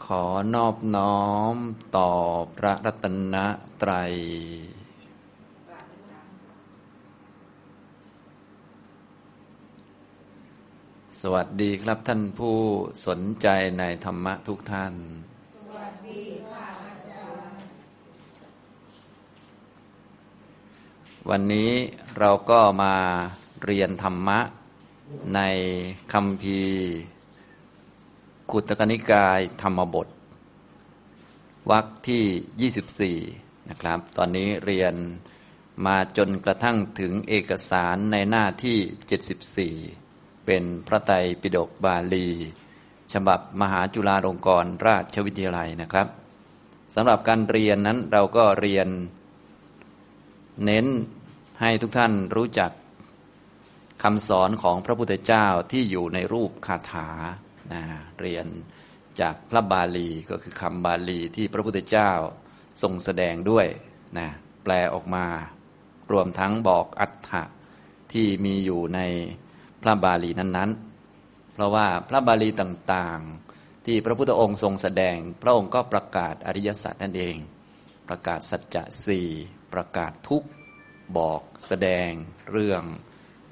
ขอนอบน้อมต่อพระรัตนตรัย สวัสดีครับท่านผู้สนใจในธรรมะทุกท่านวันนี้เราก็มาเรียนธรรมะในคำพีร์ ขุตกนิกายธรรมบทวรรคที่ 24 นะครับ ตอนนี้เรียนมาจนกระทั่งถึงเอกสารในหน้าที่ 74 เป็นพระไตรปิฎกบาลี ฉบับมหาจุฬาลงกรณราชวิทยาลัยนะครับสำหรับการเรียนนั้นเราก็เรียน เน้นให้ทุกท่านรู้จักคำสอนของพระพุทธเจ้าที่อยู่ในรูปคาถา นะเรียนจากพระบาลีก็คือคำบาลีที่พระพุทธเจ้าทรงแสดงด้วยนะแปลออกมารวมทั้งบอกอัฏฐะที่มีอยู่ในพระบาลีนั้นๆ เพราะว่าพระบาลีต่างๆ ที่พระพุทธองค์ทรงแสดง พระองค์ก็ประกาศอริยสัจนั่นเอง ประกาศสัจจะสี่ประกาศทุกบอกแสดงเรื่อง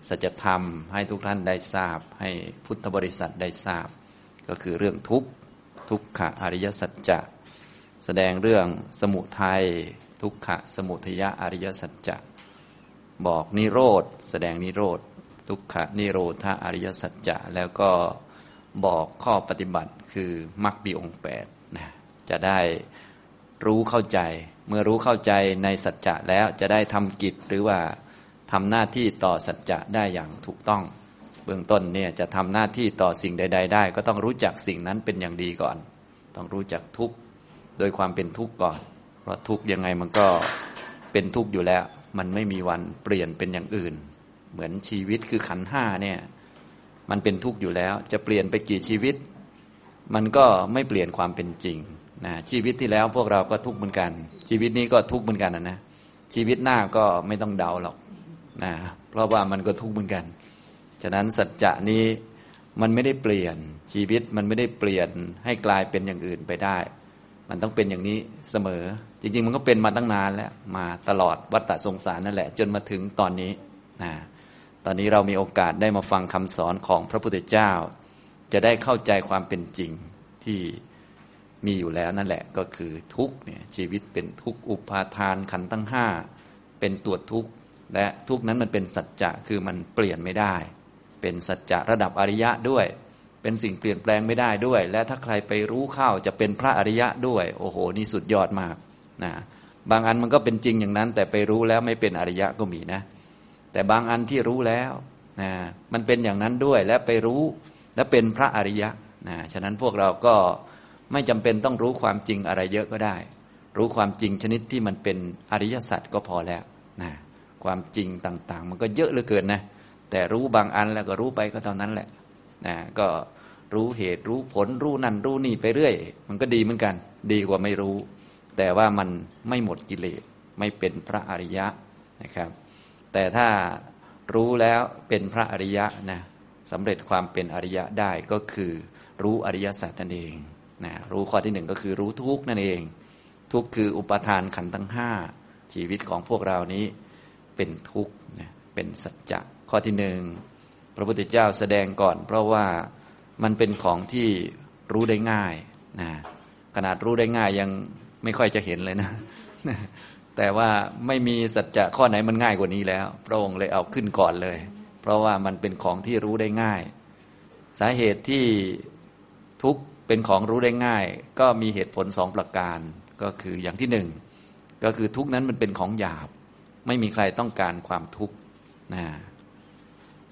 สัจธรรมให้ทุกท่านได้ทราบ ให้พุทธบริษัทได้ทราบ ก็คือเรื่องทุกทุกขะอริยสัจจะแสดงเรื่องสมุทัยทุกขะสมุทยะอริยสัจจะบอกนิโรธแสดงนิโรธทุกขะนิโรธาอริยสัจจะแล้วก็บอกข้อปฏิบัติคือมรรคปีองแปดนะจะได้รู้เข้าใจ เมื่อรู้เข้าใจในสัจจะแล้วจะได้ทำกิจหรือว่าทำหน้าที่ต่อสัจจะได้อย่างถูกต้อง บื้องต้นเนี่ยจะทำหน้าที่ต่อสิ่งใด ๆ ได้ ก็ต้องรู้จักสิ่งนั้นเป็นอย่างดีก่อน ต้องรู้จักทุกข์โดยความเป็นทุกข์ก่อน เพราะทุกข์ยังไงมันก็เป็นทุกข์อยู่แล้ว มันไม่มีวันเปลี่ยนเป็นอย่างอื่น เหมือนชีวิตคือขันห้าเนี่ยมันเป็นทุกข์อยู่แล้ว จะเปลี่ยนไปกี่ชีวิต มันก็ไม่เปลี่ยนความเป็นจริงนะชีวิตที่แล้วพวกเราก็ทุกข์เหมือนกัน ชีวิตนี้ก็ทุกข์เหมือนกันนะนะชีวิตหน้าก็ไม่ต้องเดาหรอกนะเพราะว่ามันก็ทุกข์เหมือนกัน ฉะนั้นสัจจะนี้มันไม่ได้เปลี่ยนชีวิตมันไม่ได้เปลี่ยนให้กลายเป็นอย่างอื่นไปได้ มันต้องเป็นอย่างนี้เสมอ จริง ๆ มันก็เป็นมาตั้งนานแล้วมาตลอดวัฏฏะสงสารนั่นแหละ จนมาถึงตอนนี้นะตอนนี้เรามีโอกาสได้มาฟังคำสอนของพระพุทธเจ้า จะได้เข้าใจความเป็นจริงที่มีอยู่แล้วนั่นแหละก็คือทุกเนี่ยชีวิตเป็นทุกอุปาทานขันตั้งห้าเป็นตัวทุกและทุกนั้นมันเป็นสัจจะคือมันเปลี่ยนไม่ได้ เป็นสัจจะระดับอริยะด้วย เป็นสิ่งเปลี่ยนแปลงไม่ได้ด้วย และถ้าใครไปรู้เข้าจะเป็นพระอริยะด้วย โอ้โห นี่สุดยอดมากนะบางอันมันก็เป็นจริงอย่างนั้น แต่ไปรู้แล้วไม่เป็นอริยะก็มีนะ แต่บางอันที่รู้แล้วนะมันเป็นอย่างนั้นด้วยและไปรู้และเป็นพระอริยะนะฉะนั้นพวกเราก็ไม่จำเป็นต้องรู้ความจริงอะไรเยอะก็ได้ รู้ความจริงชนิดที่มันเป็นอริยสัจก็พอแล้วนะความจริงต่างๆ มันก็เยอะเหลือเกินนะ แต่รู้บางอันแล้วก็รู้ไปก็เท่านั้นแหละนะก็รู้เหตุรู้ผลรู้นั่นรู้นี่ไปเรื่อย มันก็ดีเหมือนกัน ดีกว่าไม่รู้ แต่ว่ามันไม่หมดกิเลสไม่เป็นพระอริยะนะครับ แต่ถ้ารู้แล้วเป็นพระอริยะนะสำเร็จความเป็นอริยะได้ก็คือรู้อริยสัจนั่นเองนะรู้ข้อที่หนึ่งก็คือรู้ทุกนั่นเอง ทุกคืออุปทานขันธ์ทั้งห้าชีวิตของพวกเรานี้เป็นทุกข์ เป็นสัจจะข้อที่หนึ่งพระพุทธเจ้าแสดงก่อน เพราะว่ามันเป็นของที่รู้ได้ง่ายนะขนาดรู้ได้ง่ายยังไม่ค่อยจะเห็นเลยนะ แต่ว่าไม่มีสัจจะข้อไหนมันง่ายกว่านี้แล้ว พระองค์เลยเอาขึ้นก่อนเลย เพราะว่ามันเป็นของที่รู้ได้ง่าย สาเหตุที่ทุกเป็นของรู้ได้ง่าย ก็มีเหตุผลสองประการ ก็คืออย่างที่หนึ่งก็คือทุกนั้นมันเป็นของหยาบ ไม่มีใครต้องการความทุกข์ นะ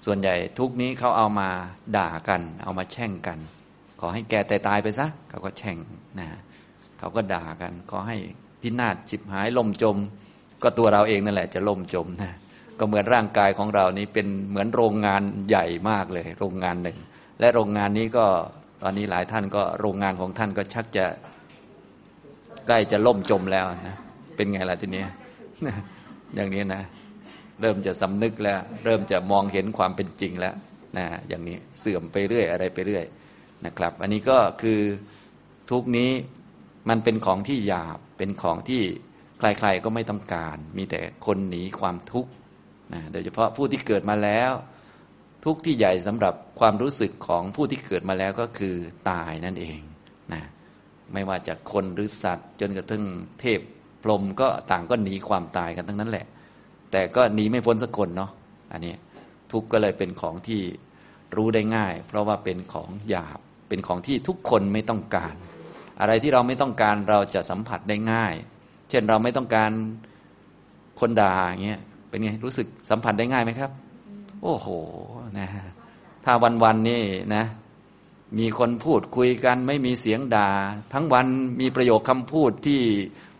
ส่วนใหญ่ทุกนี้เขาเอามาด่ากัน เอามาแช่งกัน ขอให้แกตายตายไปซะเขาก็แช่งนะเขาก็ด่ากัน ขอให้พินาศจิบหายล่มจม ก็ตัวเราเองนั่นแหละ จะล่มจมนะก็เหมือนร่างกายของเรานี้เป็นเหมือนโรงงานใหญ่มากเลย โรงงานหนึ่ง และโรงงานนี้ก็ตอนนี้หลายท่านก็โรงงานของท่านก็ชักจะใกล้จะล่มจมแล้วนะเป็นไงล่ะทีนี้อย่างนี้นะ เริ่มจะสำนึกแล้ว เริ่มจะมองเห็นความเป็นจริงแล้วนะอย่างนี้เสื่อมไปเรื่อยอะไรไปเรื่อยนะครับ อันนี้ก็คือทุกนี้มันเป็นของที่หยาบเป็นของที่ใครๆก็ไม่ต้องการ มีแต่คนหนีความทุกข์นะโดยเฉพาะผู้ที่เกิดมาแล้ว ทุกที่ใหญ่สำหรับความรู้สึกของผู้ที่เกิดมาแล้วก็คือตายนั่นเองนะไม่ว่าจะคนหรือสัตว์ จนกระทั่งเทพพรมก็ต่างก็หนีความตายกันทั้งนั้นแหละ แต่ก็หนีไม่พ้นสักคนเนาะอันนี้ทุกข์ก็เลยเป็นของที่รู้ได้ง่าย เพราะว่าเป็นของหยาบเป็นของที่ทุกคนไม่ต้องการ อะไรที่เราไม่ต้องการเราจะสัมผัสได้ง่าย เช่นเราไม่ต้องการคนด่าอย่างเงี้ยเป็นไงรู้สึกสัมผัสได้ง่ายไหมครับ โอ้โหนะถ้าวันๆนี่นะ มีคนพูดคุยกัน ไม่มีเสียงด่า ทั้งวันมีประโยคคำพูดที่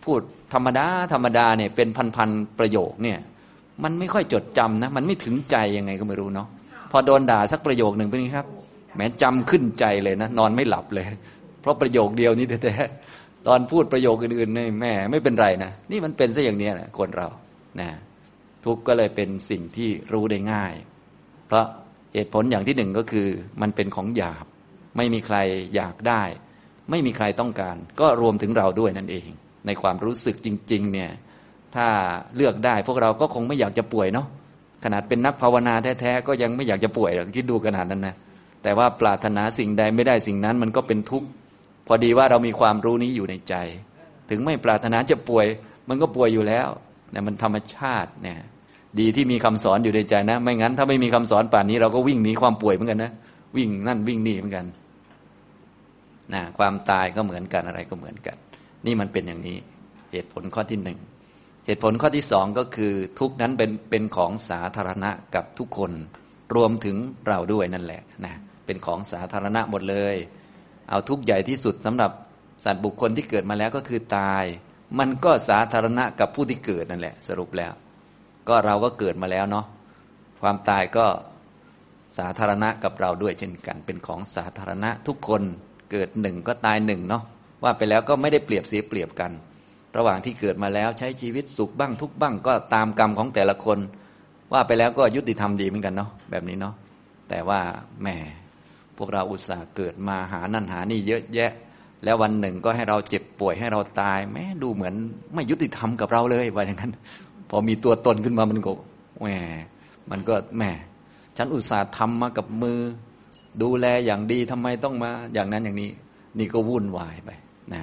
พูดธรรมดาธรรมดาเนี่ยเป็นพันๆประโยคเนี่ย มันไม่ค่อยจดจำนะ มันไม่ถึงใจยังไงก็ไม่รู้เนาะพอโดนด่าสักประโยคหนึ่งเป็นไงครับแม้จำขึ้นใจเลยนะนอนไม่หลับเลย เพราะประโยคเดียวนี้แต่ตอนพูดประโยคอื่นๆนี่แม่ไม่เป็นไรนะนี่มันเป็นซะอย่างนี้นะคนเรานะทุกก็เลยเป็นสิ่งที่รู้ได้ง่าย เพราะเหตุผลอย่างที่หนึ่งก็คือ มันเป็นของหยาบ ไม่มีใครอยากได้ ไม่มีใครต้องการ ก็รวมถึงเราด้วยนั่นเอง ในความรู้สึกจริง ๆ เนี่ย ถ้าเลือกได้ พวกเราก็คงไม่อยากจะป่วยเนาะขนาดเป็นนักภาวนาแท้ๆก็ยังไม่อยากจะป่วยคิดดูขนาดนั้นนะแต่ว่าปรารถนาสิ่งใดไม่ได้สิ่งนั้นมันก็เป็นทุกข์พอดีว่าเรามีความรู้นี้อยู่ในใจ ถึงไม่ปรารถนาจะป่วย มันก็ป่วยอยู่แล้วเนี่ยมันธรรมชาติเนี่ยดีที่มีคำสอนอยู่ในใจนะ ไม่งั้นถ้าไม่มีคำสอนป่านนี้เราก็วิ่งหนีความป่วยเหมือนกันนะวิ่งนั่นวิ่งนี่เหมือนกันนะความตายก็เหมือนกันอะไรก็เหมือนกัน นี่มันเป็นอย่างนี้เหตุผลข้อที่หนึ่ง เหตุผลข้อที่สองก็คือทุกนั้นเป็นเป็นของสาธารณะกับทุกคนรวมถึงเราด้วยนั่นแหละนะเป็นของสาธารณะหมดเลย เอาทุกใหญ่ที่สุดสำหรับสัตว์บุคคลที่เกิดมาแล้วก็คือตาย มันก็สาธารณะกับผู้ที่เกิดนั่นแหละ สรุปแล้ว ก็เราก็เกิดมาแล้วเนาะความตายก็สาธารณะกับเราด้วยเช่นกัน เป็นของสาธารณะทุกคนเกิดหนึ่งก็ตายหนึ่งเนาะว่าไปแล้วก็ไม่ได้เปรียบเสียเปรียบกัน ระหว่างที่เกิดมาแล้วใช้ชีวิตสุขบ้างทุกบ้างก็ตามกรรมของแต่ละคน ว่าไปแล้วก็ยุติธรรมดีเหมือนกันเนาะแบบนี้เนาะแต่ว่าแหมพวกเราอุตส่าห์เกิดมาหานั่นหานี่เยอะแยะ แล้ววันหนึ่งก็ให้เราเจ็บป่วยให้เราตายแม้ดูเหมือนไม่ยุติธรรมกับเราเลยว่าอย่างนั้น พอมีตัวตนขึ้นมามันก็แหมมันก็แหมฉันอุตส่าห์ทำมากับมือ ดูแลอย่างดีทำไมต้องมาอย่างนั้นอย่างนี้ นี่ก็วุ่นวายไปนะ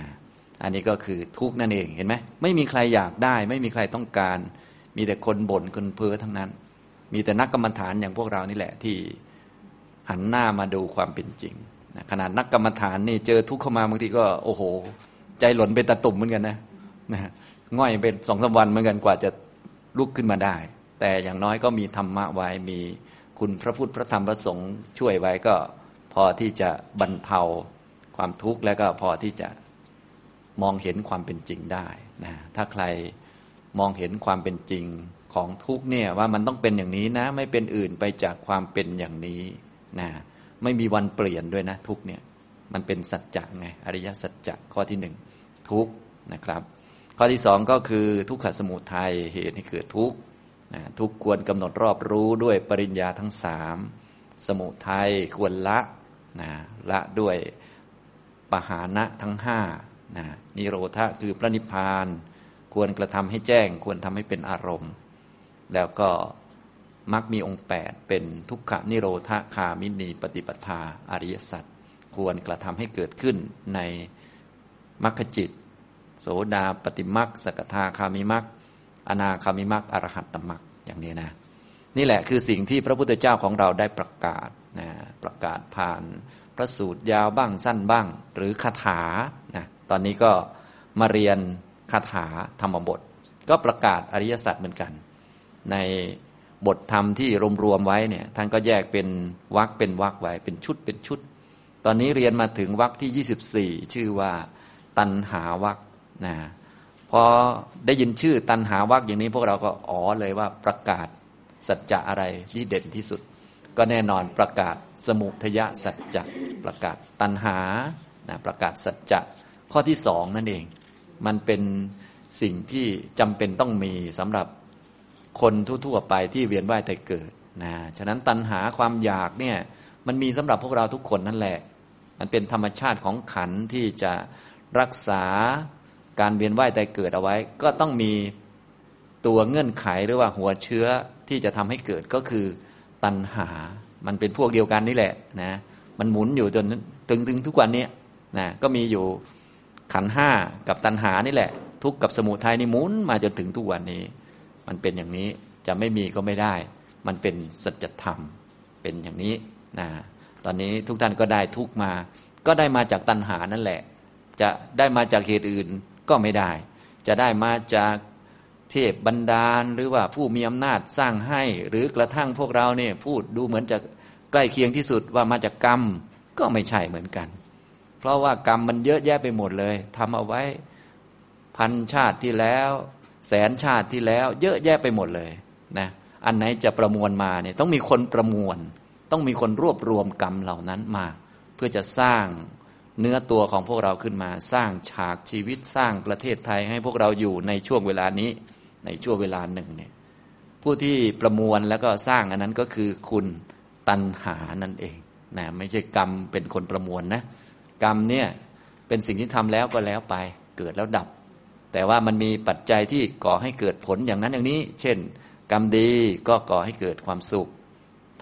อันนี้ก็คือทุกนั่นเองเห็นไหมไม่มีใครอยากได้ ไม่มีใครต้องการ มีแต่คนบ่นคนเพ้อทั้งนั้น มีแต่นักกรรมฐานอย่างพวกเรานี่แหละที่หันหน้ามาดูความเป็นจริงขนาดนักกรรมฐานนี่เจอทุกข์เข้ามาบางทีก็โอ้โห ใจหล่นเป็นตะตุ่มเหมือนกันนะนะง่อยเป็นสองสาวันเหมือนกันกว่าจะลุกขึ้นมาได้ แต่อย่างน้อยก็มีธรรมะไว้มีคุณพระพุทธพระธรรมพระสงฆ์ช่วยไว้ก็พอที่จะบรรเทาความทุกข์แล้วก็พอที่จะ มองเห็นความเป็นจริงได้นะถ้าใครมองเห็นความเป็นจริงของทุกเนี่ยว่ามันต้องเป็นอย่างนี้นะ ไม่เป็นอื่นไปจากความเป็นอย่างนี้นะไม่มีวันเปลี่ยนด้วยนะทุกเนี่ยมันเป็นสัจจะไงอริยสัจจะข้อที่หนึ่งทุกนะครับ ข้อที่สองก็คือทุกขสมุทัยเหตุให้เกิดทุกนะทุกควรกำหนดรอบรู้ด้วยปริญญาทั้งสามสมุทัยควรละนะละด้วยปหานะทั้งห้า นะนิโรธะคือพระนิพพาน ควรกระทำให้แจ้ง ควรทำให้เป็นอารมณ์ แล้วก็มักมีองค์แปดเป็นทุกขนิโรธคามินีปฏิปทาอริยสัจควรกระทำให้เกิดขึ้นในมรรคจิต โสดาปฏิมักสกทาคามิมักอนาคามิมักอรหัตตมักอย่างนี้นะนี่แหละคือสิ่งที่พระพุทธเจ้าของเราได้ประกาศนะประกาศผ่านพระสูตรยาวบ้างสั้นบ้าง หรือคาถานะ ตอนนี้ก็มาเรียนคาถาธรรมบท ก็ประกาศอริยสัจเหมือนกัน ในบทธรรมที่รวมๆไว้เนี่ยท่านก็แยกเป็นวรรคเป็นวรรคไว้เป็นชุดเป็นชุด ตอนนี้เรียนมาถึงวรรคที่ 24 ชื่อว่าตันหาวรรคนะพอได้ยินชื่อตันหาวักอย่างนี้พวกเราก็อ๋อเลยว่าประกาศสัจจะอะไรที่เด่นที่สุด ก็แน่นอนประกาศสมุทยสัจจะประกาศตันหานะประกาศสัจจะ ข้อที่สองนั่นเอง มันเป็นสิ่งที่จำเป็นต้องมีสำหรับคนทั่วๆไปที่เวียนว่ายแต่เกิดนะฉะนั้นตันหาความอยากเนี่ยมันมีสำหรับพวกเราทุกคนนั่นแหละ มันเป็นธรรมชาติของขันที่จะรักษาการเวียนว่ายแตายเกิดเอาไว้ ก็ต้องมีตัวเงื่อนไขหรือว่าหัวเชื้อที่จะทำให้เกิดก็คือตัณหา มันเป็นพวกเดียวกันนี่แหละนะ มันหมุนอยู่จนถึงถึงทุกวันนี้นะ ก็มีอยู่ ขันห้ากับตัณหานี่แหละ ทุกข์กับสมุทัยนี่หมุนมาจนถึงทุกวันนี้ มันเป็นอย่างนี้จะไม่มีก็ไม่ได้ มันเป็นสัจธรรมเป็นอย่างนี้นะตอนนี้ทุกท่านก็ได้ทุกมา ก็ได้มาจากตัณหานั่นแหละ จะได้มาจากเหตุอื่นก็ไม่ได้ จะได้มาจากเทพบรรดาล หรือว่าผู้มีอำนาจสร้างให้หรือกระทั่งพวกเราเนี่ยพูดดูเหมือนจะใกล้เคียงที่สุดว่ามาจากกรรมก็ไม่ใช่เหมือนกันเราะว่ากรรมมันเยอะแยะไปหมดเลยทำเอาไว้พันชาติที่แล้ว แสนชาติที่แล้ว เยอะแยะไปหมดเลยนะอันไหนจะประมวลมาเนี่ยต้องมีคนประมวล ต้องมีคนรวบรวมกรรมเหล่านั้นมา เพื่อจะสร้างเนื้อตัวของพวกเราขึ้นมา สร้างฉากชีวิตสร้างประเทศไทยให้พวกเราอยู่ในช่วงเวลานี้ ในช่วงเวลาหนึ่งเนี่ยผู้ที่ประมวลแล้วก็สร้างอันนั้นก็คือคุณตันหานั่นเองนะไม่ใช่กรรมเป็นคนประมวลนะ กรรมเนี่ยเป็นสิ่งที่ทำแล้วก็แล้วไป เกิดแล้วดับ แต่ว่ามันมีปัจจัยที่ก่อให้เกิดผลอย่างนั้นอย่างนี้ เช่น กรรมดีก็ก่อให้เกิดความสุข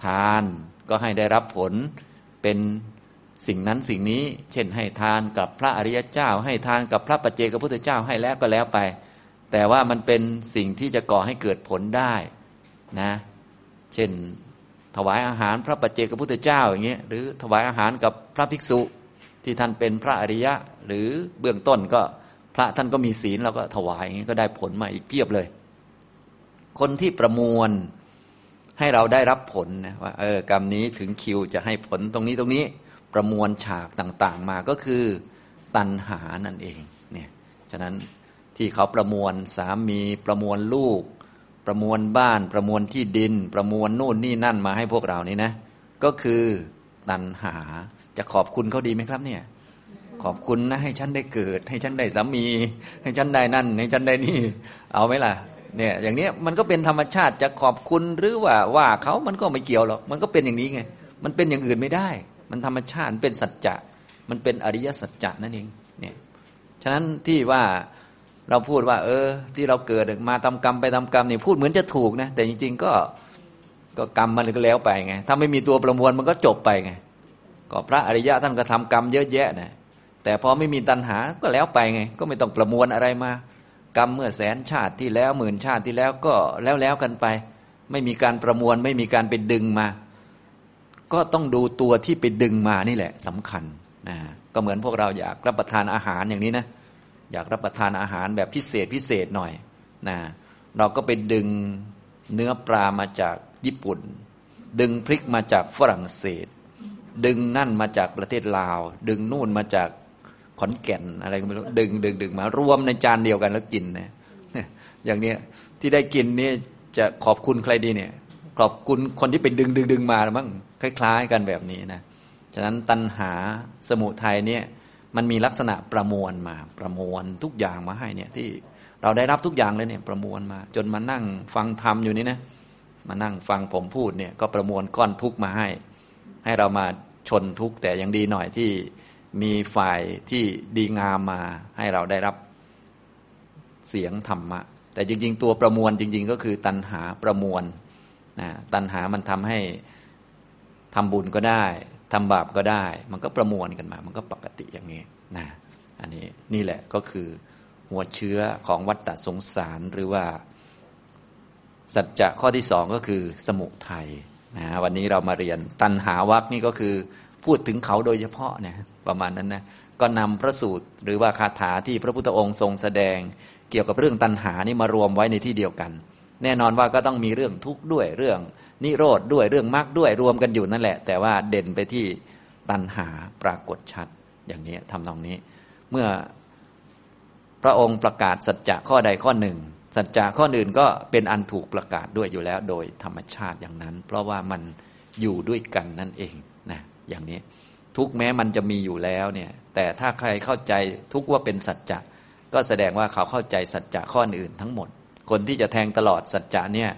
ทานก็ให้ได้รับผลเป็นสิ่งนั้นสิ่งนี้ เช่น ให้ทานกับพระอริยเจ้า ให้ทานกับพระปัจเจกพุทธเจ้าให้แล้วก็แล้วไป แต่ว่ามันเป็นสิ่งที่จะก่อให้เกิดผลได้นะ เช่น ถวายอาหารพระปัจเจกพุทธเจ้าอย่างเงี้ยหรือถวายอาหารกับพระภิกษุ ที่ท่านเป็นพระอริยะ หรือเบื้องต้นก็พระท่านก็มีศีลเราก็ถวายอย่างงี้ก็ได้ผลมาอีกเพียบเลย คนที่ประมวลให้เราได้รับผลนะว่าเออกรรมนี้ถึงคิวจะให้ผลตรงนี้ตรงนี้ประมวลฉากต่างๆมาก็คือตัณหานั่นเองเนี่ยฉะนั้นที่เขาประมวลสามีประมวลลูก ประมวลบ้านประมวลที่ดิน ประมวลนู่นนี่นั่นมาให้พวกเรานี่นะ ก็คือตัณหา จะขอบคุณเขาดีไหมครับ เนี่ย ขอบคุณนะให้ฉันได้เกิด ให้ฉันได้สามี ให้ฉันได้นั่น ให้ฉันได้นี่ เอาไหมล่ะ เนี่ย อย่างนี้มันก็เป็นธรรมชาติจะขอบคุณหรือว่าว่าเขามันก็ไม่เกี่ยวหรอกมันก็เป็นอย่างนี้ไง มันเป็นอย่างอื่นไม่ได้ มันธรรมชาติเป็นสัจจะ มันเป็นอริยสัจจะนั่นเองเนี่ยฉะนั้นที่ว่าเราพูดว่า เออ ที่เราเกิดมาทากรรมไปทากรรมเนี่ยพูดเหมือนจะถูกนะแต่จริง ๆ ก็ก็กรรมมันก็แล้วไปไงถ้าไม่มีตัวประมวลมันก็จบไปไง ก็พระอริยะท่านก็ทำกรรมเยอะแยะนะแต่พอไม่มีตัณหาก็แล้วไปไง ก็ไม่ต้องประมวลอะไรมา กรรมเมื่อแสนชาติที่แล้วหมื่นชาติที่แล้วก็แล้วแล้วกันไป ไม่มีการประมวลไม่มีการไปดึงมา ก็ต้องดูตัวที่ไปดึงมานี่แหละสำคัญนะก็เหมือนพวกเราอยากรับประทานอาหารอย่างนี้นะอยากรับประทานอาหารแบบพิเศษพิเศษหน่อยนะเราก็ไปดึงเนื้อปลามาจากญี่ปุ่น ดึงพริกมาจากฝรั่งเศส ดึงนั่นมาจากประเทศลาว ดึงนู่นมาจากขอนแก่นอะไรก็ไม่รู้ดึงดึงดึงมารวมในจานเดียวกันแล้วกินนะอย่างนี้ที่ได้กินนี่จะขอบคุณใครดีเนี่ย ขอบคุณคนที่ไปดึงดึงดึงมามั้งคล้าย ๆ กันแบบนี้นะฉะนั้นตัณหาสมุทัยเนี่ยมันมีลักษณะประมวลมาประมวลทุกอย่างมาให้เนี่ยที่เราได้รับทุกอย่างเลยเนี่ยประมวลมา จนมานั่งฟังธรรมอยู่นี่นะมานั่งฟังผมพูดเนี่ยก็ประมวลก้อนทุกมาให้ ให้เรามา ชนทุกแต่ยังดีหน่อยที่มีฝ่ายที่ดีงามมาให้เราได้รับเสียงธรรมะ แต่จริง ๆ ตัวประมวลจริง ๆ ก็คือตัณหาประมวลนะตัณหามันทำให้ทำบุญก็ได้ทำบาปก็ได้ มันก็ประมวลกันมา มันก็ปกติอย่างนี้นะอันนี้นี่แหละก็คือหัวเชื้อของวัฏฏะสงสารหรือว่า สัจจะข้อที่สองก็คือสมุทัย นะวันนี้เรามาเรียนตันหาวักนี่ก็คือพูดถึงเขาโดยเฉพาะเนี่ยประมาณนั้นนะก็นำพระสูตรหรือว่าคาถาที่พระพุทธองค์ทรงแสดง เกี่ยวกับเรื่องตันหานี่มารวมไว้ในที่เดียวกัน แน่นอนว่าก็ต้องมีเรื่องทุกข์ด้วยเรื่องนิโรธด้วยเรื่องมรรคด้วยรวมกันอยู่นั่นแหละ แต่ว่าเด่นไปที่ตัณหาปรากฏชัดอย่างนี้ทำตรงนี้ เมื่อพระองค์ประกาศสัจจะข้อใดข้อหนึ่ง สัจจะข้ออื่นก็เป็นอันถูกประกาศด้วยอยู่แล้ว โดยธรรมชาติอย่างนั้น เพราะว่ามันอยู่ด้วยกันนั่นเองนะอย่างนี้ทุกแม้มันจะมีอยู่แล้วเนี่ยแต่ถ้าใครเข้าใจทุกว่าเป็นสัจจะก็แสดงว่าเขาเข้าใจสัจจะข้ออื่นทั้งหมด คนที่จะแทงตลอดสัจจะเนี่ย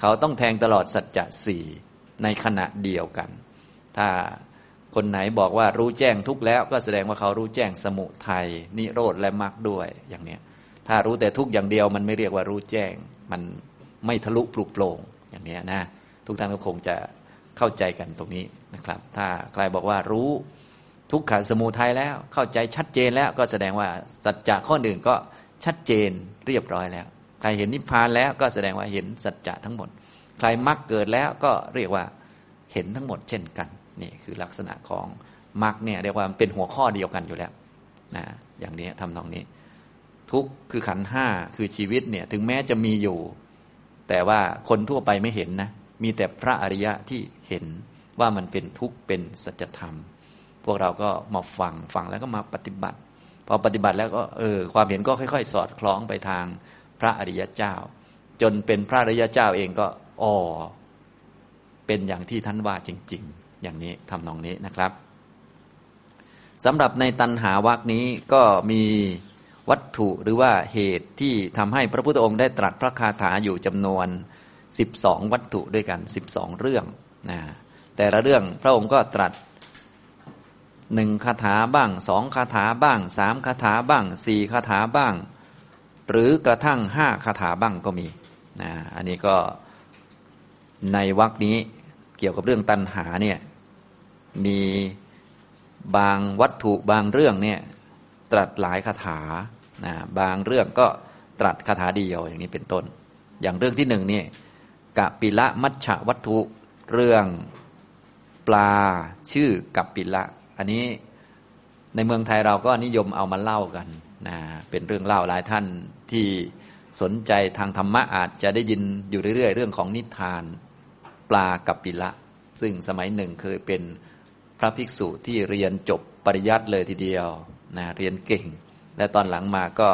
เขาต้องแทงตลอดสัจจะสี่ในขณะเดียวกัน ถ้าคนไหนบอกว่ารู้แจ้งทุกแล้ว ก็แสดงว่าเขารู้แจ้งสมุทัยนิโรธและมรรคด้วยอย่างเนี้ย ถ้ารู้แต่ทุกอย่างเดียว มันไม่เรียกว่ารู้แจ้ง มันไม่ทะลุปลุกโปร่งอย่างนี้นะ ทุกท่านก็คงจะเข้าใจกันตรงนี้นะครับ ถ้าใครบอกว่ารู้ทุกขันสมุทัยแล้วเข้าใจชัดเจนแล้วก็แสดงว่าสัจจะข้อหนึ่งก็ชัดเจนเรียบร้อยแล้ว ใครเห็นนิพพานแล้วก็แสดงว่าเห็นสัจจะทั้งหมด ใครมรรคเกิดแล้วก็เรียกว่าเห็นทั้งหมดเช่นกันนี่คือลักษณะของมรรคเนี่ยเรียกว่าเป็นหัวข้อเดียวกันอยู่แล้วนะอย่างนี้ทำนองนี้ ทุกคือขันห้าคือชีวิตเนี่ยถึงแม้จะมีอยู่ แต่ว่าคนทั่วไปไม่เห็นนะ มีแต่พระอริยะที่เห็นว่ามันเป็นทุกข์เป็นสัจธรรม พวกเราก็มาฟังฟังแล้วก็มาปฏิบัติ พอปฏิบัติแล้วก็เออความเห็นก็ค่อย ๆ สอดคล้องไปทางพระอริยเจ้า จนเป็นพระอริยเจ้าเองก็อ๋อเป็นอย่างที่ท่านว่าจริง ๆ อย่างนี้ทำนองนี้นะครับสำหรับในตันหาวักนี้ก็มี วัตถุหรือว่าเหตุที่ทำให้พระพุทธองค์ได้ตรัสพระคาถาอยู่จำนวน 12 วัตถุด้วยกัน 12 เรื่องนะแต่ละเรื่องพระองค์ก็ตรัสหนึ่งคาถาบ้างสองคาถาบ้างสามคาถาบ้างสี่คาถาบ้าง หรือกระทั่งห้าคาถาบ้างก็มีนะอันนี้ก็ในวรรคนี้เกี่ยวกับเรื่องตัณหาเนี่ยมีบางวัตถุบางเรื่องเนี่ย ตรัสหลายคาถานะบางเรื่องก็ตรัสคาถาเดียวอย่างนี้เป็นต้น อย่างเรื่องที่หนึ่งนี่กะปิละมัชฉะวัตถุเรื่องปลาชื่อกัปปิละ อันนี้ในเมืองไทยเราก็นิยมเอามาเล่ากันนะเป็นเรื่องเล่าหลายท่านที่สนใจทางธรรมะอาจจะได้ยินอยู่เรื่อย ๆ เรื่องของนิทานปลากัปปิละ ซึ่งสมัยหนึ่งเคยเป็นพระภิกษุที่เรียนจบปริยัติเลยทีเดียว นะเรียนเก่ง และตอนหลังมาก็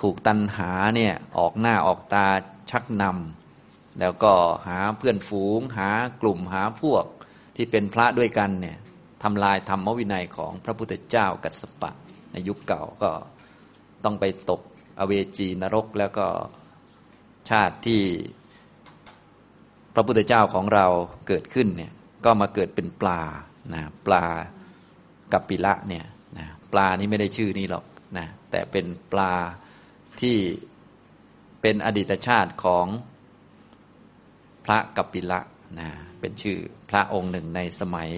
ถูกตันหาเนี่ยออกหน้าออกตาชักนำแล้วก็หาเพื่อนฝูง หากลุ่มหาพวกที่เป็นพระด้วยกันเนี่ยทำลายธรรมวินัยของพระพุทธเจ้ากัสปะ ในยุคเก่าก็ต้องไปตกอเวจีนรกแล้วก็ชาติที่พระพุทธเจ้าของเราเกิดขึ้นเนี่ยก็มาเกิดเป็นปลานะปลากัปปิละเนี่ย ปลานี้ไม่ได้ชื่อนี้หรอกนะแต่เป็นปลาที่เป็นอดีตชาติของพระกัปปิละนะเป็นชื่อพระองค์หนึ่งในสมัย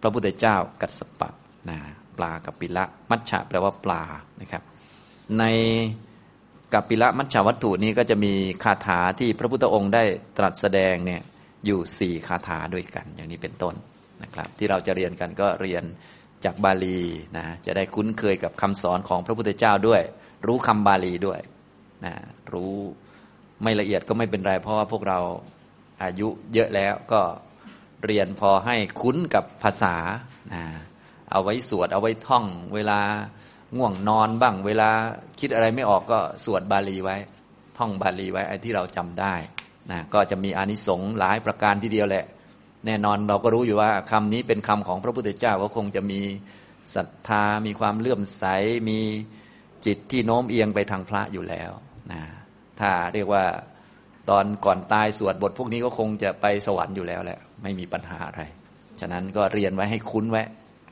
พระพุทธเจ้ากัสปะนะปลากัปปิละมัชฉะแปลว่าปลานะครับ ในกัปปิละมัชฉวัตถุนี้ก็จะมีคาถาที่พระพุทธองค์ได้ตรัสแสดงเนี่ยอยู่สี่คาถาด้วยกัน อย่างนี้เป็นต้นนะครับ ที่เราจะเรียนกันก็เรียน จากบาลีนะจะได้คุ้นเคยกับคำสอนของพระพุทธเจ้าด้วย รู้คำบาลีด้วยนะรู้ไม่ละเอียดก็ไม่เป็นไร เพราะว่าพวกเราอายุเยอะแล้วก็เรียนพอให้คุ้นกับภาษานะเอาไว้สวดเอาไว้ท่อง เวลาง่วงนอนบ้าง เวลาคิดอะไรไม่ออกก็สวดบาลีไว้ ท่องบาลีไว้ไอ้ที่เราจำได้นะก็จะมีอานิสงส์หลายประการทีเดียวแหละ แน่นอนเราก็รู้อยู่ว่าคำนี้เป็นคำของพระพุทธเจ้าก็คงจะมีศรัทธา มีความเลื่อมใส มีจิตที่โน้มเอียงไปทางพระอยู่แล้วนะถ้าเรียกว่าตอนก่อนตายสวดบทพวกนี้ก็คงจะไปสวรรค์อยู่แล้วแหละไม่มีปัญหาอะไร ฉะนั้นก็เรียนไว้ให้คุ้นไว้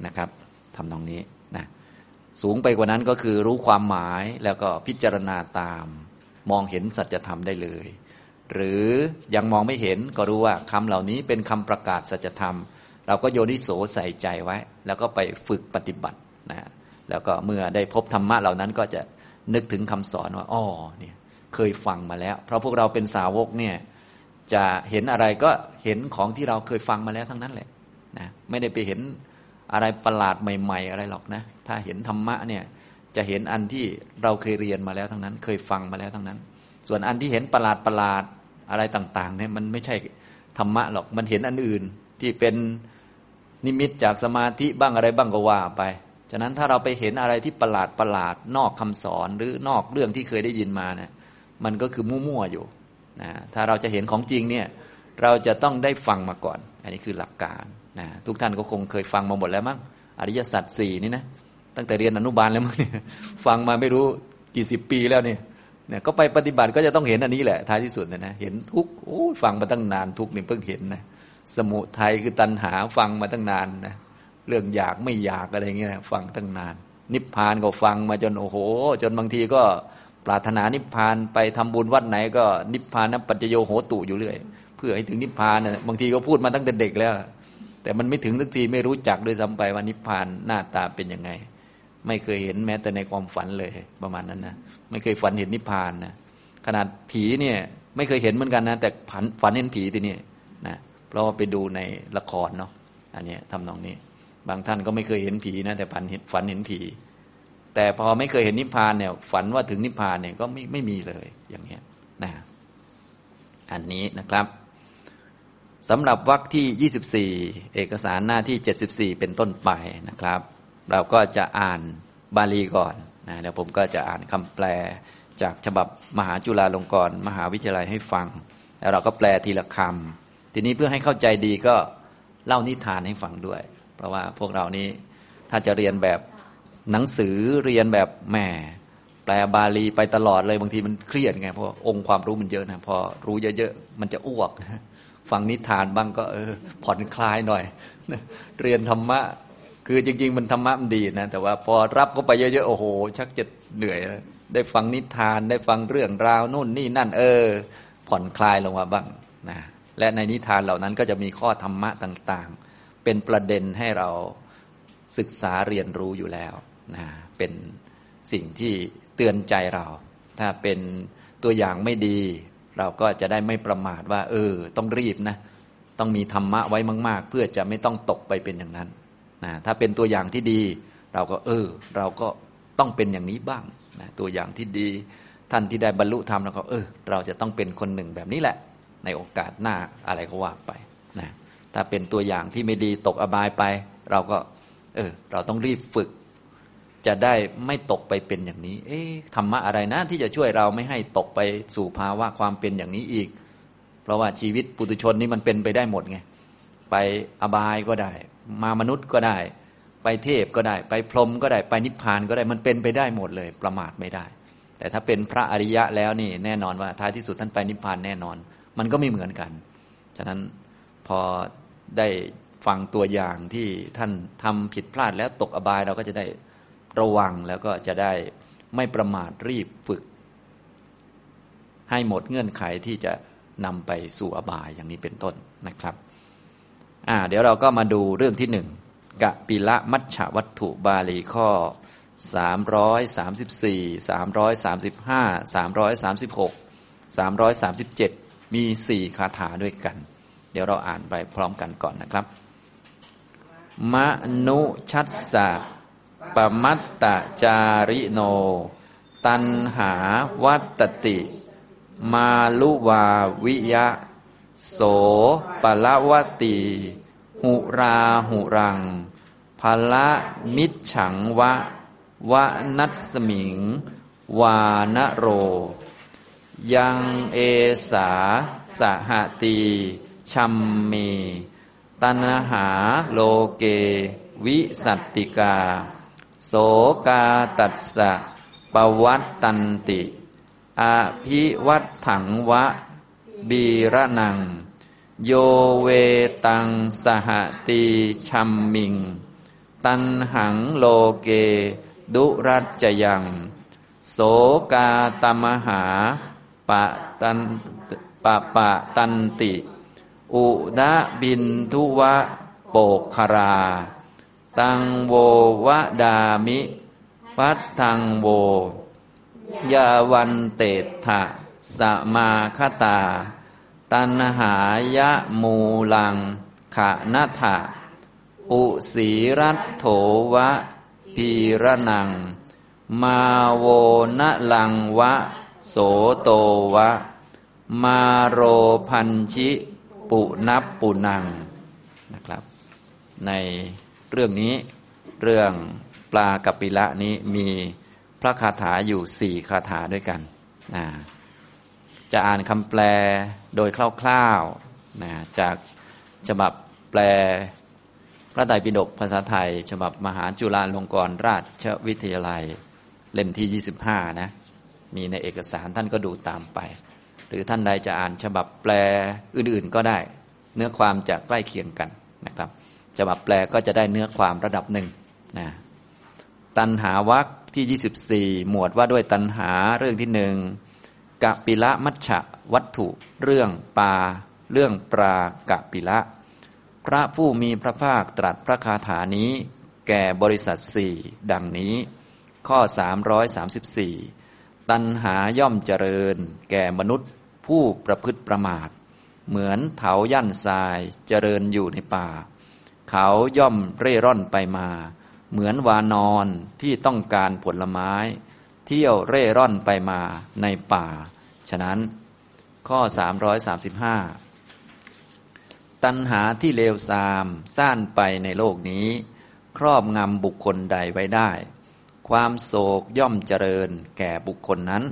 นะครับทำตรงนี้นะสูงไปกว่านั้นก็คือรู้ความหมายแล้วก็พิจารณาตาม มองเห็นสัจธรรมได้เลย หรือยังมองไม่เห็นก็รู้ว่าคำเหล่านี้เป็นคำประกาศสัจธรรม เราก็โยนิโสใส่ใจไว้ แล้วก็ไปฝึกปฏิบัตินะแล้วก็เมื่อได้พบธรรมะเหล่านั้นก็จะนึกถึงคำสอนว่าอ๋อเนี่ยเคยฟังมาแล้ว เพราะพวกเราเป็นสาวกเนี่ยจะเห็นอะไรก็เห็นของที่เราเคยฟังมาแล้วทั้งนั้นแหละนะไม่ได้ไปเห็นอะไรประหลาดใหม่ ๆ อะไรหรอกนะ ถ้าเห็นธรรมะเนี่ยจะเห็นอันที่เราเคยเรียนมาแล้วทั้งนั้น เคยฟังมาแล้วทั้งนั้น ส่วนอันที่เห็นประหลาดประหลาดอะไรต่างๆเนี่ยมันไม่ใช่ธรรมะหรอกมันเห็นอันอื่นที่เป็นนิมิตจากสมาธิบ้างอะไรบ้างก็ว่าไปฉะนั้นถ้าเราไปเห็นอะไรที่ประหลาดประหลาดนอกคำสอนหรือนอกเรื่องที่เคยได้ยินมาเนี่ยมันก็คือมั่วๆอยู่นะถ้าเราจะเห็นของจริงเนี่ยเราจะต้องได้ฟังมาก่อน อันนี้คือหลักการนะทุกท่านก็คงเคยฟังมาหมดแล้วมั้งอริยสัจสี่นี่นะตั้งแต่เรียนอนุบาลแล้วมั้งเนี่ยฟังมาไม่รู้กี่สิบปีแล้วเนี่ย เนี่ยก็ไปปฏิบัติก็จะต้องเห็นอันนี้แหละท้ายที่สุดนะนะเห็นทุกโอ้ฟังมาตั้งนานทุกนี่เพิ่งเห็นนะสมุทัยคือตัณหาฟังมาตั้งนานนะเรื่องอยากไม่อยากอะไรเงี้ยฟังตั้งนาน นิพพานก็ฟังมาจนโอ้โห จนบางทีก็ปรารถนานิพพานไปทำบุญวัดไหนก็นิพพานนั้นปัจจโยโหตุอยู่เรื่อยเพื่อให้ถึงนิพพานนะบางทีก็พูดมาตั้งแต่เด็กแล้ว แต่มันไม่ถึงสักทีไม่รู้จักด้วยซ้ำไปว่านิพพานหน้าตาเป็นยังไง ไม่เคยเห็นแม้แต่ในความฝันเลยประมาณนั้นนะไม่เคยฝันเห็นนิพพานนะขนาดผีเนี่ยไม่เคยเห็นเหมือนกันนะแต่ฝันฝันเห็นผีทีนี้นะเพราะว่าไปดูในละครเนาะอันนี้ทำนองนี้ บางท่านก็ไม่เคยเห็นผีนะแต่ฝันเห็นฝันเห็นผี แต่พอไม่เคยเห็นนิพพานเนี่ยฝันว่าถึงนิพพานเนี่ยก็ไม่ไม่มีเลยอย่างเนี้ยนะอันนี้นะครับสำหรับวรรคที่ 24 เอกสารหน้าที่ 74 เป็นต้นไปนะครับ เราก็จะอ่านบาลีก่อนนะเดี๋ยวผมก็จะอ่านคำแปลจากฉบับมหาจุฬาลงกรณ์มหาวิทยาลัยให้ฟัง แล้วเราก็แปลทีละคำทีนี้เพื่อให้เข้าใจดีก็เล่านิทานให้ฟังด้วย เพราะว่าพวกเรานี้ถ้าจะเรียนแบบหนังสือเรียนแบบแหมแปลบาลีไปตลอดเลยบางทีมันเครียดไงเพราะองค์ความรู้มันเยอะนะพอรู้เยอะๆมันจะอ้วกฟังนิทานบ้างก็เออผ่อนคลายหน่อย เรียนธรรมะ คือจริง ๆ มันธรรมะมันดีนะแต่ว่าพอรับเข้าไปเยอะๆโอ้โห ชักจะเหนื่อยได้ฟังนิทานได้ฟังเรื่องราวนู่นนี่นั่น เออ ผ่อนคลายลงมาบ้างนะและในนิทานเหล่านั้นก็จะมีข้อธรรมะต่างๆ เป็นประเด็นให้เราศึกษาเรียนรู้อยู่แล้วนะเป็นสิ่งที่เตือนใจเรา ถ้าเป็นตัวอย่างไม่ดี เราก็จะได้ไม่ประมาทว่า เออ ต้องรีบนะ ต้องมีธรรมะไว้มาก ๆ เพื่อจะไม่ต้องตกไปเป็นอย่างนั้น นะถ้าเป็นตัวอย่างที่ดี เราก็เออ เราก็ต้องเป็นอย่างนี้บ้างนะตัวอย่างที่ดี ท่านที่ได้บรรลุธรรมแล้วก็เออ เราจะต้องเป็นคนหนึ่งแบบนี้แหละ ในโอกาสหน้าอะไรก็ว่าไปนะถ้าเป็นตัวอย่างที่ไม่ดีตกอบายไป เราก็ เออ เราต้องรีบฝึก จะได้ไม่ตกไปเป็นอย่างนี้ เอ๊ะธรรมะอะไรนะ ที่จะช่วยเราไม่ให้ตกไปสู่ภาวะความเป็นอย่างนี้อีก เพราะว่าชีวิตปุถุชนนี่มันเป็นไปได้หมดไงไปอบายก็ได้ มามนุษย์ก็ได้ ไปเทพก็ได้ ไปพรหมก็ได้ไปนิพพานก็ได้มันเป็นไปได้หมดเลยประมาทไม่ได้ แต่ถ้าเป็นพระอริยะแล้วนี่แน่นอนว่าท้ายที่สุดท่านไปนิพพานแน่นอน มันก็ไม่เหมือนกัน ฉะนั้นพอได้ฟังตัวอย่างที่ท่านทำผิดพลาดแล้วตกอบายเราก็จะได้ระวังแล้วก็จะได้ไม่ประมาทรีบฝึก ให้หมดเงื่อนไขที่จะนำไปสู่อบายอย่างนี้เป็นต้นนะครับ อ่าเดี๋ยวเราก็มาดูเรื่องที่หนึ่งกะปิละมัชฉวัตถุบาลีข้อ 334 335 336 337 มีสี่คาถาด้วยกัน เดี๋ยวเราอ่านไปพร้อมกันก่อนนะครับ มนุชัสสะปมัตตจาริโน ตันหาวัตติ มาลุวาวิยะ โสปละวติหุราหุรังภละมิจฉังวะ วะนัสมิง วานโร ยังเอสาสหตีชัมเมตันหาโลเก วิสัตติกา โสกาตัสสะปวัตตันติ อภิวัตถังวะ บีระนัง โยเวตังสหตีชัมมิง ตันหังโลเก ดุรัจยัง โสกาตมหาปะตันปะปะตันติ อุดะบินทุวะโปกคารา ตังโววะดามิ ปัตตังโวยาวันเตถะ สมาคตา ตันหายะมูลัง ขะนัถะอุสีรัตโถวะพีระนัง มาโวนะลังวะ โสโตวะ มาโรพันชิปุนับปุนังนะครับ ในเรื่องนี้เรื่องปลากัปปิละนี้มีพระคาถาอยู่สี่คาถาด้วยกันนะ จะอ่านคำแปลโดยคร่าวๆนะจากฉบับแปลพระไตรปิฎกภาษาไทย ฉบับมหาจุฬาลงกรณราชวิทยาลัย เล่มที่ 25 นะ มีในเอกสารท่านก็ดูตามไป หรือท่านใดจะอ่านฉบับแปลอื่นๆก็ได้ เนื้อความจะใกล้เคียงกันนะครับ ฉบับแปลก็จะได้เนื้อความระดับหนึ่งนะตันหาวักที่ 24 หมวดว่าด้วยตันหาเรื่องที่หนึ่ง กะปิละมัชชะวัตถุ เรื่องปา เรื่องปรากะปิละ พระผู้มีพระภาคตรัสพระคาถานี้ แก่บริษัทสี่ดังนี้ ข้อ 334 ตันหาย่อมเจริญ แก่มนุษย์ผู้ประพฤติประมาท เหมือนเถายันทรายเจริญอยู่ในป่า เขาย่อมเร่ร่อนไปมา เหมือนวานอนที่ต้องการผลไม้ เที่ยวเร่ร่อนไปมาในป่า ฉะนั้นข้อ 335 ตัณหาที่เลวทรามซ่านไปในโลกนี้ ครอบงำบุคคลใดไว้ได้ ความโศกย่อมเจริญแก่บุคคลนั้น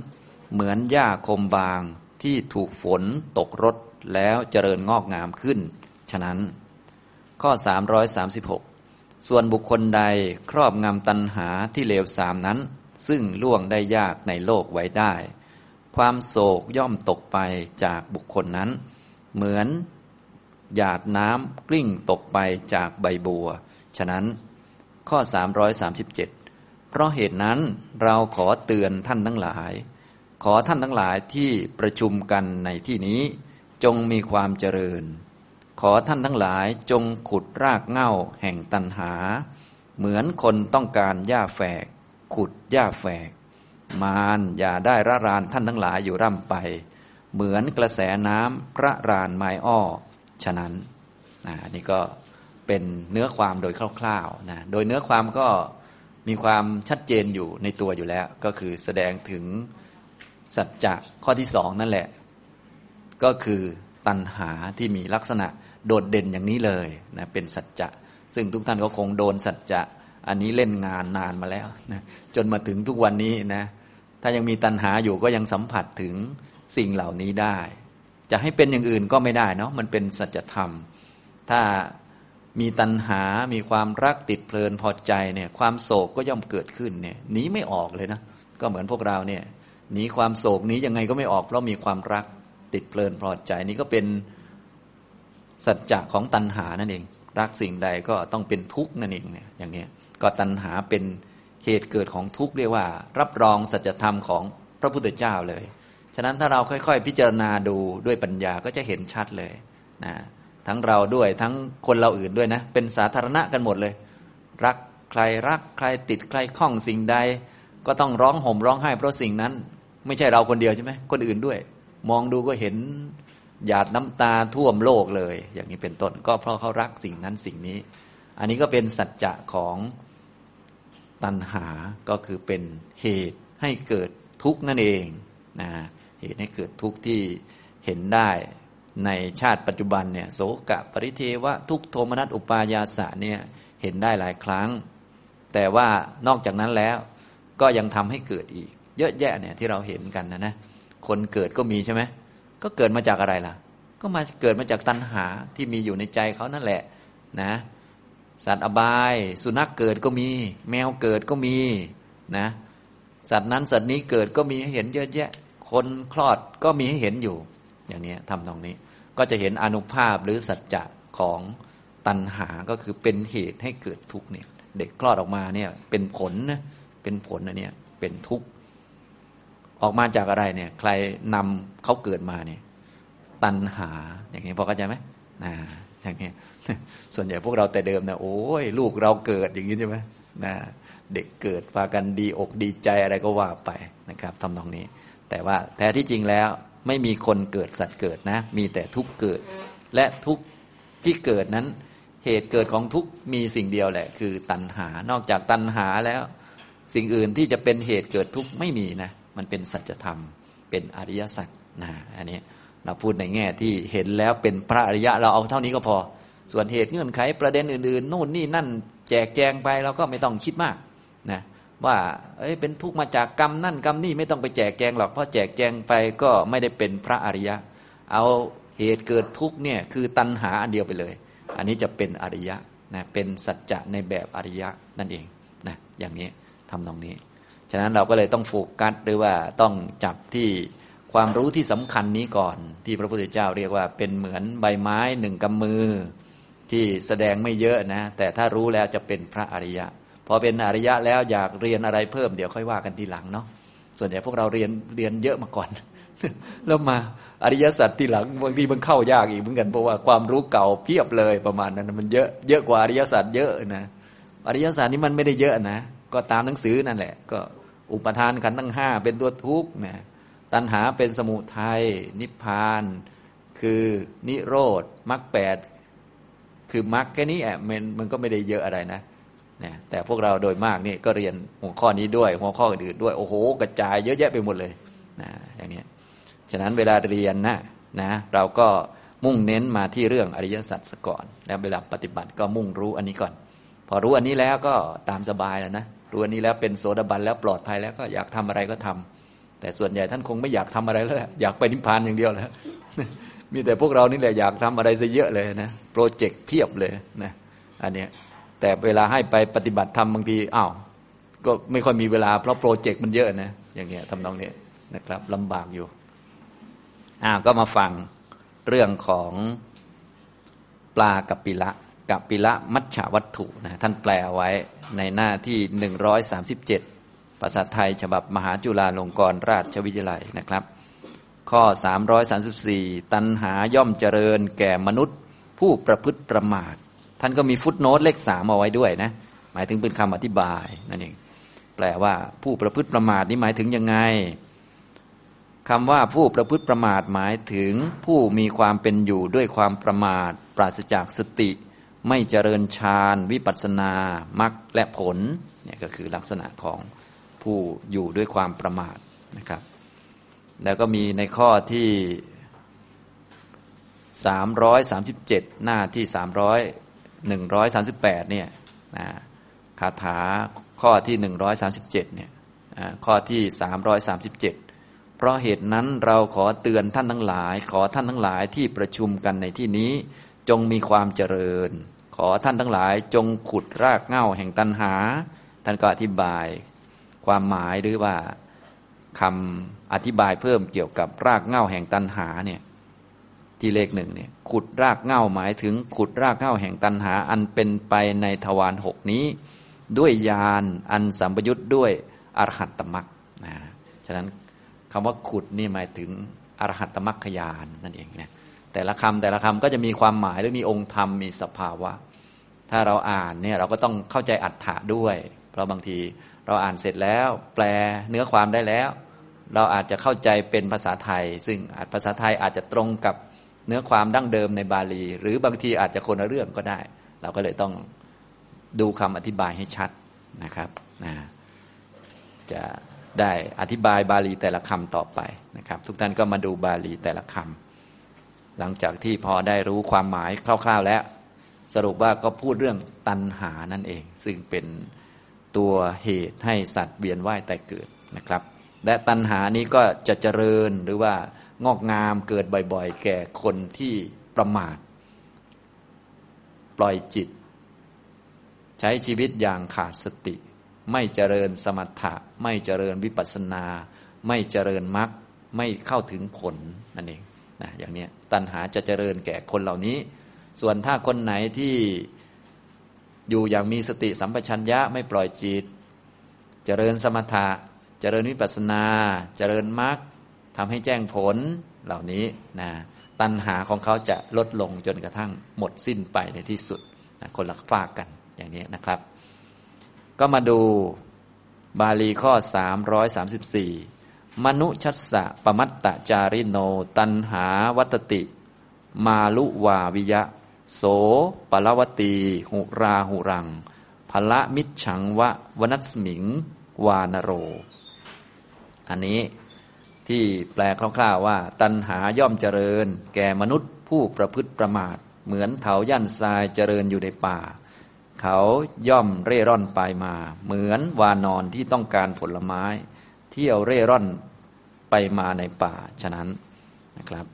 เหมือนหญ้าคมบางที่ถูกฝนตกรดแล้วเจริญงอกงามขึ้น ฉะนั้น ข้อ 336 ส่วนบุคคลใดครอบงำตัณหาที่เลวทรามนั้น ซึ่งล่วงได้ยากในโลกไว้ได้ ความโศกย่อมตกไปจากบุคคลนั้น เหมือนหยาดน้ำกลิ้งตกไปจากใบบัว ฉะนั้นข้อ 337 เพราะเหตุนั้นเราขอเตือนท่านทั้งหลาย ขอท่านทั้งหลายที่ประชุมกันในที่นี้ จงมีความเจริญ ขอท่านทั้งหลายจงขุดรากเง้าแห่งตันหา เหมือนคนต้องการหญ้าแฝก ขุดหญ้าแฝก มารอย่าได้ระรานท่านทั้งหลายอยู่ร่ำไป เหมือนกระแสน้ำพระรานไม้อ้อ ฉะนั้นนะนี่ก็เป็นเนื้อความโดยคร่าวๆนะโดยเนื้อความก็มีความชัดเจนอยู่ในตัวอยู่แล้ว ก็คือแสดงถึงสัจจะข้อที่สองนั่นแหละ ก็คือตัณหาที่มีลักษณะโดดเด่นอย่างนี้เลยนะเป็นสัจจะ ซึ่งทุกท่านก็คงโดนสัจจะ อันนี้เล่นงานนานมาแล้วนะจนมาถึงทุกวันนี้นะถ้ายังมีตัณหาอยู่ก็ยังสัมผัสถึงสิ่งเหล่านี้ได้ จะให้เป็นอย่างอื่นก็ไม่ได้เนาะมันเป็นสัจธรรม ถ้ามีตัณหา มีความรักติดเพลินพอใจเนี่ย ความโศกก็ย่อมเกิดขึ้นเนี่ยหนีไม่ออกเลยนะ ก็เหมือนพวกเราเนี่ยหนีความโศกหนียังไงก็ไม่ออกเพราะมีความรักติดเพลินพอใจนี่ก็เป็นสัจจะของตัณหานั่นเอง รักสิ่งใดก็ต้องเป็นทุกข์นั่นเองเนี่ยอย่างนี้ ก็ตัณหาเป็นเหตุเกิดของทุกข์เรียกว่า รับรองสัจธรรมของพระพุทธเจ้าเลย ฉะนั้นถ้าเราค่อยๆ พิจารณาดูด้วยปัญญาก็จะเห็นชัดเลยนะทั้งเราด้วยทั้งคนเราอื่นด้วยนะ เป็นสาธารณะกันหมดเลย รักใครรักใครติดใครคล้องสิ่งใด ก็ต้องร้องห่มร้องไห้เพราะสิ่งนั้น ไม่ใช่เราคนเดียวใช่ไหมคนอื่นด้วย มองดูก็เห็นหยาดน้ำตาท่วมโลกเลย อย่างนี้เป็นต้นก็เพราะเขารักสิ่งนั้นสิ่งนี้ อันนี้ก็เป็นสัจจะของ ตัณหาก็คือเป็นเหตุให้เกิดทุกข์นั่นเองนะเหตุให้เกิดทุกข์ที่เห็นได้ในชาติปัจจุบันเนี่ยโสกะปริเทวะทุกโทมนัสอุปายาสะเนี่ยเห็นได้หลายครั้ง แต่ว่านอกจากนั้นแล้วก็ยังทำให้เกิดอีก เยอะแยะเนี่ยที่เราเห็นกันนะนะคนเกิดก็มีใช่ไหมก็เกิดมาจากอะไรล่ะ ก็มาเกิดมาจากตัณหาที่มีอยู่ในใจเขานั่นแหละนะ สัตว์อบาย สุนัขเกิดก็มี แมวเกิดก็มีนะ สัตว์นั้นสัตว์นี้เกิดก็มีให้เห็นเยอะแยะ คนคลอดก็มีให้เห็นอยู่ อย่างนี้ทำตรงนี้ ก็จะเห็นอนุภาพหรือสัจจะของตัณหาก็คือเป็นเหตุให้เกิดทุกข์เนี่ย เด็กคลอดออกมาเนี่ย เป็นผลนะเป็นผลนะเนี่ยเป็นทุกข์ออกมาจากอะไรเนี่ย ใครนำเขาเกิดมาเนี่ย ตัณหาอย่างนี้พอเข้าใจไหมนะอย่างนี้ ส่วนใหญ่พวกเราแต่เดิมนะโอ้ยลูกเราเกิดอย่างนี้ใช่ไหมนะเด็กเกิดพากันดีอกดีใจอะไรก็ว่าไปนะครับทำตรงนี้ แต่ว่าแท้ที่จริงแล้วไม่มีคนเกิดสัตว์เกิดนะ มีแต่ทุกเกิด และทุกที่เกิดนั้น เหตุเกิดของทุกมีสิ่งเดียวแหละ คือตัณหานอกจากตัณหาแล้ว สิ่งอื่นที่จะเป็นเหตุเกิดทุกไม่มีนะมันเป็นสัจธรรม เป็นอริยสัจนะอันนี้เราพูดในแง่ที่เห็นแล้วเป็นพระอริยะเราเอาเท่านี้ก็พอ ส่วนเหตุเงื่อนไขประเด็นอื่นๆนู่นนี่นั่นแจกแจงไปเราก็ไม่ต้องคิดมากนะว่าเอ้ยเป็นทุกข์มาจากกรรมนั่นกรรมนี่ไม่ต้องไปแจกแจงหรอกเพราะแจกแจงไปก็ไม่ได้เป็นพระอริยะ เอาเหตุเกิดทุกข์เนี่ยคือตัณหาอันเดียวไปเลย อันนี้จะเป็นอริยะนะเป็นสัจจะในแบบอริยะนั่นเองนะอย่างนี้ทำตรงนี้ ฉะนั้นเราก็เลยต้องโฟกัสหรือว่าต้องจับที่ความรู้ที่สำคัญนี้ก่อน ที่พระพุทธเจ้าเรียกว่าเป็นเหมือนใบไม้หนึ่งกำมือ ที่แสดงไม่เยอะนะ แต่ถ้ารู้แล้วจะเป็นพระอริยะ พอเป็นอริยะแล้วอยากเรียนอะไรเพิ่มเดี๋ยวค่อยว่ากันทีหลังเนาะส่วนใหญ่พวกเราเรียนเรียนเยอะมาก่อน แล้วมาอริยสัจทีหลังบางทีมันเข้ายากอีกเหมือนกันเพราะว่าความรู้เก่าเพียบเลยประมาณนั้นมันเยอะเยอะกว่าอริยสัจเยอะนะอริยสัจนี้มันไม่ได้เยอะนะ ก็ตามหนังสือนั่นแหละ ก็อุปทานขันธ์ทั้งห้าเป็นตัวทุกข์นะตัณหาเป็นสมุทัยนิพพาน คือนิโรธมรรคแปด คือมรรคแค่นี้แอบมันมันก็ไม่ได้เยอะอะไรนะนะแต่พวกเราโดยมากนี่ก็เรียนหัวข้อนี้ด้วย หัวข้ออื่นด้วย โอ้โห กระจายเยอะแยะไปหมดเลยนะอย่างนี้ฉะนั้นเวลาเรียนนะนะเราก็มุ่งเน้นมาที่เรื่องอริยสัจก่อน แล้วเวลาปฏิบัติก็มุ่งรู้อันนี้ก่อน พอรู้อันนี้แล้วก็ตามสบายแล้วนะรู้อันนี้แล้วเป็นโสดาบันแล้วปลอดภัยแล้วก็อยากทำอะไรก็ทำแต่ส่วนใหญ่ท่านคงไม่อยากทำอะไรแล้วอยากไปนิพพานอย่างเดียวแล้ว มีแต่พวกเรานี่แหละอยากทำอะไรซะเยอะเลยนะโปรเจกต์เพียบเลยนะอันเนี้ยแต่เวลาให้ไปปฏิบัติธรรมบางทีอ้าวก็ไม่ค่อยมีเวลาเพราะโปรเจกต์มันเยอะนะอย่างเงี้ยทำนองนี้นะครับลำบากอยู่อ่าก็มาฟังเรื่องของปลากับปิละกับปิละมัชฉวัตถุนะท่านแปลไว้ในหน้าที่หนึ่งร้อยสามสิบเจ็ดภาษาไทยฉบับมหาจุฬาลงกรณราชวิทยาลัยนะครับ ข้อ 334 ตัณหาย่อมเจริญแก่มนุษย์ ผู้ประพฤติประมาท ท่านก็มีฟุตโนตเลขสามเอาไว้ด้วยนะ หมายถึงเป็นคำอธิบายนั่นเอง แปลว่าผู้ประพฤติประมาทนี่หมายถึงยังไงคำว่าผู้ประพฤติประมาทหมายถึงผู้มีความเป็นอยู่ด้วยความประมาท ปราศจากสติ ไม่เจริญฌานวิปัสสนามรรคและผลเนี่ยก็คือลักษณะของผู้อยู่ด้วยความประมาทนะครับ แล้วก็มีในข้อที่ 337 หน้าที่ 300 138เนี่ยนะคาถาข้อที่ 137เนี่ยข้อที่ 337 เพราะเหตุนั้นเราขอเตือนท่านทั้งหลาย ขอท่านทั้งหลายที่ประชุมกันในที่นี้จงมีความเจริญ ขอท่านทั้งหลายจงขุดรากเหง้าแห่งตัณหา ท่านก็อธิบาย ความหมายหรือว่า คำอธิบายเพิ่มเกี่ยวกับรากเง้าแห่งตันหาเนี่ยที่เลขหนึ่งเนี่ยขุดรากเง้าหมายถึงขุดรากเง้าแห่งตันหา อันเป็นไปในทวารหกนี้ ด้วยยานอันสัมปยุทธ์ด้วยอรหัตตมักนะฉะนั้นคำว่าขุดนี่หมายถึงอรหัตตมักขยานนั่นเองนะแต่ละคำแต่ละคำก็จะมีความหมายหรือมีองค์ธรรมมีสภาวะ ถ้าเราอ่านเนี่ยเราก็ต้องเข้าใจอัฏฐะด้วย เพราะบางที เราอ่านเสร็จแล้ว แปลเนื้อความได้แล้ว เราอาจจะเข้าใจเป็นภาษาไทย ซึ่งอาจภาษาไทยอาจจะตรงกับเนื้อความดั้งเดิมในบาลี หรือบางทีอาจจะคนละเรื่องก็ได้ เราก็เลยต้องดูคำอธิบายให้ชัดนะครับนะจะได้อธิบายบาลีแต่ละคำต่อไปนะครับ ทุกท่านก็มาดูบาลีแต่ละคำหลังจากที่พอได้รู้ความหมายคร่าว ๆแล้ว สรุปว่าก็พูดเรื่องตัณหานั่นเอง ซึ่งเป็น ตัวเหตุให้สัตว์เวียนว่ายแต่เกิดนะครับ และตัณหานี้ก็จะเจริญหรือว่างอกงามเกิดบ่อยๆ แก่คนที่ประมาท ปล่อยจิต ใช้ชีวิตอย่างขาดสติ ไม่เจริญสมถะ ไม่เจริญวิปัสสนา ไม่เจริญมรรคไม่เข้าถึงผลนั่นเองนะอย่างนี้ตัณหาจะเจริญแก่คนเหล่านี้ ส่วนถ้าคนไหนที่ อยู่อย่างมีสติสัมปชัญญะไม่ปล่อยจิต เจริญสมถะ เจริญวิปัสนา เจริญมรรคทำให้แจ้งผลเหล่านี้นะตัณหาของเขาจะลดลงจนกระทั่งหมดสิ้นไปในที่สุดนะคนละฝากกันอย่างนี้นะครับ ก็มาดูบาลีข้อ 334 มนุชัสสะปมัตตจาริโน ตันหาวัตติ มาลุวาวิยะ โสปลวตี หุราหุรังพละมิฉังวะวนัสมิง วานโร อันนี้ที่แปลคร่าวๆว่า ตัณหาย่อมเจริญ แก่มนุษย์ผู้ประพฤติประมาท เหมือนเถายันทรายเจริญอยู่ในป่า เขาย่อมเร่ร่อนไปมา เหมือนวานอนที่ต้องการผลไม้ เที่ยวเร่ร่อนไปมาในป่า ฉะนั้นนะครับ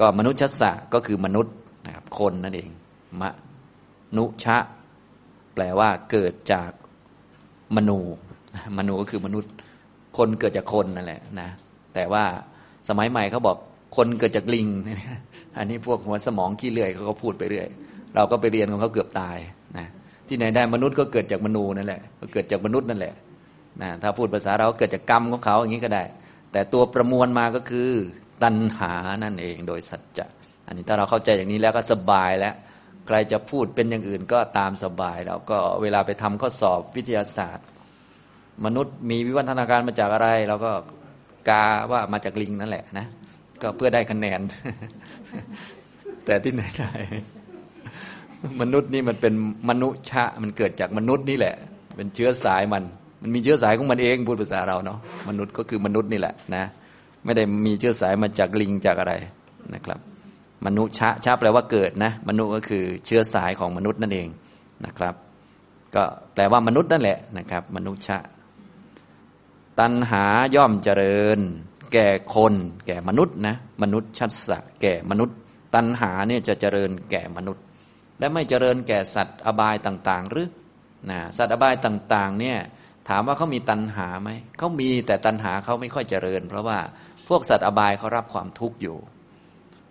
ก็มนุษย์ชัสสะก็คือมนุษย์ นะครับคนนั่นเองมะนุชะ แปลว่าเกิดจากมนูมนูก็คือมนุษย์ คนเกิดจากคนนั่นแหละนะแต่ว่าสมัยใหม่เขาบอกคนเกิดจากลิง อันนี้พวกหัวสมองขี้เลื่อยเขาก็พูดไปเรื่อย เราก็ไปเรียนของเขาเกือบตายนะที่ไหนได้มนุษย์ก็เกิดจากมนูนั่นแหละก็เกิดจากมนุษย์นั่นแหละนะถ้าพูดภาษาเราเกิดจากกรรมของเขาอย่างนี้ก็ได้ แต่ตัวประมวลมาก็คือตัณหานั่นเองโดยสัจจะ อันนี้ถ้าเราเข้าใจอย่างนี้แล้วก็สบายแล้วใครจะพูดเป็นอย่างอื่นก็ตามสบายเราก็เวลาไปทำข้อสอบวิทยาศาสตร์ มนุษย์มีวิวัฒนาการมาจากอะไรเราก็กาว่ามาจากลิงนั่นแหละนะ ก็เพื่อได้คะแนน แต่ที่ไหนได้มนุษย์นี่มันเป็นมนุษย์ชะ มันเกิดจากมนุษย์นี่แหละ เป็นเชื้อสายมัน มันมีเชื้อสายของมันเองพูดภาษาเราเนาะมนุษย์ก็คือมนุษย์นี่แหละนะ ไม่ได้มีเชื้อสายมาจากลิงจากอะไรนะครับ มนุษย์ชะชะแปลว่าเกิดนะ มนุษย์ก็คือเชื้อสายของมนุษย์นั่นเองนะครับ ก็แปลว่ามนุษย์นั่นแหละนะครับ มนุษย์ชะ ตัณหาย่อมเจริญ แก่คน แก่มนุษย์นะมนุษย์ชัดสะแก่มนุษย์ ตัณหาเนี่ยจะเจริญแก่มนุษย์ และไม่เจริญแก่สัตว์อบายต่างๆ หรือนะสัตว์อบายต่างๆ เนี่ยถามว่าเขามีตัณหาไหม เขามีแต่ตัณหาเขาไม่ค่อยเจริญ เพราะว่าพวกสัตว์อบายเขารับความทุกข์อยู่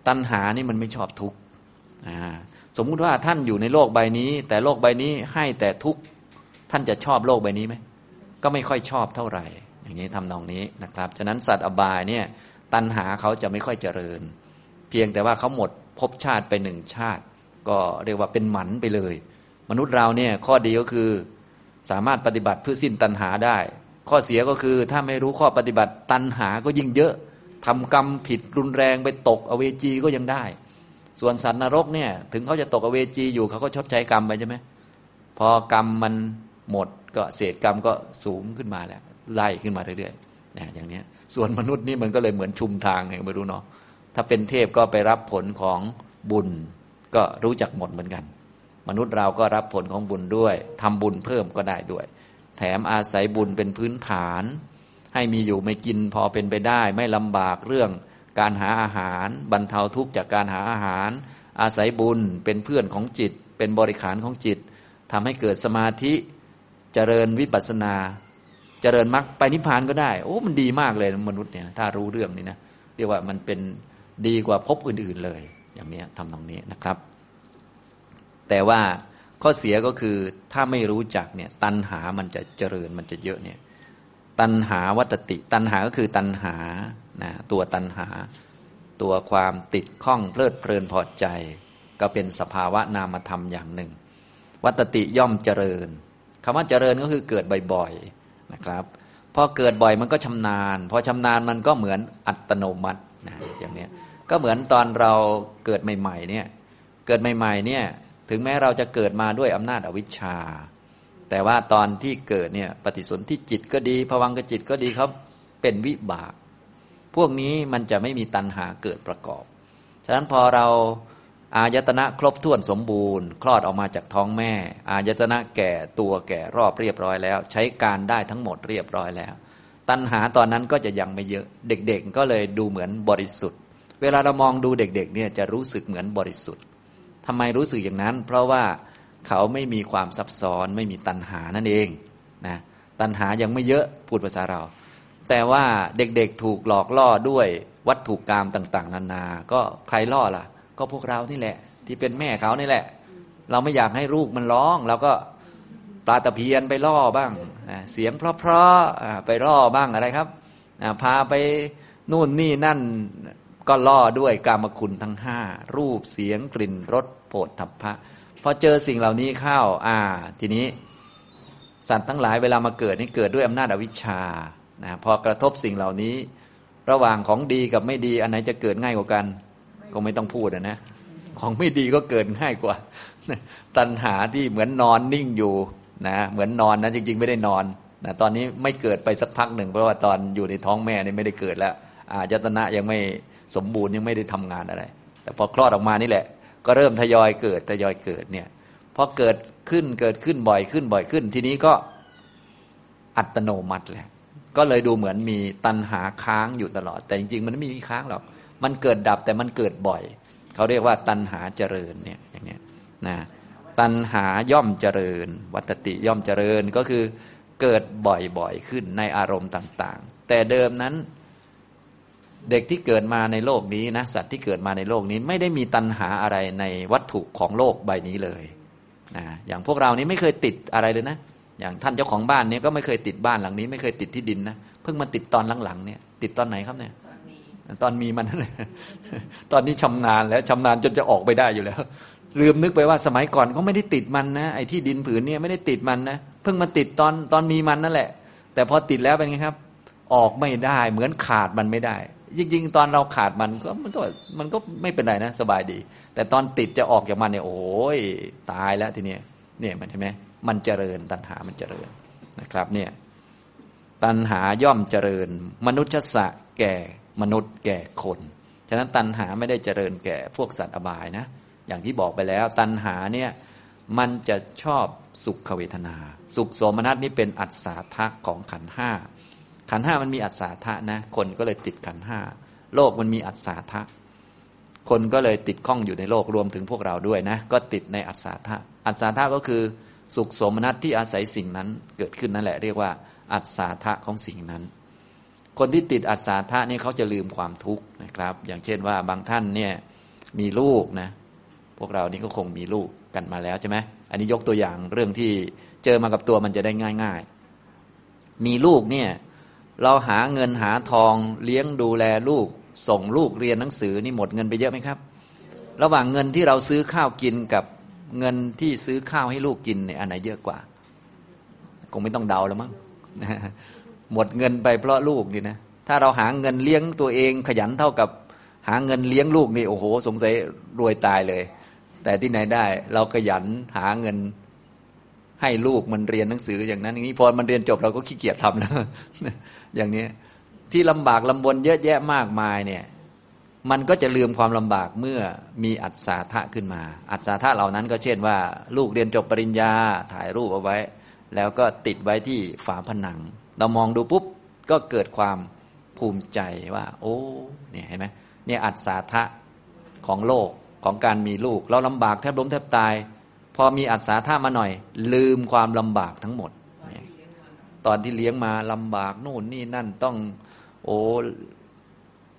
ตัณหานี่มันไม่ชอบทุกข์สมมุติว่าท่านอยู่ในโลกใบนี้ แต่โลกใบนี้ให้แต่ทุกข์ท่านจะชอบโลกใบนี้ไหมก็ไม่ค่อยชอบเท่าไหร่ อย่างนี้ทำนองนี้นะครับ ฉะนั้นสัตว์อบายเนี่ยตัณหาเขาจะไม่ค่อยเจริญ เพียงแต่ว่าเขาหมดภพชาติไปหนึ่งชาติ ก็เรียกว่าเป็นหมันไปเลย มนุษย์เราเนี่ยข้อดีก็คือสามารถปฏิบัติเพื่อสิ้นตัณหาได้ ข้อเสียก็คือถ้าไม่รู้ข้อปฏิบัติตัณหาก็ยิ่งเยอะ ทำกรรมผิดรุนแรงไปตกอเวจีก็ยังได้ ส่วนสัตว์นรกเนี่ย ถึงเขาจะตกอเวจีอยู่เขาก็ชดใช้กรรมไปใช่ไหมพอกรรมมันหมดก็เศษกรรมก็สูงขึ้นมาแล้ว ไล่ขึ้นมาเรื่อยๆนะอย่างนี้ส่วนมนุษย์นี่มันก็เลยเหมือนชุมทางไงไม่รู้เนาะถ้าเป็นเทพก็ไปรับผลของบุญ ก็รู้จักหมดเหมือนกัน มนุษย์เราก็รับผลของบุญด้วยทำบุญเพิ่มก็ได้ด้วย แถมอาศัยบุญเป็นพื้นฐาน ให้มีอยู่ไม่กินพอเป็นไปได้ ไม่ลำบากเรื่องการหาอาหาร บรรเทาทุกข์จากการหาอาหาร อาศัยบุญเป็นเพื่อนของจิต เป็นบริขารของจิตทำให้เกิดสมาธิเจริญวิปัสนาเจริญมรรคไปนิพพานก็ได้ โอ้มันดีมากเลยมนุษย์เนี่ยถ้ารู้เรื่องนี้นะเรียกว่ามันเป็นดีกว่าภพอื่นๆเลย อย่างนี้ทำตรงนี้นะครับ แต่ว่าข้อเสียก็คือถ้าไม่รู้จักเนี่ยตัณหามันจะเจริญมันจะเยอะเนี่ย ตัณหาวัตติ ตัณหาก็คือตัณหานะตัวตัณหา ตัวความติดข้องเพลิดเพลินพอใจ ก็เป็นสภาวะนามธรรมอย่างหนึ่ง วัตติย่อมเจริญคำว่าเจริญก็คือเกิดบ่อยๆนะครับพอเกิดบ่อยมันก็ชำนาญ พอชำนาญมันก็เหมือนอัตโนมัตินะอย่างนี้ก็เหมือนตอนเราเกิดใหม่ๆเนี่ยเกิดใหม่ๆเนี่ยถึงแม้เราจะเกิดมาด้วยอำนาจอวิชชา แต่ว่าตอนที่เกิดเนี่ยปฏิสนธิจิตก็ดีภวังกจิตก็ดีเขาเป็นวิบาก พวกนี้มันจะไม่มีตัณหาเกิดประกอบ ฉะนั้นพอเราอายตนะครบถ้วนสมบูรณ์ คลอดออกมาจากท้องแม่ อายตนะแก่ตัวแก่รอบเรียบร้อยแล้ว ใช้การได้ทั้งหมดเรียบร้อยแล้ว ตัณหาตอนนั้นก็จะยังไม่เยอะเด็กๆ ก็เลยดูเหมือนบริสุทธิ์ เวลาเรามองดูเด็กๆเนี่ยจะรู้สึกเหมือนบริสุทธิ์ทำไมรู้สึกอย่างนั้น เพราะว่า เขาไม่มีความซับซ้อนไม่มีตัณหานั่นเองนะตัณหายังไม่เยอะพูดภาษาเรา แต่ว่าเด็กๆถูกหลอกล่อด้วยวัตถุกรรมต่าง ๆ นานา ก็ใครล่อล่ะ ก็พวกเรานี่แหละ ที่เป็นแม่เขานี่แหละ เราไม่อยากให้ลูกมันร้องเราก็ปลาตะเพียนไปล่อบ้าง เสียงเพราะๆไปล่อบ้างอะไรครับ พาไปนู่นนี่นั่นก็ล่อด้วยกามคุณทั้งห้ารูปเสียงกลิ่นรสโผฏฐัพพะ พอเจอสิ่งเหล่านี้เข้า อ่า ทีนี้ สัตว์ทั้งหลายเวลามาเกิดนี่เกิดด้วยอำนาจอวิชชานะพอกระทบสิ่งเหล่านี้ ระหว่างของดีกับไม่ดีอันไหนจะเกิดง่ายกว่ากัน ก็ไม่ต้องพูดนะ ของไม่ดีก็เกิดง่ายกว่า ตัณหาที่เหมือนนอนนิ่งอยู่นะเหมือนนอนนะจริง ๆ ไม่ได้นอนนะตอนนี้ไม่เกิดไปสักพักหนึ่งเพราะว่าตอนอยู่ในท้องแม่นี่ไม่ได้เกิดแล้วอาจตนะยังไม่สมบูรณ์ยังไม่ได้ทำงานอะไร แต่พอคลอดออกมานี่แหละ ก็เริ่มทยอยเกิดทยอยเกิดเนี่ยพอเกิดขึ้นเกิดขึ้นบ่อยขึ้นบ่อยขึ้น ทีนี้ก็อัตโนมัติแหละก็เลยดูเหมือนมีตัณหาค้างอยู่ตลอด แต่จริงๆ มันไม่มีค้างหรอก มันเกิดดับแต่มันเกิดบ่อย เขาเรียกว่าตัณหาเจริญเนี่ยอย่างเนี้ยนะตัณหาย่อมเจริญ วัตติย่อมเจริญก็คือเกิดบ่อยๆขึ้นในอารมณ์ต่างๆ แต่เดิมนั้น เด็กที่เกิดมาในโลกนี้นะสัตว์ที่เกิดมาในโลกนี้ไม่ได้มีตัณหาอะไรในวัตถุของโลกใบนี้เลยนะอย่างพวกเรานี้ไม่เคยติดอะไรเลยนะ อย่างท่านเจ้าของบ้านเนี่ยก็ไม่เคยติดบ้านหลังนี้ ไม่เคยติดที่ดินนะเพิ่งมาติดตอนหลังๆเนี่ย ติดตอนไหนครับเนี่ยตอนมีมันนั่นแหละตอนนี้ชำนาญแล้วชำนาญจนจะออกไปได้อยู่แล้ว ลืมนึกไปว่าสมัยก่อนเขาไม่ได้ติดมันนะไอ้ที่ดินผืนเนี่ยไม่ได้ติดมันนะเพิ่งมาติดตอนตอนมีมันนั่นแหละ แต่พอติดแล้วเป็นไงครับ ออกไม่ได้เหมือนขาดมันไม่ได้ จริงๆ ตอนเราขาดมันก็มันก็มันก็ไม่เป็นไรนะ สบายดี แต่ตอนติดจะออกจากมันเนี่ยโอ้ยตายแล้วทีเนี้ยเนี่ยมันเห็นไหมมันเจริญ ตัณหามันเจริญนะครับเนี่ยตัณหาย่อมเจริญ มนุษย์สะแก่มนุษย์แก่คน ฉะนั้นตัณหาไม่ได้เจริญแก่พวกสัตว์อบายนะ อย่างที่บอกไปแล้ว ตัณหาเนี่ยมันจะชอบสุขเวทนา สุขโสมนัสนี่เป็นอัศาทะของขันห้า ขันห้ามันมีอัศาทะนะ คนก็เลยติดขันห้าโลกมันมีอัศาทะคนก็เลยติดข้องอยู่ในโลกรวมถึงพวกเราด้วยนะ ก็ติดในอัศาทะอัศาทะก็คือสุขสมนัสที่อาศัยสิ่งนั้นเกิดขึ้นนั่นแหละ เรียกว่า อัศาทะของสิ่งนั้น คนที่ติดอัศาทะนี่เขาจะลืมความทุกข์นะครับ อย่างเช่นว่าบางท่านเนี่ยมีลูกนะ พวกเรานี่ก็คงมีลูกกันมาแล้วใช่ไหมอันนี้ยกตัวอย่างเรื่องที่เจอมากับตัวมันจะได้ง่าย ๆ มีลูกเนี่ย เราหาเงินหาทองเลี้ยงดูแลลูก ส่งลูกเรียนหนังสือนี่หมดเงินไปเยอะไหมครับ ระหว่างเงินที่เราซื้อข้าวกินกับเงินที่ซื้อข้าวให้ลูกกินเนี่ยอันไหนเยอะกว่า คงไม่ต้องเดาแล้วมั้งหมดเงินไปเพราะลูกนี่นะถ้าเราหาเงินเลี้ยงตัวเองขยันเท่ากับหาเงินเลี้ยงลูกนี่โอ้โห สงสัยรวยตายเลย แต่ที่ไหนได้ เราขยันหาเงินให้ลูกมันเรียนหนังสืออย่างนั้นอย่างนี้พอมันเรียนจบเราก็ขี้เกียจทำแล้ว อย่างนี้ที่ลำบากลำบนเยอะแยะมากมายเนี่ย มันก็จะลืมความลำบากเมื่อมีอัศาธะขึ้นมา อัศาธะเหล่านั้นก็เช่นว่า ลูกเรียนจบปริญญาถ่ายรูปเอาไว้ แล้วก็ติดไว้ที่ฝาผนัง เรามองดูปุ๊บก็เกิดความภูมิใจว่า โอ้เนี่ยเห็นไหมเนี่ยอัศาธะของโลกของการมีลูก เราลำบากแทบล้มแทบตาย พอมีอัศาธามาหน่อย ลืมความลำบากทั้งหมด ตอนที่เลี้ยงมาลำบากโน่นนี่นั่นต้อง โอ้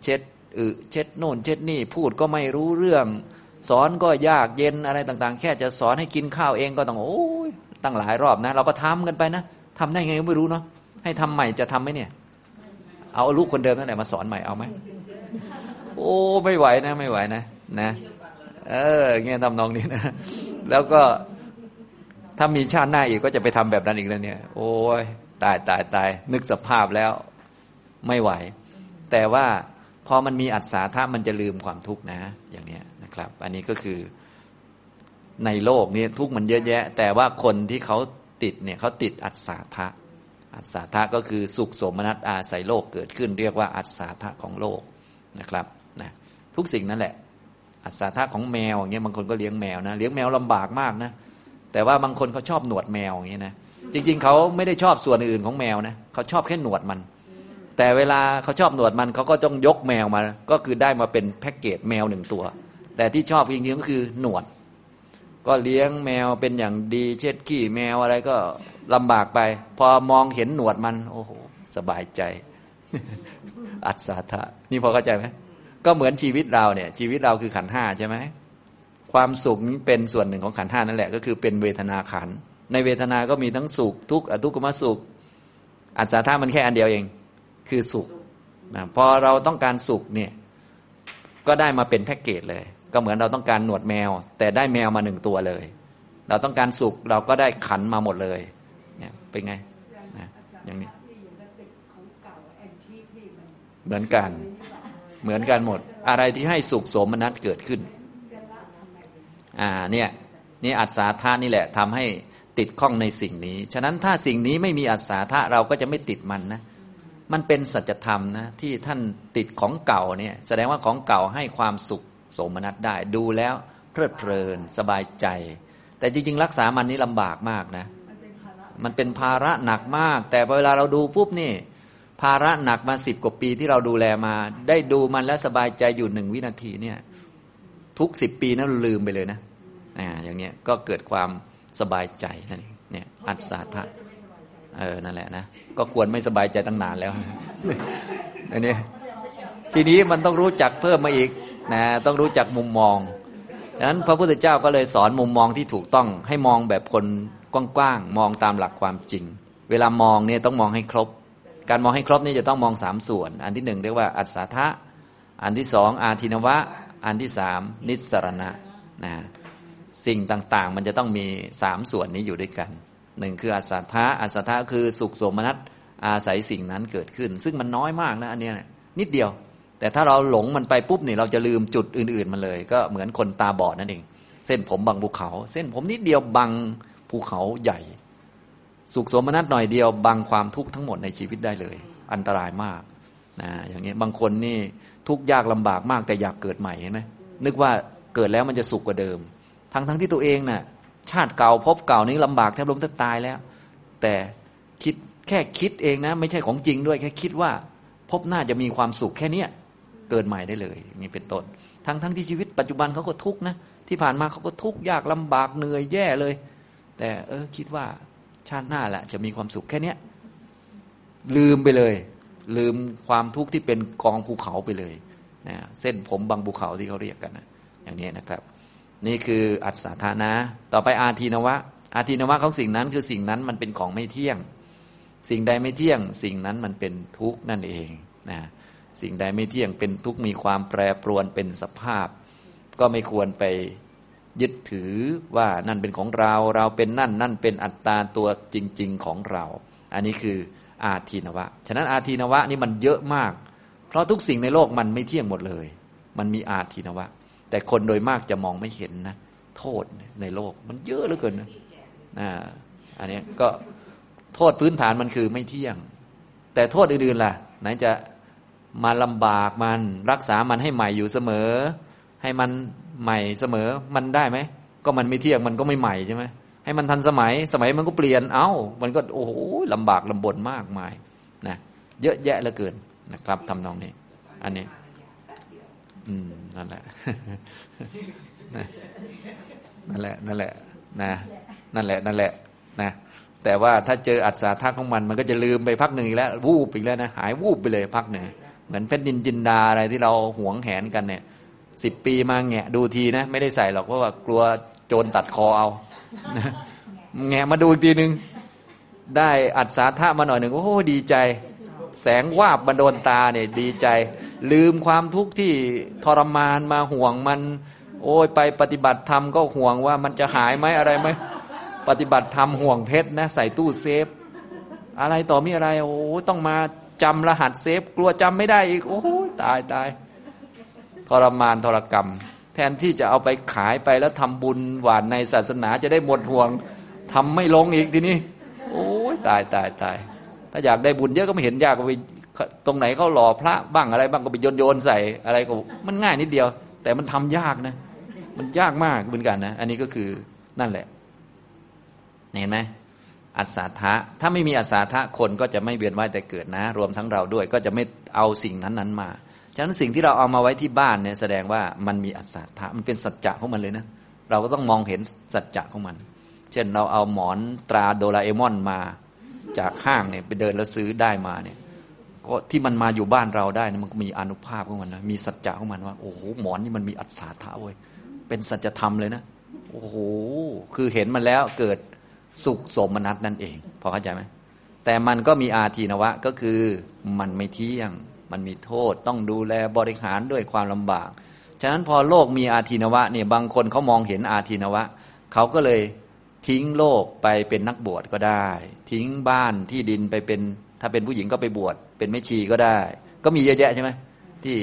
เช็ดอึเช็ดโน่น เช็ดนี่พูดก็ไม่รู้เรื่อง สอนก็ยากเย็นอะไรต่างๆ แค่จะสอนให้กินข้าวเองก็ต้องโอ้ยตั้งหลายรอบนะ เราก็ทำกันไปนะทำได้ไงก็ไม่รู้เนาะให้ทำใหม่จะทํำไหมเนี่ย เอาลูกคนเดิมนั่นแหละมาสอนใหม่เอาไหมโอ้ไม่ไหวนะ ไม่ไหวนะนะ เออเงี้ยทำนองนี้นะแล้วก็ถ้ามีชาติหน้าอีกก็จะไปทำแบบนั้นอีกแล้วเนี่ย โอ้ย ตายตายตายนึกสภาพแล้วไม่ไหว แต่ว่าพอมันมีอัศาธามันจะลืมความทุกข์นะ อย่างนี้นะครับ อันนี้ก็คือในโลกนี้ทุกข์มันเยอะแยะ แต่ว่าคนที่เขาติดเนี่ยเขาติดอัศาธาอัศาธาก็คือสุขสมนัตอาศัยโลกเกิดขึ้น เรียกว่าอัศาธาของโลกนะครับนะทุกสิ่งนั่นแหละ อัศาธาของแมวอย่างเงี้ยบางคนก็เลี้ยงแมวนะเลี้ยงแมวลำบากมากนะแต่ว่าบางคนเขาชอบหนวดแมวอย่างเงี้ยนะ จริง ๆ เขาไม่ได้ชอบส่วนอื่นของแมวนะเขาชอบแค่หนวดมัน แต่เวลาเขาชอบหนวดมันเขาก็ต้องยกแมวมา ก็คือได้มาเป็นแพ็กเกจแมวหนึ่งตัว แต่ที่ชอบจริงๆก็คือหนวด ก็เลี้ยงแมวเป็นอย่างดีเช็ดขี้แมวอะไรก็ลำบากไป พอมองเห็นหนวดมัน โอ้โห สบายใจ อัศทะนี่พอเข้าใจไหมก็เหมือนชีวิตเราเนี่ย ชีวิตเราคือขันห้าใช่ไหมความสุขนี้เป็นส่วนหนึ่งของขันห้านั่นแหละ ก็คือเป็นเวทนาขัน ในเวทนาก็มีทั้งสุขทุกข์อทุกขมสุข อัศธามันแค่อันเดียวเอง คือสุขนะพอเราต้องการสุขเนี่ยก็ได้มาเป็นแพ็กเกจเลย ก็เหมือนเราต้องการหนวดแมว แต่ได้แมวมาหนึ่งตัวเลย เราต้องการสุขเราก็ได้ขันมาหมดเลยเนี่ยเป็นไงนะอย่างนี้เหมือนกัน เหมือนกันหมด อะไรที่ให้สุขสมนัตเกิดขึ้น อ่าเนี่ยนี่อัศธานี่แหละทำให้ ติดข้องในสิ่งนี้ ฉะนั้นถ้าสิ่งนี้ไม่มีอัศาธาเราก็จะไม่ติดมันนะ มันเป็นสัจธรรมนะที่ท่านติดของเก่าเนี่ย แสดงว่าของเก่าให้ความสุขโสมนัสได้ดูแล้วเพลิดเพลินสบายใจ แต่จริงๆ รักษามันนี้ลำบากมากนะ มันเป็นภาระหนักมาก แต่เวลาเราดูปุ๊บนี่ ภาระหนักมาสิบกว่าปีที่เราดูแลมา ได้ดูมันแล้วสบายใจอยู่หนึ่งวินาทีเนี่ย ทุกสิบปีนั้นลืมไปเลยนะอ่าอย่างเนี้ยก็เกิดความ สบายใจนั่นเนี่ยอัศทะเออนั่นแหละนะก็ควรไม่สบายใจตั้งนานแล้วอันนี้ทีนี้มันต้องรู้จักเพิ่มมาอีกนะต้องรู้จักมุมมองฉะนั้นพระพุทธเจ้าก็เลยสอนมุมมองที่ถูกต้องให้มองแบบคนกว้างๆมองตามหลักความจริง เวลามองเนี่ยต้องมองให้ครบ การมองให้ครบนี่จะต้องมองสามส่วน อันที่หนึ่งเรียกว่าอัศทะอันที่สองอาทินวะ อันที่สามนิสรณะนะ สิ่งต่างๆ มันจะต้องมีสามส่วนนี้อยู่ด้วยกันหนึ่งคืออัศทะอัศทะคือสุขสมนัตอาศัยสิ่งนั้นเกิดขึ้น ซึ่งมันน้อยมากนะอันนี้นิดเดียว แต่ถ้าเราหลงมันไปปุ๊บเนี่ยเราจะลืมจุดอื่นๆมันเลย ก็เหมือนคนตาบอดนั่นเอง เส้นผมบังภูเขา เส้นผมนิดเดียวบังภูเขาใหญ่ สุขสมนัตหน่อยเดียวบังความทุกข์ทั้งหมดในชีวิตได้เลย อันตรายมากนะอย่างนี้บางคนนี่ทุกข์ยากลำบากมากแต่อยากเกิดใหม่เห็นไหมนึกว่าเกิดแล้วมันจะสุขกว่าเดิม ทั้งทั้งที่ตัวเองนะ่ะชาติเก่าพบเก่านี้ลำบากแทบล้มแทบตายแล้ว แต่คิดแค่คิดเองนะ ไม่ใช่ของจริงด้วย แค่คิดว่าพบหน้าจะมีความสุขแค่เนี้ยเกิดใหม่ได้เลยนี่เป็นต้น ทั้งทั้งที่ชีวิตปัจจุบันเขาก็ทุกข์นะที่ผ่านมาเขาก็ทุกข์ยากลำบากเหนื่อยแย่เลย แต่เออคิดว่าชาติหน้าแหละจะมีความสุขแค่เนี้ยลืมไปเลย ลืมความทุกข์ที่เป็นกองภูเขาไปเลยนะเส้นผมบางภูเขาที่เขาเรียกกันนะอย่างนี้นะครับ นี่คืออัศธานะ ต่อไปอาทีนวะ อาทีนวะของสิ่งนั้นคือสิ่งนั้นมันเป็นของไม่เที่ยง สิ่งใดไม่เที่ยง สิ่งนั้นมันเป็นทุกข์นั่นเองนะสิ่งใดไม่เที่ยงเป็นทุกข์มีความแปรปรวนเป็นสภาพ ก็ไม่ควรไปยึดถือว่านั่นเป็นของเรา เราเป็นนั่น นั่นเป็นอัตตาตัวจริง ๆของเรา อันนี้คืออาทีนวะ ฉะนั้นอาทีนวะนี่มันเยอะมาก เพราะทุกสิ่งในโลกมันไม่เที่ยงหมดเลย มันมีอาทีนวะ แต่คนโดยมากจะมองไม่เห็นนะ โทษในโลกมันเยอะเหลือเกินนะอันนี้ก็โทษพื้นฐานมันคือไม่เที่ยง แต่โทษอื่นๆล่ะ ไหนจะมาลำบากมันรักษามันให้ใหม่อยู่เสมอ ให้มันใหม่เสมอมันได้ไหมก็มันไม่เที่ยงมันก็ไม่ใหม่ใช่ไหมให้มันทันสมัยสมัยมันก็เปลี่ยนเอา้า มันก็โอ้โหลำบากลำบนมากมายนะเยอะแยะเหลือเกินนะครับทำนองนี้ อันนี้ อืมนั่นแหละนั่นแหละ นั่นแหละ นะ นั่นแหละ นั่นแหละ นะ แต่ว่าถ้าเจออัศทักของมันมันก็จะลืมไปพักหนึ่งอีกแล้ว วูบอีกแล้วนะ หายวูบไปเลยพักหนึ่ง เหมือนเพชรดินจินดาอะไรที่เราหวงแหนกันเนี่ยสิบปีมาแงะดูทีนะ ไม่ได้ใส่หรอกเพราะว่ากลัวโจรตัดคอเอา แงะมาดูอีกทีหนึ่งได้อัศทะมาหน่อยหนึ่งโอ้โหดีใจ แสงวาบมาโดนตาเนี่ยดีใจ ลืมความทุกข์ที่ทรมานมาห่วงมัน โอ้ยไปปฏิบัติธรรมก็ห่วงว่ามันจะหายไหมอะไรไหมปฏิบัติธรรมห่วงเพชรนะ ใส่ตู้เซฟ อะไรต่อมีอะไร โอ้ต้องมาจำรหัสเซฟ กลัวจำไม่ได้อีก โอ้ตายตายทรมานทรกรรม แทนที่จะเอาไปขายไปแล้วทำบุญหวานในศาสนาจะได้หมดห่วงทำไม่ลงอีกทีนี้ โอ้ยตายตายตาย ถ้าอยากได้บุญเยอะก็ไม่เห็นยากก็ไปตรงไหนเขาหล่อพระบ้างอะไรบ้างก็ไปโยนโยนใส่อะไรก็มันง่ายนิดเดียว แต่มันทำยากนะ มันยากมากเหมือนกันนะอันนี้ก็คือนั่นแหละ เห็นไหมอัศทะถ้าไม่มีอัศทะคนก็จะไม่เวียนว่ายแต่เกิดนะ รวมทั้งเราด้วยก็จะไม่เอาสิ่งนั้นนั้นมาฉะนั้นสิ่งที่เราเอามาไว้ที่บ้านเนี่ยแสดงว่ามันมีอัศทะมันเป็นสัจจะของมันเลยนะเราก็ต้องมองเห็นสัจจะของมัน เช่นเราเอาหมอนตราโดราเอมอนมา จากห้างเนี่ยไปเดินแล้วซื้อได้มาเนี่ยก็ที่มันมาอยู่บ้านเราได้นะมันก็มีอนุภาพของมันนะมีสัจจะของมันว่าโอ้โหหมอนนี่มันมีอัศทะเว้ยเป็นสัจธรรมเลยนะโอ้โหคือเห็นมันแล้วเกิดสุขสมนัตนั่นเอง พอเข้าใจไหมแต่มันก็มีอาทีนวะก็คือมันไม่เที่ยง มันมีโทษต้องดูแลบริหารด้วยความลำบาก ฉะนั้นพอโลกมีอาทีนวะเนี่ยบางคนเขามองเห็นอาทีนวะเขาก็เลย ทิ้งโลกไปเป็นนักบวชก็ได้ ทิ้งบ้านที่ดินไปเป็น ถ้าเป็นผู้หญิงก็ไปบวชเป็นแม่ชีก็ได้ ก็มีเยอะแยะใช่ไหมที่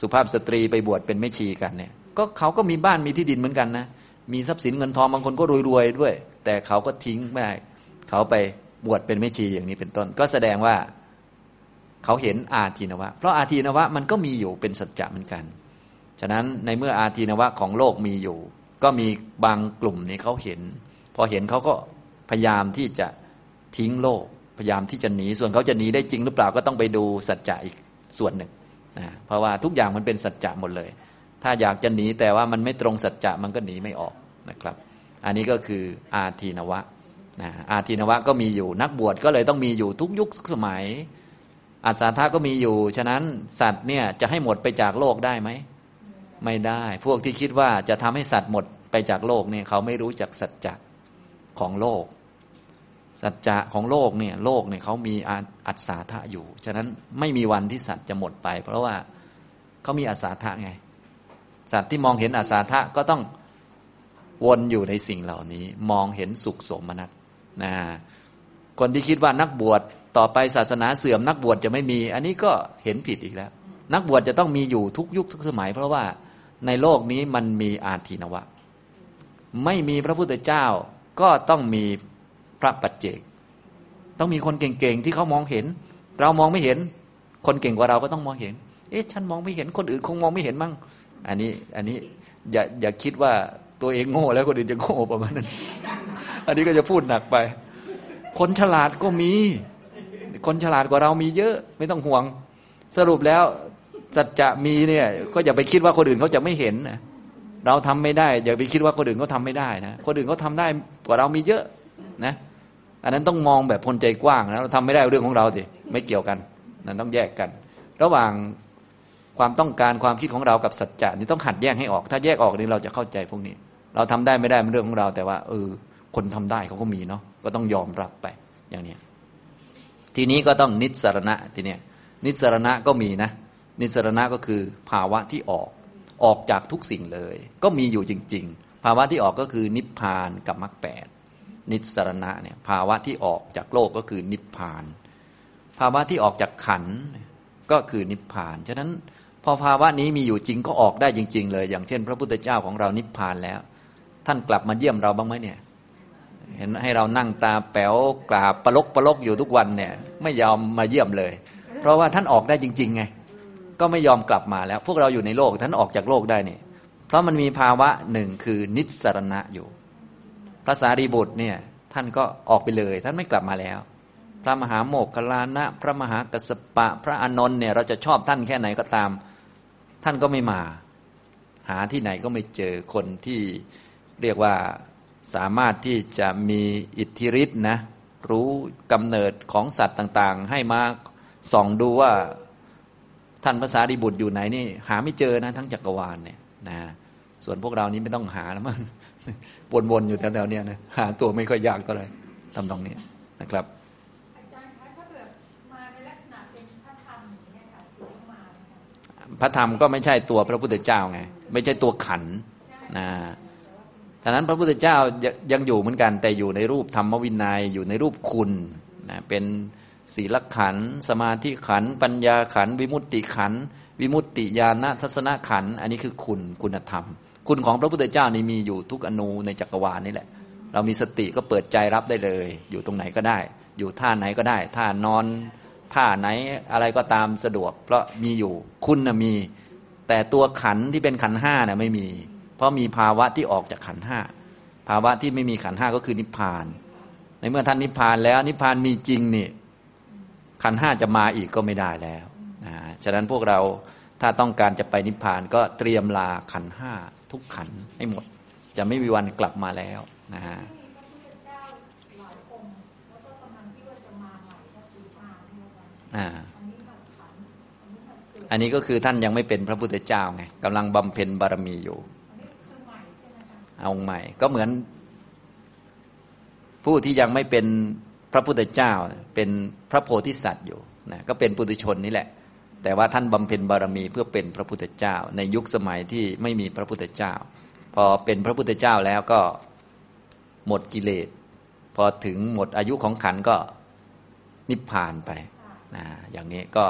สุภาพสตรีไปบวชเป็นแม่ชีกันเนี่ย ก็เขาก็มีบ้านมีที่ดินเหมือนกันนะมีทรัพย์สินเงินทองบางคนก็รวยๆด้วย แต่เขาก็ทิ้งไม่เขาไปบวชเป็นแม่ชีอย่างนี้เป็นต้น ก็แสดงว่าเขาเห็นอาทีนวะ เพราะอาทีนวะมันก็มีอยู่เป็นสัจจะเหมือนกัน ฉะนั้นในเมื่ออาทีนวะของโลกมีอยู่ ก็มีบางกลุ่มนี้เขาเห็น พอเห็นเขาก็พยายามที่จะทิ้งโลก พยายามที่จะหนี ส่วนเขาจะหนีได้จริงหรือเปล่าก็ต้องไปดูสัจจะอีกส่วนหนึ่งนะเพราะว่าทุกอย่างมันเป็นสัจจะหมดเลย ถ้าอยากจะหนีแต่ว่ามันไม่ตรงสัจจะมันก็หนีไม่ออกนะครับ อันนี้ก็คืออาทีนวะนะอาทีนวะก็มีอยู่นักบวชก็เลยต้องมีอยู่ทุกยุคสมัยอัศธาก็มีอยู่ ฉะนั้นสัตว์เนี่ยจะให้หมดไปจากโลกได้ไหม ไม่ได้ พวกที่คิดว่าจะทำให้สัตว์หมดไปจากโลกเนี่ยเขาไม่รู้จักสัจจะของโลก สัจจะของโลกเนี่ยโลกเนี่ยเขามีอัศธาอยู่ ฉะนั้นไม่มีวันที่สัตว์จะหมดไป เพราะว่าเขามีอัศธาไง สัตว์ที่มองเห็นอัศธาก็ต้องวนอยู่ในสิ่งเหล่านี้ มองเห็นสุขสมนัตนะคนที่คิดว่านักบวชต่อไปศาสนาเสื่อมนักบวชจะไม่มี อันนี้ก็เห็นผิดอีกแล้ว นักบวชจะต้องมีอยู่ทุกยุคทุกสมัย เพราะว่า ในโลกนี้มันมีอาทีนวะ ไม่มีพระพุทธเจ้าก็ต้องมีพระปัจเจก ต้องมีคนเก่งๆที่เขามองเห็น เรามองไม่เห็น คนเก่งกว่าเราก็ต้องมองเห็น เอ๊ะฉันมองไม่เห็นคนอื่นคงมองไม่เห็นมั้งอันนี้อันนี้อย่าอย่าคิดว่าตัวเองโง่แล้วคนอื่นจะโง่ประมาณนั้น อันนี้ก็จะพูดหนักไป คนฉลาดก็มี คนฉลาดกว่าเรามีเยอะ ไม่ต้องห่วง สรุปแล้ว สัจจะมีเนี่ย ก็อย่าไปคิดว่าคนอื่นเขาจะไม่เห็นนะเราทำไม่ได้ อย่าไปคิดว่าคนอื่นเขาทาไม่ได้นะคนอื่นเขาทาได้กว่าเรามีเยอะนะอันนั้นต้องมองแบบพลใจกว้างนะเราทำไม่ได้เรื่องของเราสิไม่เกี่ยวกันนั่นต้องแยกกัน ระหว่างความต้องการความคิดของเรากับสัจจะนี่ต้องหัดแยกให้ออก ถ้าแยกออกนี่เราจะเข้าใจพวกนี้ เราทำได้ไม่ได้เป็นเรื่องของเรา แต่ว่าเออคนทำได้เขาก็มีเนาะก็ต้องยอมรับไปอย่างนี้ทีนี้ก็ต้องนิสรณะทีเนี้ยนิสรณะก็มีนะ นิสรณะก็คือภาวะที่ออกออกจากทุกสิ่งเลย ก็มีอยู่จริง ๆ ภาวะที่ออกก็คือนิพพานกับมรรคแปดนิสรณะเนี่ยภาวะที่ออกจากโลกก็คือนิพพาน ภาวะที่ออกจากขันก็คือนิพพาน ฉะนั้นพอภาวะนี้มีอยู่จริงก็ออกได้จริง ๆ เลย อย่างเช่น พระพุทธเจ้าของเรานิพพานแล้ว ท่านกลับมาเยี่ยมเราบ้างไหมเนี่ยเห็นให้เรานั่งตาแป๋วกราบปลกปลกอยู่ทุกวันเนี่ยไม่ยอมมาเยี่ยมเลย เพราะว่าท่านออกได้จริง ๆ ไง ก็ไม่ยอมกลับมาแล้ว พวกเราอยู่ในโลกท่านออกจากโลกได้นี่ เพราะมันมีภาวะหนึ่งคือนิสรณะอยู่ พระสารีบุตรเนี่ยท่านก็ออกไปเลย ท่านไม่กลับมาแล้ว พระมหาโมกขลานะ พระมหากัสปะ พระอนนท์เนี่ยเราจะชอบท่านแค่ไหนก็ตาม ท่านก็ไม่มา หาที่ไหนก็ไม่เจอคนที่เรียกว่าสามารถที่จะมีอิทธิฤทธิ์นะรู้กำเนิดของสัตว์ต่างๆ ให้มาส่องดูว่า ท่านภาษาดิบุตรอยู่ไหนนี่ หาไม่เจอนะ ทั้งจักรวาลเนี่ยนะส่วนพวกเรานี้ไม่ต้องหาแล้วมั้งวนๆอยู่แถวๆนี้นะหาตัวไม่ค่อยยากก็เลยทำตรงนี้นะครับพระธรรมก็ไม่ใช่ตัวพระพุทธเจ้าไง ไม่ใช่ตัวขันนะฉะนั้นพระพุทธเจ้ายังอยู่เหมือนกันแต่อยู่ในรูปธรรมวินัยอยู่ในรูปคุณนะเป็น ศีลขัน สมาธิขัน ปัญญาขัน วิมุตติขัน วิมุตติญาณทัศนขัน อันนี้คือคุณคุณธรรม คุณของพระพุทธเจ้านี่มีอยู่ทุกอนูในจักรวาลนี่แหละ เรามีสติก็เปิดใจรับได้เลย อยู่ตรงไหนก็ได้ อยู่ท่าไหนก็ได้ท่านอนท่าไหนอะไรก็ตามสะดวก เพราะมีอยู่คุณนะมี แต่ตัวขันที่เป็นขันห้านะ่ะไม่มี เพราะมีภาวะที่ออกจากขันห้าภาวะที่ไม่มีขันห้าก็คือนิพพาน ในเมื่อท่านนิพพานแล้วนิพพานมีจริงนี่ ขันห้าจะมาอีกก็ไม่ได้แล้วนะฉะนั้นพวกเราถ้าต้องการจะไปนิพพานก็เตรียมลาขันห้าทุกขันให้หมด จะไม่มีวันกลับมาแล้วนะฮะอ่าอันนี้ก็คือท่านยังไม่เป็นพระพุทธเจ้าไงกำลังบำเพ็ญบารมีอยู่ เอาใหม่ก็เหมือน ผู้ที่ยังไม่เป็น พระพุทธเจ้าเป็นพระโพธิสัตว์อยู่นะก็เป็นปุถุชนนี่แหละ แต่ว่าท่านบำเพ็ญบารมีเพื่อเป็นพระพุทธเจ้า ในยุคสมัยที่ไม่มีพระพุทธเจ้า พอเป็นพระพุทธเจ้าแล้วก็หมดกิเลส พอถึงหมดอายุของขันก็นิพพานไปนะอย่างนี้ก็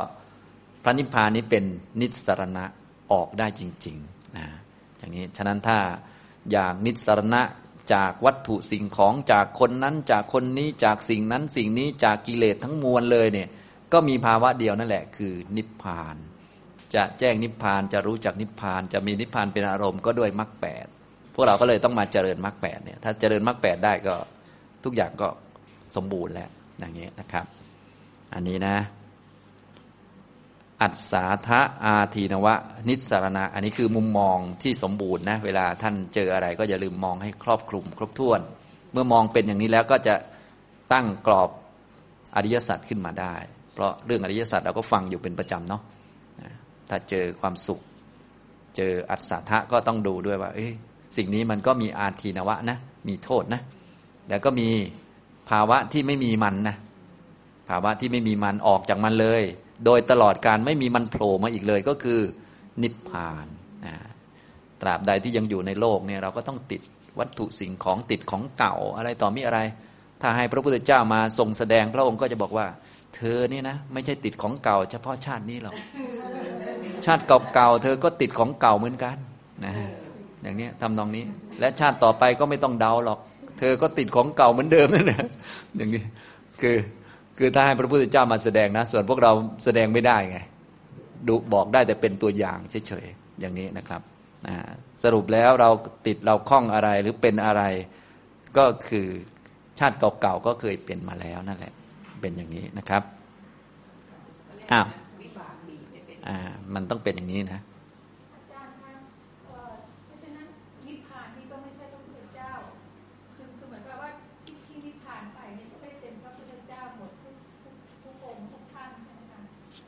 พระนิพพานนี้เป็นนิสรณะออกได้จริงๆนะอย่างนี้ฉะนั้นถ้าอย่างนิสรณะ จากวัตถุสิ่งของจากคนนั้นจากคนนี้จากสิ่งนั้นสิ่งนี้จากกิเลสทั้งมวลเลยเนี่ยก็มีภาวะเดียวนั่นแหละ คือนิพพาน จะแจ้งนิพพานจะรู้จักนิพพาน จะมีนิพพานเป็นอารมณ์ก็ด้วยมรรคแปดพวกเราก็เลยต้องมาเจริญมรรคแปดเนี่ยถ้าเจริญมรรคแปดได้ก็ทุกอย่างก็สมบูรณ์แล้วอย่างนี้ยนะครับ อันนี้นะ อัศาทะอาทีนวะ นิสารณะ อันนี้คือมุมมองที่สมบูรณ์นะเวลาท่านเจออะไรก็อย่าลืมมองให้ครอบคลุม ครบถ้วน เมื่อมองเป็นอย่างนี้แล้วก็จะตั้งกรอบอริยสัจขึ้นมาได้ เพราะเรื่องอริยสัจเราก็ฟังอยู่เป็นประจำเนาะถ้าเจอความสุข เจออัศทะก็ต้องดูด้วยว่าสิ่งนี้มันก็มีอาทีนวะนะ มีโทษนะแต่ก็มีภาวะที่ไม่มีมันนะภาวะที่ไม่มีมันออกจากมันเลย โดยตลอดการไม่มีมันโผล่มาอีกเลยก็คือ นิพพานนะตราบใดที่ยังอยู่ในโลกเนี่ยเราก็ต้องติดวัตถุสิ่งของติดของเก่าอะไรต่อมีอะไร ถ้าให้พระพุทธเจ้ามาทรงแสดงพระองค์ก็จะบอกว่า เธอเนี่ยนะ ไม่ใช่ติดของเก่า เฉพาะชาตินี้หรอกชาติเก่าๆเธอก็ติดของเก่าเหมือนกันนะอย่างนี้ทำนองนี้ และชาติต่อไปก็ไม่ต้องเดาหรอก เธอก็ติดของเก่าเหมือนเดิมนั่นแหละอย่างนี้คือ คือถ้าให้พระพุทธเจ้ามาแสดงนะ ส่วนพวกเราแสดงไม่ได้ไงดูบอกได้แต่เป็นตัวอย่างเฉยๆอย่างนี้นะครับสรุปแล้วเราติดเราคล้องอะไรหรือเป็นอะไร ก็คือชาติเก่าๆก็เคยเป็นมาแล้วนั่นแหละ เป็นอย่างนี้นะครับอ้าวอ่ามันต้องเป็นอย่างนี้นะ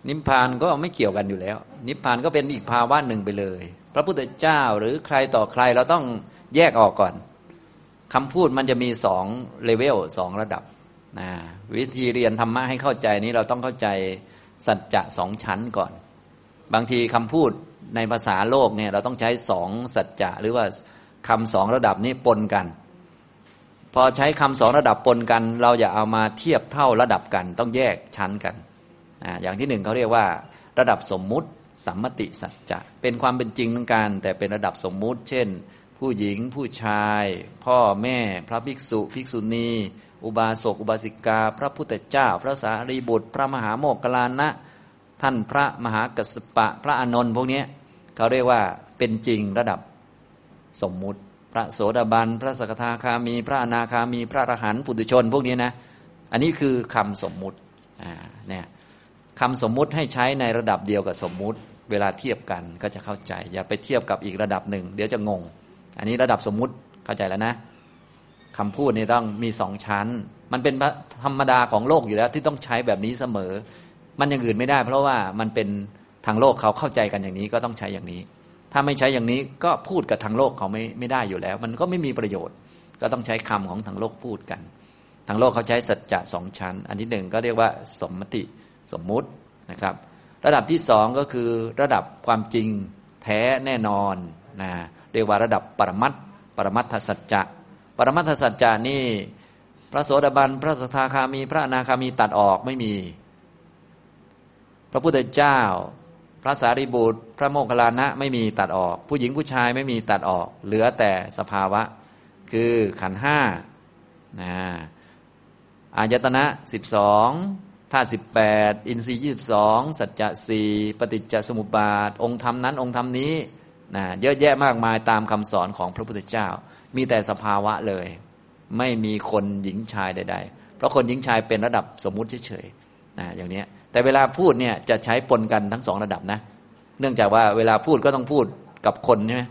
นิพพานก็ไม่เกี่ยวกันอยู่แล้ว นิพพานก็เป็นอีกภาวะหนึ่งไปเลย พระพุทธเจ้าหรือใครต่อใครเราต้องแยกออกก่อนคำพูดมันจะมีสองเลเวลสองระดับนะวิธีเรียนธรรมะให้เข้าใจนี้เราต้องเข้าใจสัจจะสองชั้นก่อน บางทีคำพูดในภาษาโลกเนี่ยเราต้องใช้สองสัจจะหรือว่าคำสองระดับนี้ปนกัน พอใช้คำสองระดับปนกัน เราอย่าเอามาเทียบเท่าระดับกัน ต้องแยกชั้นกัน อย่างที่หนึ่งเขาเรียกว่า ระดับสมมุติสัมมติสัจจะเป็นความเป็นจริงทั้งการแต่เป็นระดับสมมุติ เช่น ผู้หญิงผู้ชาย พ่อแม่พระภิกษุภิกษุณี อุบาสกอุบาสิกา พระพุทธเจ้า พระสารีบุตร พระมหาโมกขลานะ ท่านพระมหากัสปะ พระอนนท์พวกนี้เขาเรียกว่าเป็นจริงระดับสมมุติ พระโสดาบันพระสกทาคามี พระอนาคามี พระอรหันต์ปุถุชน พวกนี้นะ อันนี้คือคำสมมุติอ่าเนี่ย คำสมมุติให้ใช้ในระดับเดียวกับสมมุติ เวลาเทียบกันก็จะเข้าใจ อย่าไปเทียบกับอีกระดับหนึ่ง เดี๋ยวจะงง อันนี้ระดับสมมุติเข้าใจแล้วนะคำพูดนี่ต้องมีสองชั้น มันเป็นธรรมดาของโลกอยู่แล้ว ที่ต้องใช้แบบนี้เสมอ มันอย่างอื่นไม่ได้ เพราะว่ามันเป็นทางโลกเขาเข้าใจกันอย่างนี้ก็ต้องใช้อย่างนี้ ถ้าไม่ใช้อย่างนี้ก็พูดกับทางโลกเขาไม่ไม่ได้อยู่แล้ว มันก็ไม่มีประโยชน์ ก็ต้องใช้คำของทางโลกพูดกัน ทางโลกเขาใช้สัจจะสองชั้น อันที่หนึ่งก็เรียกว่าสมมติ สมมุตินะครับ ระดับที่สองก็คือระดับความจริงแท้แน่นอนนะเรียกว่าระดับปรมัตปรมัตถสัจจะปรมัตถสัจจะนี่ พระโสดาบันพระสกทาคามี พระอนาคามีตัดออกไม่มี พระพุทธเจ้า พระสารีบุตร พระโมคคัลลานะไม่มีตัดออก ผู้หญิงผู้ชายไม่มีตัดออก เหลือแต่สภาวะ คือขันห้านะอายตนะสิบสอง ธาตุสิบแปดอินทรีย์ยี่สิบสองสัจจะสี่ปฏิจจสมุปบาท องค์ธรรมนั้น องค์ธรรมนี้นะเยอะแยะมากมายตามคำสอนของพระพุทธเจ้า มีแต่สภาวะเลย ไม่มีคนหญิงชายใด ๆ เพราะคนหญิงชายเป็นระดับสมมุติเฉยๆนะอย่างนี้แต่เวลาพูดเนี่ยจะใช้ปนกันทั้งสองระดับนะ เนื่องจากว่าเวลาพูดก็ต้องพูดกับคนใช่ไหม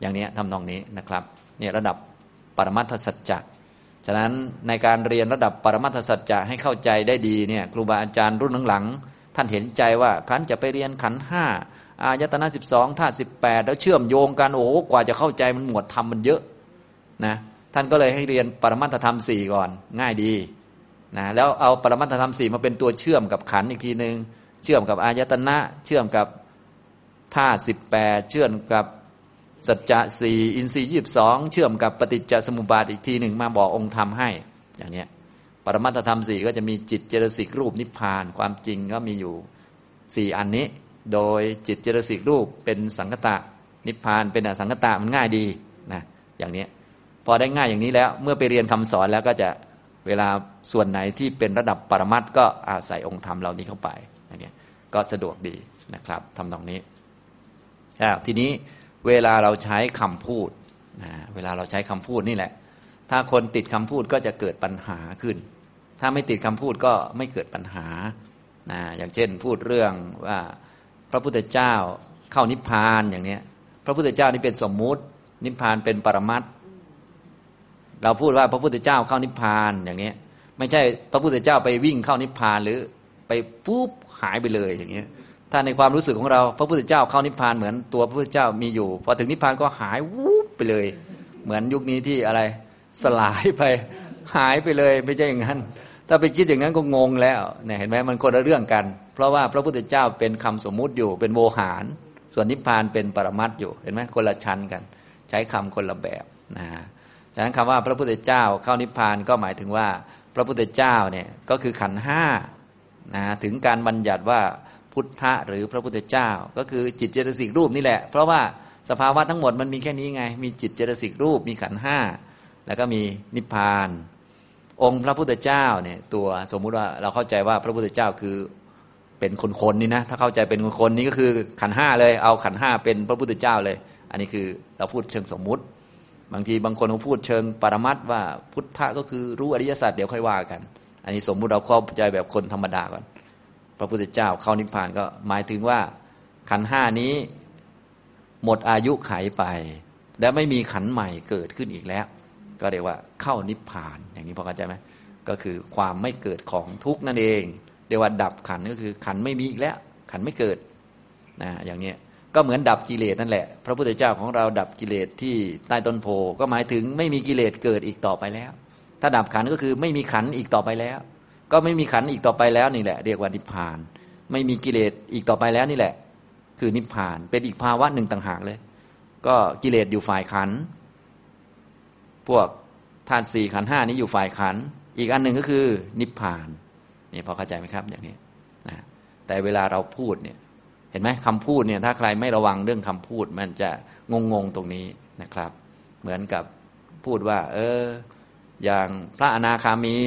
อย่างนี้ทำนองนี้นะครับเนี่ยระดับปรมัตถสัจจ ฉะนั้นในการเรียนระดับปรมัตถสัจจะให้เข้าใจได้ดีเนี่ยครูบาอาจารย์รุ่นหลังๆท่านเห็นใจว่าขันจะไปเรียนขันห้าอายตนะสิบสองธาตุสิบแปดแล้วเชื่อมโยงกันโอ้กว่าจะเข้าใจมันหมวดธรรมมันเยอะนะท่านก็เลยให้เรียนปรมัตถธรรมสี่ก่อนง่ายดีนะแล้วเอาปรมัตถธรรมสี่มาเป็นตัวเชื่อมกับขันอีกทีหนึ่งเชื่อมกับอายตนะ เชื่อมกับธาตุสิบแปดเชื่อมกับ สัจจะสี่อินทรีย์ยี่บสองเชื่อมกับปฏิจจสมุปบาทอีกทีหนึ่งมาบอกองค์ธรรมให้ อย่างเนี้ยปรมัตธรรมสี่ก็จะมีจิตเจตสิกรูปนิพพานความจริงก็มีอยู่สี่อันนี้ โดยจิตเจตสิกรูปเป็นสังคตะนิพพานเป็นอสังคตะมันง่ายดีนะอย่างนี้พอได้ง่ายอย่างนี้แล้วเมื่อไปเรียนคำสอนแล้วก็จะเวลาส่วนไหนที่เป็นระดับปรมัตก็อาศัยองค์ธรรมเหล่านี้เข้าไปอย่างนี้ก็สะดวกดีนะครับทำตรงนี้ทีนี้ เวลาเราใช้คำพูดนะเวลาเราใช้คำพูดนี่แหละ ถ้าคนติดคำพูดก็จะเกิดปัญหาขึ้น ถ้าไม่ติดคำพูดก็ไม่เกิดปัญหานะอย่างเช่นพูดเรื่องว่าพระพุทธเจ้าเข้านิพพานอย่างเนี้ย พระพุทธเจ้านี่เป็นสมมุติ นิพพานเป็นปรมัตเราพูดว่าพระพุทธเจ้าเข้านิพพานอย่างนี้ไม่ใช่พระพุทธเจ้าไปวิ่งเข้านิพพานหรือไปปุ๊บหายไปเลยอย่างเงี้ย ถ้าในความรู้สึกของเราพระพุทธเจ้าเข้านิพพานเหมือนตัวพระพุทธเจ้ามีอยู่ พอถึงนิพพานก็หายวูบไปเลย เหมือนยุคนี้ที่อะไรสลายไปหายไปเลยไม่ใช่อย่างนั้น ถ้าไปคิดอย่างนั้นก็งงแล้วเนี่ยเห็นไหมมันคนละเรื่องกัน เพราะว่าพระพุทธเจ้าเป็นคำสมมุติอยู่เป็นโวหาร ส่วนนิพพานเป็นปรมัตอยู่เห็นไหมคนละชั้นกัน ใช้คำคนละแบบนะฉะนั้นคำว่าพระพุทธเจ้าเข้านิพพานก็หมายถึงว่า พระพุทธเจ้าเนี่ยก็คือขันห้านะถึงการบัญญัติว่า พุทธะหรือพระพุทธเจ้า ก็คือจิตเจตสิกรูปนี่แหละ เพราะว่าสภาวะทั้งหมดมันมีแค่นี้ไง มีจิตเจตสิกรูป มีขันห้า แล้วก็มีนิพพาน องค์พระพุทธเจ้าเนี่ยตัวสมมุติว่าเราเข้าใจว่าพระพุทธเจ้าคือเป็นคนๆนี่นะ ถ้าเข้าใจเป็นคนๆนี่ก็คือขันห้าเลย เอาขันห้าเป็นพระพุทธเจ้าเลย อันนี้คือเราพูดเชิงสมมุติ บางทีบางคนเขาพูดเชิงปรมัตว่าพุทธะก็คือรู้อริยสัจเดี๋ยวค่อยว่ากัน อันนี้สมมุติเราเข้าใจแบบคนธรรมดาก่อน พระพุทธเจ้าเข้านิพพานก็หมายถึงว่าขันห้านี้ หมดอายุไขไป และไม่มีขันใหม่เกิดขึ้นอีกแล้ว ก็เรียกว่าเข้านิพพานอย่างนี้พอเข้าใจไหมก็คือความไม่เกิดของทุกนั่นเองเรียกว่าดับขันก็คือขันไม่มีอีกแล้ว ขันไม่เกิดนะอย่างนี้ก็เหมือนดับกิเลสนั่นแหละ พระพุทธเจ้าของเราดับกิเลสที่ใต้ต้นโพก็หมายถึงไม่มีกิเลสเกิดอีกต่อไปแล้ว ถ้าดับขันก็คือไม่มีขันอีกต่อไปแล้ว ก็ไม่มีขันอีกต่อไปแล้วนี่แหละ เรียกว่านิพพาน ไม่มีกิเลสอีกต่อไปแล้วนี่แหละ คือนิพพานเป็นอีกภาวะหนึ่งต่างหากเลย ก็กิเลสอยู่ฝ่ายขัน พวกธาตุสี่ขันห้านี้อยู่ฝ่ายขัน อีกอันหนึ่งก็คือ นิพพานนี่พอเข้าใจไหมครับอย่างนี้นะแต่เวลาเราพูดเนี่ยเห็นไหมคำพูดเนี่ยถ้าใครไม่ระวังเรื่องคำพูด มันจะงงงตรงนี้นะครับ เหมือนกับพูดว่า เออ อย่างพระอนาคามี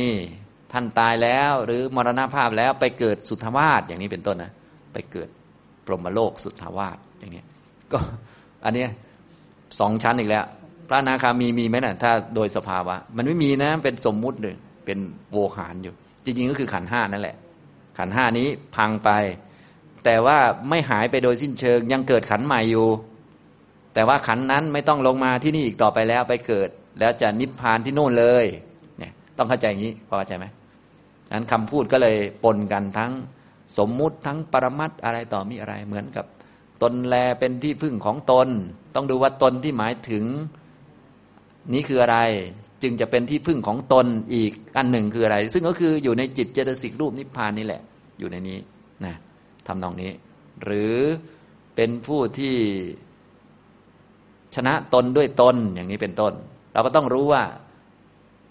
ท่านตายแล้วหรือมรณภาพแล้วไปเกิดสุทธวาสอย่างนี้เป็นต้นนะไปเกิดปรมโลกสุทธวาสอย่างนี้ก็อันนี้สองชั้นอีกแล้ว พระนาคามีมีไหมนะ่ะถ้าโดยสภาวะ มันไม่มีนะเป็นสมมุติเลยเป็นโวหารอยู่ จริง ๆ ก็คือขันห้านั่นแหละ ขันห้านี้พังไป แต่ว่าไม่หายไปโดยสิ้นเชิง ยังเกิดขันใหม่อยู่ แต่ว่าขันนั้นไม่ต้องลงมาที่นี่อีกต่อไปแล้วไปเกิด แล้วจะนิพพานที่โน่นเลย เนี่ย ต้องเข้าใจอย่างนี้พอเข้าใจไหม นั้นคำพูดก็เลยปนกันทั้งสมมุติทั้งปรมัตอะไรต่อมีอะไรเหมือนกับ ตนแลเป็นที่พึ่งของตน ต้องดูว่าตนที่หมายถึงนี้คืออะไร จึงจะเป็นที่พึ่งของตนอีกอันหนึ่งคืออะไร ซึ่งก็คืออยู่ในจิตเจตสิกรูปนิพพานนี่แหละ อยู่ในนี้นะทำนองนี้ หรือเป็นผู้ที่ชนะตนด้วยตนอย่างนี้เป็นต้น เราก็ต้องรู้ว่า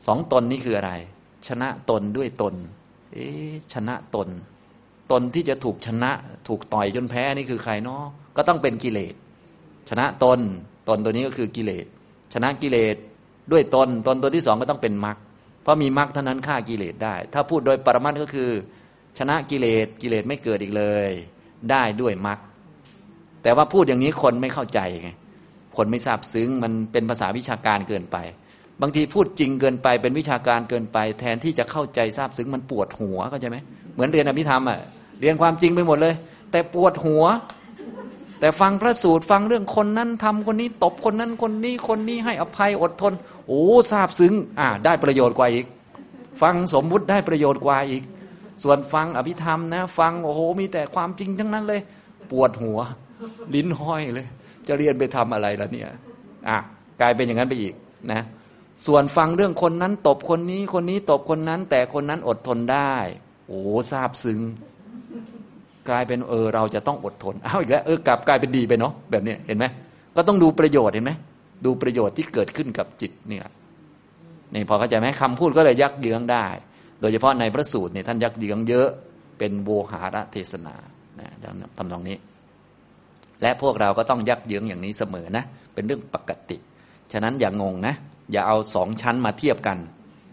สองตนนี้คืออะไร ชนะตนด้วยตน เอ๊ชนะตน ตนที่จะถูกชนะ ถูกต่อยจนแพ้นี่คือใครเนาะก็ต้องเป็นกิเลส ชนะตน ตนตัวนี้ก็คือกิเลส ชนะกิเลสด้วยตน ตนตัวที่สองก็ต้องเป็นมรรค เพราะมีมรรคเท่านั้นฆ่ากิเลสได้ ถ้าพูดโดยปรมัตก็คือ ชนะกิเลส กิเลสไม่เกิดอีกเลย ได้ด้วยมรรค แต่ว่าพูดอย่างนี้คนไม่เข้าใจไง คนไม่ทราบซึ้ง มันเป็นภาษาวิชาการเกินไป บางทีพูดจริงเกินไปเป็นวิชาการเกินไป แทนที่จะเข้าใจทราบซึ้งมันปวดหัวเข้าใจไหมเหมือนเรียนอภิธรรมอะเรียนความจริงไปหมดเลย แต่ปวดหัว แต่ฟังพระสูตรฟังเรื่องคนนั้นทำคนนี้ตบคนนั้นคนนี้คนนี้ให้อภัยอดทน โอ้ทราบซึ้ง อ่า ได้ประโยชน์กว่าอีก ฟังสมมุติได้ประโยชน์กว่าอีก ส่วนฟังอภิธรรมนะ ฟังโอ้โหมีแต่ความจริงทั้งนั้นเลย ปวดหัว ลิ้นห้อยเลย จะเรียนไปทำอะไรล่ะเนี่ยอะกลายเป็นอย่างนั้นไปอีกนะ ส่วนฟังเรื่องคนนั้นตบคนนี้ คนนี้ตบคนนั้น แต่คนนั้นอดทนได้ โอ้ทราบซึ้งกลายเป็นเออเราจะต้องอดทนอ้าวอีกแล้วเออกลับกลายเป็นดีไปเนาะแบบนี้เห็นไหมก็ต้องดูประโยชน์เห็นไหมดูประโยชน์ที่เกิดขึ้นกับจิตเนี่ยนี่พอเข้าใจไหมคำพูดก็เลยยักเยื้องได้ โดยเฉพาะในพระสูตรเนี่ยท่านยักเยื้องเยอะเป็นโวหารเทศนานะทำตรงนี้ และพวกเราก็ต้องยักเยื้องอย่างนี้เสมอนะ เป็นเรื่องปกติ ฉะนั้นอย่างงงนะ อย่าเอาสองชั้นมาเทียบกัน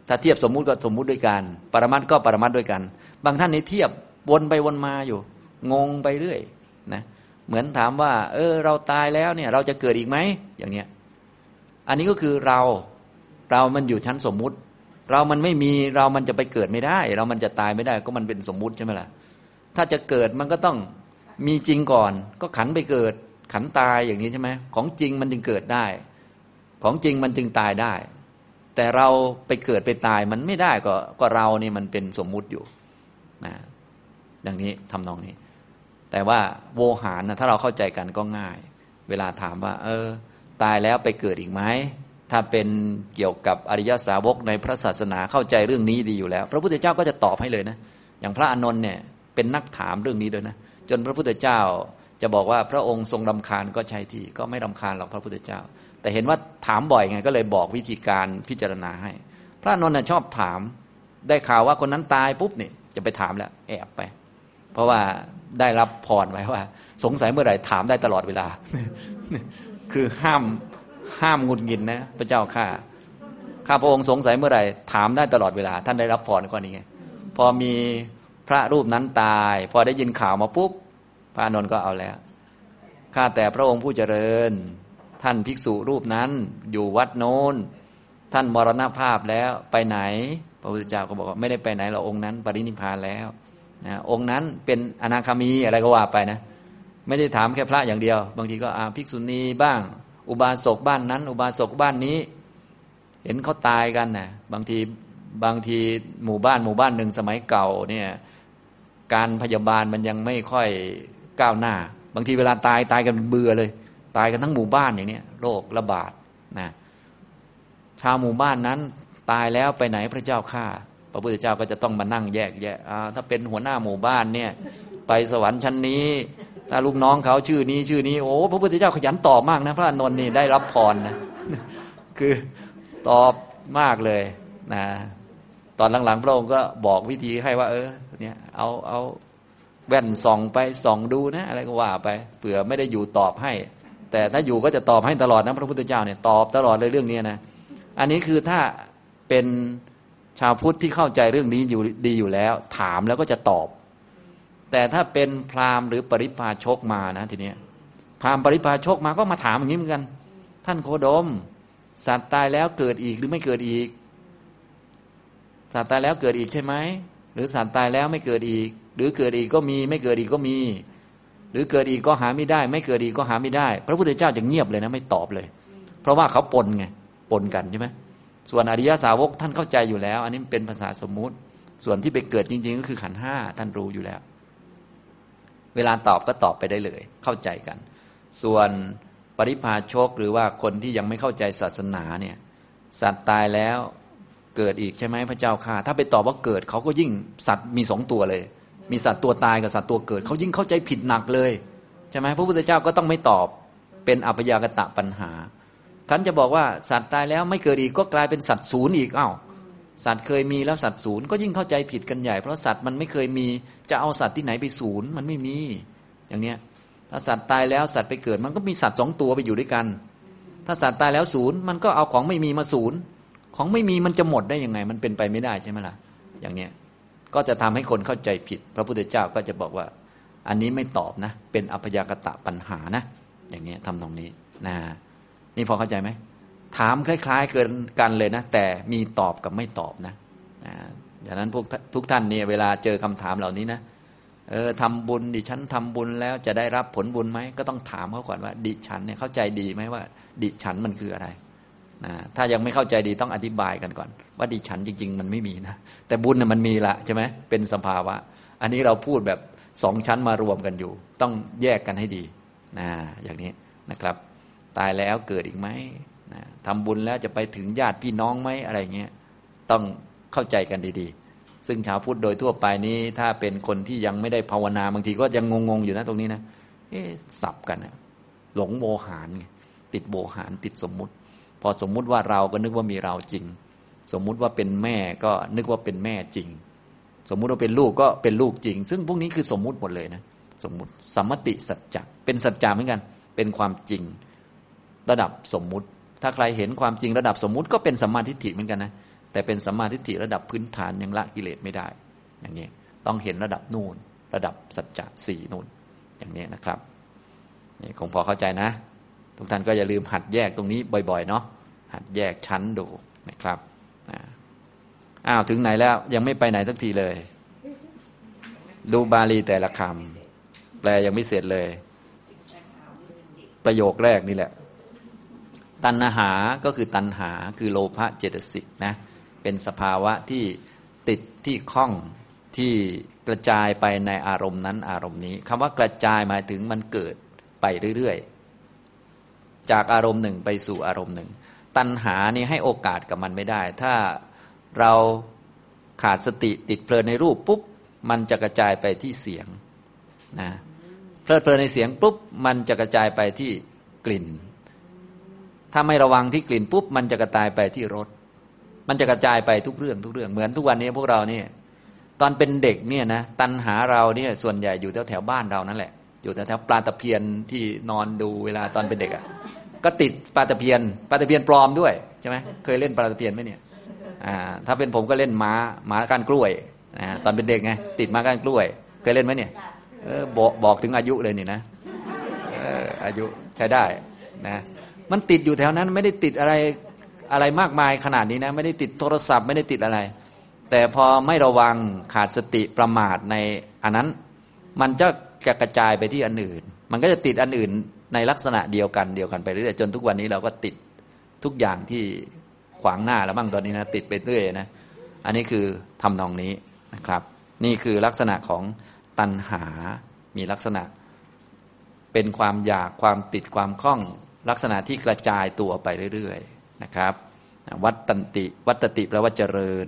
ถ้าเทียบสมมุติก็สมมุติด้วยกัน ปรมัตก็ปรมัตด้วยกัน บางท่านนี้เทียบวนไปวนมาอยู่ งงไปเรื่อยนะเหมือนถามว่า เออ เราตายแล้วเนี่ย เราจะเกิดอีกไหมอย่างเนี้ยอันนี้ก็คือเราเรามันอยู่ชั้นสมมุติ เรามันไม่มีเรามันจะไปเกิดไม่ได้ เรามันจะตายไม่ได้ก็มันเป็นสมมุติใช่ไหมล่ะถ้าจะเกิดมันก็ต้องมีจริงก่อน ก็ขันไปเกิด ขันตายอย่างนี้ใช่ไหมของจริงมันจึงเกิดได้ ของจริงมันจึงตายได้ แต่เราไปเกิดไปตายมันไม่ได้ก็ก็เรานี่มันเป็นสมมุติอยู่นะอย่างนี้ทำนองนี้ แต่ว่าโวหารนะถ้าเราเข้าใจกันก็ง่าย เวลาถามว่า เออ ตายแล้วไปเกิดอีกไหมถ้าเป็นเกี่ยวกับอริยสาวกในพระศาสนาเข้าใจเรื่องนี้ดีอยู่แล้ว พระพุทธเจ้าก็จะตอบให้เลยนะ อย่างพระอานนท์เนี่ยเป็นนักถามเรื่องนี้ด้วยนะ จนพระพุทธเจ้าจะบอกว่าพระองค์ทรงรำคาญก็ใช่ที่ ก็ไม่รำคาญหรอกพระพุทธเจ้า แต่เห็นว่าถามบ่อยไงก็เลยบอกวิธีการพิจารณาให้ พระนนท์ชอบถาม ได้ข่าวว่าคนนั้นตายปุ๊บเนี่ยจะไปถามแล้ว แอบไป เพราะว่าได้รับพรไว้ว่า สงสัยเมื่อไหร่ถามได้ตลอดเวลา คือห้ามห้ามงุดงิดนะพระเจ้าข้าข้าพระองค์สงสัยเมื่อไหร่ถามได้ตลอดเวลา ท่านได้รับพรก้อนนี้ไงพอมีพระรูปนั้นตาย พอได้ยินข่าวมาปุ๊บพระนนท์ก็เอาแล้วข้าแต่พระองค์ผู้เจริญ ท่านภิกษุรูปนั้น อยู่วัดโน้น ท่านมรณภาพแล้วไปไหน พระพุทธเจ้าก็บอกว่าไม่ได้ไปไหนหรอกองค์นั้นปรินิพพานแล้วนะองค์นั้นเป็นอนาคามีอะไรก็ว่าไปนะ ไม่ได้ถามแค่พระอย่างเดียว บางทีก็อาภิกษุณีบ้าง อุบาสกบ้านนั้น อุบาสกบ้านนี้ เห็นเขาตายกันนะบางทีบางทีหมู่บ้านหมู่บ้านหนึ่งสมัยเก่าเนี่ยการพยาบาลมันยังไม่ค่อยก้าวหน้า บางทีเวลาตายตายกันเบื่อเลย ตายกันทั้งหมู่บ้านอย่างนี้โรคระบาดนะชาวหมู่บ้านนั้นตายแล้วไปไหนพระเจ้าข้าพระพุทธเจ้าก็จะต้องมานั่งแยกแยะถ้าเป็นหัวหน้าหมู่บ้านเนี่ย ไปสวรรค์ชั้นนี้ ถ้าลูกน้องเขาชื่อนี้ชื่อนี้โอ้พระพุทธเจ้าขยันตอบมากนะ พระนนท์นี่ได้รับพรนะคือตอบมากเลยนะตอนหลังๆพระองค์ก็บอกวิธีให้ว่า เออ เนี่ยเอาเอาแว่นส่องไปส่องดูนะ อะไรก็ว่าไปเผื่อไม่ได้อยู่ตอบให้ แต่ถ้าอยู่ก็จะตอบให้ตลอดนะพระพุทธเจ้าเนี่ยตอบตลอดเลยเรื่องนี้นะ อันนี้คือถ้าเป็นชาวพุทธที่เข้าใจเรื่องนี้อยู่ดีอยู่แล้ว ถามแล้วก็จะตอบ แต่ถ้าเป็นพราหมณ์หรือปริพาชกมานะทีนี้พราหมณ์ปริพาชกมาก็มาถามอย่างนี้เหมือนกัน ท่านโคดม สัตว์ตายแล้วเกิดอีกหรือไม่เกิดอีก สัตว์ตายแล้วเกิดอีกใช่ไหมหรือสัตว์ตายแล้วไม่เกิดอีก หรือเกิดอีกก็มีไม่เกิดอีกก็มี หรือเกิดอีกก็หาไม่ได้ ไม่เกิดอีกก็หาไม่ได้ พระพุทธเจ้าจะเงียบเลยนะ ไม่ตอบเลย เพราะว่าเขาปนไงปนกันใช่ไหมส่วนอริยสาวกท่านเข้าใจอยู่แล้ว อันนี้เป็นภาษาสมมุติ ส่วนที่ไปเกิดจริง ๆ ก็คือขันห้าท่านรู้อยู่แล้ว เวลาตอบก็ตอบไปได้เลย เข้าใจกัน ส่วนปริพาชกหรือว่าคนที่ยังไม่เข้าใจศาสนาเนี่ยสัตว์ตายแล้วเกิดอีกใช่ไหมพระเจ้าค่ะ ถ้าไปตอบว่าเกิดเขาก็ยิ่งสัตว์มีสองตัวเลย มีสัตว์ตัวตายกับสัตว์ตัวเกิดเขายิ่งเข้าใจผิดหนักเลยใช่ไหมพระพุทธเจ้าก็ต้องไม่ตอบเป็นอัพยากตะปัญหาท่านจะบอกว่าสัตว์ตายแล้วไม่เกิดอีกก็กลายเป็นสัตว์ศูนย์อีกอ้าวสัตว์เคยมีแล้วสัตว์ศูนย์ก็ยิ่งเข้าใจผิดกันใหญ่ เพราะสัตว์มันไม่เคยมีจะเอาสัตว์ที่ไหนไปศูนย์มันไม่มี อย่างเนี้ยถ้าสัตว์ตายแล้วสัตว์ไปเกิด มันก็มีสัตว์สองตัวไปอยู่ด้วยกัน ถ้าสัตว์ตายแล้วศูนย์มันก็เอาของไม่มีมาศูนย์ของไม่มีมันจะหมดได้ยังไง มันเป็นไปไม่ได้ใช่ไหมล่ะอย่างเนี้ย ก็จะทำให้คนเข้าใจผิด พระพุทธเจ้าก็จะบอกว่า อันนี้ไม่ตอบนะ เป็นอัพยากตะปัญหานะ อย่างนี้ทำตรงนี้นะนี่พอเข้าใจไหมถามคล้าย ๆ เกินกันเลยนะ แต่มีตอบกับไม่ตอบนะดังนั้นพวกทุกท่านเนี่ยเวลาเจอคำถามเหล่านี้นะเออทำบุญดิฉันทำบุญแล้วจะได้รับผลบุญไหมก็ต้องถามเขาก่อนว่า ดิฉันเนี่ยเข้าใจดีไหมว่า ดิฉันมันคืออะไร นะถ้ายังไม่เข้าใจดีต้องอธิบายกันก่อน ว่าดิฉันจริง ๆ มันไม่มีนะแต่บุญเนี่ยมันมีละใช่ไหมเป็นสภาวะ อันนี้เราพูดแบบสองชั้นมารวมกันอยู่ ต้องแยกกันให้ดีนะอย่างนี้นะครับ ตายแล้วเกิดอีกไหมนะทำบุญแล้วจะไปถึงญาติพี่น้องไหมอะไรเงี้ยต้องเข้าใจกันดีๆ ซึ่งชาวพุทธโดยทั่วไปนี้ ถ้าเป็นคนที่ยังไม่ได้ภาวนาบางทีก็ยังงงๆอยู่นะตรงนี้นะเอ๊สับกันนะหลงโมหานติดโบหารติดสมมุติ พอสมมุติว่าเราก็นึกว่ามีเราจริง สมมุติว่าเป็นแม่ก็นึกว่าเป็นแม่จริง สมมุติว่าเป็นลูกก็เป็นลูกจริง ซึ่งพวกนี้คือสมมุติหมดเลยนะสมมุติสมมติสัจจะเป็นสัจจะเหมือนกัน เป็นความจริง ระดับสมมุติ ถ้าใครเห็นความจริงระดับสมมุติก็เป็นสัมมาทิฏฐิเหมือนกันนะแต่เป็นสัมมาทิฏฐิระดับพื้นฐานยังละกิเลสไม่ได้ อย่างนี้ต้องเห็นระดับนู่นระดับสัจจะสี่นู่นอย่างนี้นะครับนี่คงพอเข้าใจนะ ทุกท่านก็อย่าลืมหัดแยกตรงนี้บ่อยๆเนาะหัดแยกชั้นดูนะครับอ้าวถึงไหนแล้วยังไม่ไปไหนสักทีเลย ดูบาลีแต่ละคำแปลยังไม่เสร็จเลย ประโยคแรกนี่แหละ ตัณหาก็คือตัณหาคือโลภะเจตสิกนะเป็นสภาวะที่ติดที่คล้องที่กระจายไปในอารมณ์นั้นอารมณ์นี้คำว่ากระจายหมายถึงมันเกิดไปเรื่อยๆ จากอารมณ์หนึ่งไปสู่อารมณ์หนึ่ง ตัณหานี่ให้โอกาสกับมันไม่ได้ ถ้าเราขาดสติติดเพลินในรูปปุ๊บมันจะกระจายไปที่เสียงนะเพลิดเพลินในเสียงปุ๊บมันจะกระจายไปที่กลิ่น ถ้าไม่ระวังที่กลิ่นปุ๊บมันจะกระจายไปที่รสมันจะกระจายไปทุกเรื่องทุกเรื่องเหมือนทุกวันนี้พวกเราเนี่ยตอนเป็นเด็กเนี่ยนะตัณหาเราเนี่ยส่วนใหญ่อยู่แถวแถวบ้านเรานั่นแหละ อยู่แถวแถวปลาตะเพียนที่นอนดูเวลาตอนเป็นเด็กอะ่ะก็ติดปลาตะเพียนปลาตะเพียนปลอมด้วยใช่ไหมเคยเล่นปลาตะเพียนไหมเนี่ยอ่าถ้าเป็นผมก็เล่นม้าม้าก้านกล้วยอ่าตอนเป็นเด็กไงติดม้าก้านกล้วย เคยเล่นไหมเนี่ยเออบอกบอกถึงอายุเลยนี่นะเอออายุใช้ได้นะมันติดอยู่แถวนั้นไม่ได้ติดอะไรอะไรมากมายขนาดนี้นะไม่ได้ติดโทรศัพท์ไม่ได้ติดอะไร แต่พอไม่ระวังขาดสติประมาทในอันนั้น มันจะ กระจายไปที่อันอื่น มันก็จะติดอันอื่นในลักษณะเดียวกันเดียวกันไปเรื่อยจนทุกวันนี้เราก็ติดทุกอย่างที่ขวางหน้าแล้วบ้างตอนนี้นะติดไปเรื่อยนะอันนี้คือทำนองนี้นะครับ นี่คือลักษณะของตัณหา มีลักษณะ เป็นความอยากความติดความคล้อง ลักษณะที่กระจายตัวไปเรื่อยๆนะครับวัตตันติ วัตติแปลว่าเจริญ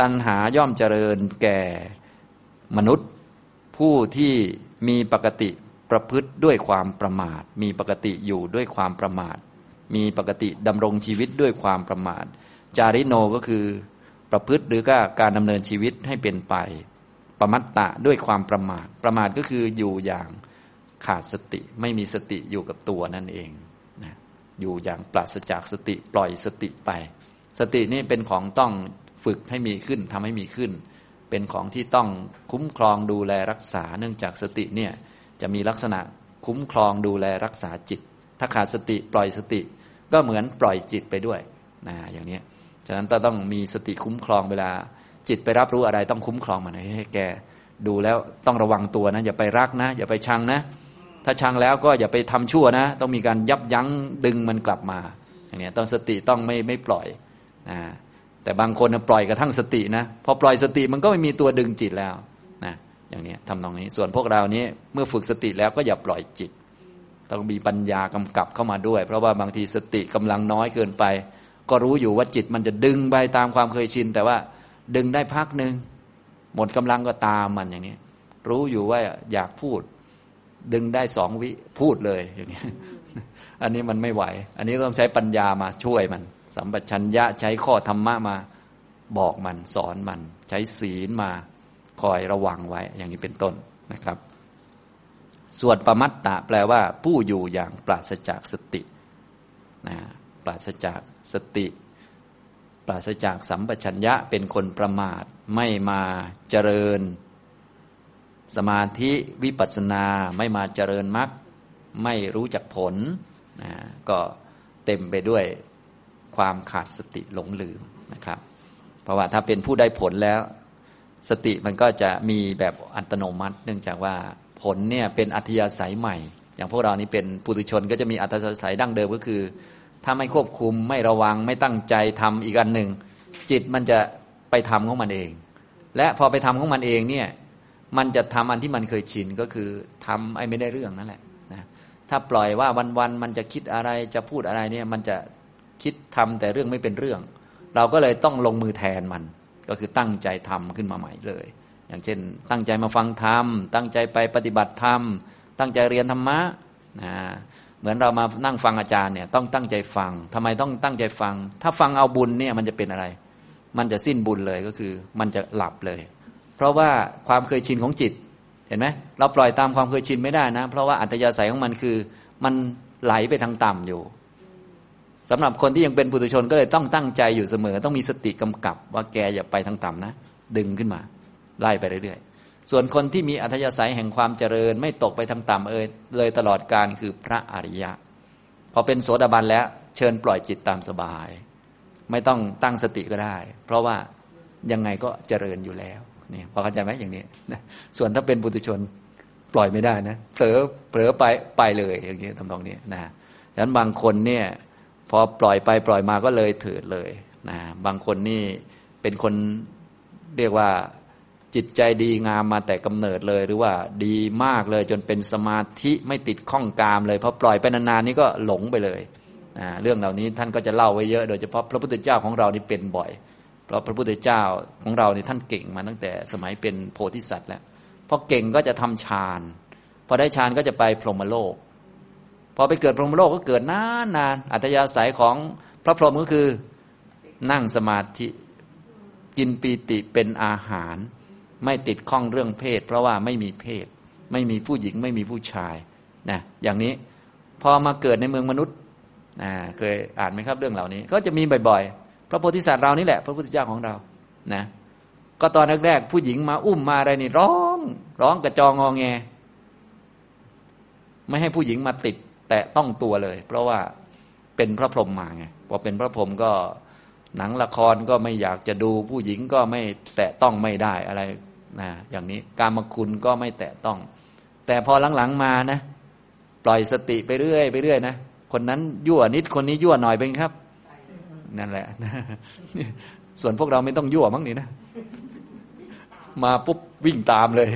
ตัณหาย่อมเจริญแก่มนุษย์ผู้ที่ มีปกติประพฤติด้วยความประมาท มีปกติอยู่ด้วยความประมาท มีปกติดำรงชีวิตด้วยความประมาท จาริโนก็คือประพฤติหรือก็การดำเนินชีวิตให้เป็นไป ประมัตตะด้วยความประมาท ประมาทก็คืออยู่อย่างขาดสติ ไม่มีสติอยู่กับตัวนั่นเองนะอยู่อย่างปราศจากสติปล่อยสติไป สตินี่เป็นของต้องฝึกให้มีขึ้นทำให้มีขึ้น เป็นของที่ต้องคุ้มครองดูแลรักษา เนื่องจากสติเนี่ยจะมีลักษณะคุ้มครองดูแลรักษาจิต ถ้าขาดสติปล่อยสติ ก็เหมือนปล่อยจิตไปด้วยนะอย่างนี้ฉะนั้นต้องมีสติคุ้มครองเวลา จิตไปรับรู้อะไรต้องคุ้มครองมันให้แกดูแล้วต้องระวังตัวนะอย่าไปรักนะ อย่าไปชังนะ ถ้าชังแล้วก็อย่าไปทำชั่วนะ ต้องมีการยับยั้งดึงมันกลับมา อย่างนี้ต้องสติต้องไม่ไม่ปล่อยนะ แต่บางคนปล่อยกระทั่งสตินะพอปล่อยสติมันก็ไม่มีตัวดึงจิตแล้วนะอย่างนี้ทำตรงนี้ ส่วนพวกเรานี้เมื่อฝึกสติแล้วก็อย่าปล่อยจิต ต้องมีปัญญากำกับเข้ามาด้วย เพราะว่าบางทีสติกำลังน้อยเกินไป ก็รู้อยู่ว่าจิตมันจะดึงไปตามความเคยชิน แต่ว่าดึงได้พักหนึ่งหมดกำลังก็ตามมันอย่างนี้ รู้อยู่ว่าอยากพูด ดึงได้สองวิพูดเลยอย่างนี้อันนี้มันไม่ไหว อันนี้ต้องใช้ปัญญามาช่วยมัน สัมปชัญญะใช้ข้อธรรมะมา บอกมันสอนมัน ใช้ศีลมาคอยระวังไว้อย่างนี้เป็นต้นนะครับ ส่วนประมัตตะแปลว่า ผู้อยู่อย่างปราศจากสตินะปราศจากสติ ปราศจากสัมปชัญญะเป็นคนประมาทไม่มาเจริญ สมาธิวิปัสสนาไม่มาเจริญมรรคไม่รู้จักผลนะก็เต็มไปด้วย ความขาดสติหลงลืมนะครับ เพราะว่าถ้าเป็นผู้ได้ผลแล้ว สติมันก็จะมีแบบอัตโนมัติ เนื่องจากว่าผลเนี่ยเป็นอัธยาศัยใหม่ อย่างพวกเรานี่เป็นปุถุชนก็จะมีอัธยาศัยดั้งเดิมก็คือ ถ้าไม่ควบคุมไม่ระวังไม่ตั้งใจทำอีกอันหนึ่ง จิตมันจะไปทำของมันเอง และพอไปทำของมันเองเนี่ยมันจะทำอันที่มันเคยชินก็คือทำไอ้ไม่ได้เรื่องนั่นแหละนะถ้าปล่อยว่าวันๆมันจะคิดอะไรจะพูดอะไรเนี่ยมันจะ คิดทำแต่เรื่องไม่เป็นเรื่อง เราก็เลยต้องลงมือแทนมัน ก็คือตั้งใจทำขึ้นมาใหม่เลย อย่างเช่น ตั้งใจมาฟังธรรมตั้งใจไปปฏิบัติธรรมตั้งใจเรียนธรรมะนะเหมือนเรามานั่งฟังอาจารย์เนี่ยต้องตั้งใจฟังทำไมต้องตั้งใจฟัง ถ้าฟังเอาบุญเนี่ยมันจะเป็นอะไร มันจะสิ้นบุญเลยก็คือมันจะหลับเลย เพราะว่าความเคยชินของจิตเห็นไหมเราปล่อยตามความเคยชินไม่ได้นะ เพราะว่าอัตยาศัยของมันคือ มันไหลไปทางต่ำอยู่ สำหรับคนที่ยังเป็นปุถุชนก็เลยต้องตั้งใจอยู่เสมอ ต้องมีสติกำกับ ว่าแกอย่าไปทางต่ำนะ ดึงขึ้นมา ไล่ไปเรื่อยๆ ส่วนคนที่มีอัธยาศัยแห่งความเจริญ ไม่ตกไปทางต่ำเอ่ยเลยตลอดการคือพระอริยะ พอเป็นโสดาบันแล้วเชิญปล่อยจิตตามสบาย ไม่ต้องตั้งสติก็ได้ เพราะว่ายังไงก็เจริญอยู่แล้วนี่พอเข้าใจไหมอย่างนี้ส่วนถ้าเป็นปุถุชนปล่อยไม่ได้นะเผลอเผลอไปไปเลยอย่างนี้ทำตรงนี้นะฉะนั้นบางคนเนี่ย พอปล่อยไปปล่อยมาก็เลยเถิดเลยนะบางคนนี่เป็นคนเรียกว่าจิตใจดีงามมาแต่กำเนิดเลย หรือว่าดีมากเลยจนเป็นสมาธิไม่ติดข้องกามเลยพอปล่อยไปนานๆนี้ก็หลงไปเลยเรื่องเหล่านี้ท่านก็จะเล่าไว้เยอะ โดยเฉพาะพระพุทธเจ้าของเรานี่เป็นบ่อย เพราะพระพุทธเจ้าของเรานี่ท่านเก่งมาตั้งแต่สมัยเป็นโพธิสัตว์แล้วพอเก่งก็จะทำฌานพอได้ฌานก็จะไปพรหมโลก พอไปเกิดพรหมโลกก็เกิดนานนานอัธยาศัยของพระพรหมก็คือนั่งสมาธิกินปีติเป็นอาหาร ไม่ติดข้องเรื่องเพศ เพราะว่าไม่มีเพศ ไม่มีผู้หญิงไม่มีผู้ชายนะอย่างนี้พอมาเกิดในเมืองมนุษย์เคยอ่านไหมครับเรื่องเหล่านี้ ก็จะมีบ่อยๆ พระโพธิสัตว์เรานี่แหละ พระพุทธเจ้าของเรานะก็ตอนแรกๆผู้หญิงมาอุ้มมาอะไรนี่ร้อง ร้องกระจองงอแง ไม่ให้ผู้หญิงมาติด แต่ต้องตัวเลย เพราะว่าเป็นพระพรหมมาไงพอเป็นพระพรหมก็หนังละครก็ไม่อยากจะดูผู้หญิงก็ไม่แตะต้องไม่ได้อะไรนะอย่างนี้การมคุณก็ไม่แตะต้อง แต่พอหลังๆมานะ ปล่อยสติไปเรื่อยไปเรื่อยนะคนนั้นยั่วนิดคนนี้ยั่วหน่อยเป็นครับ นั่นแหละส่วนพวกเราไม่ต้องยั่วมั้งนี่นะ มาปุ๊บวิ่งตามเลย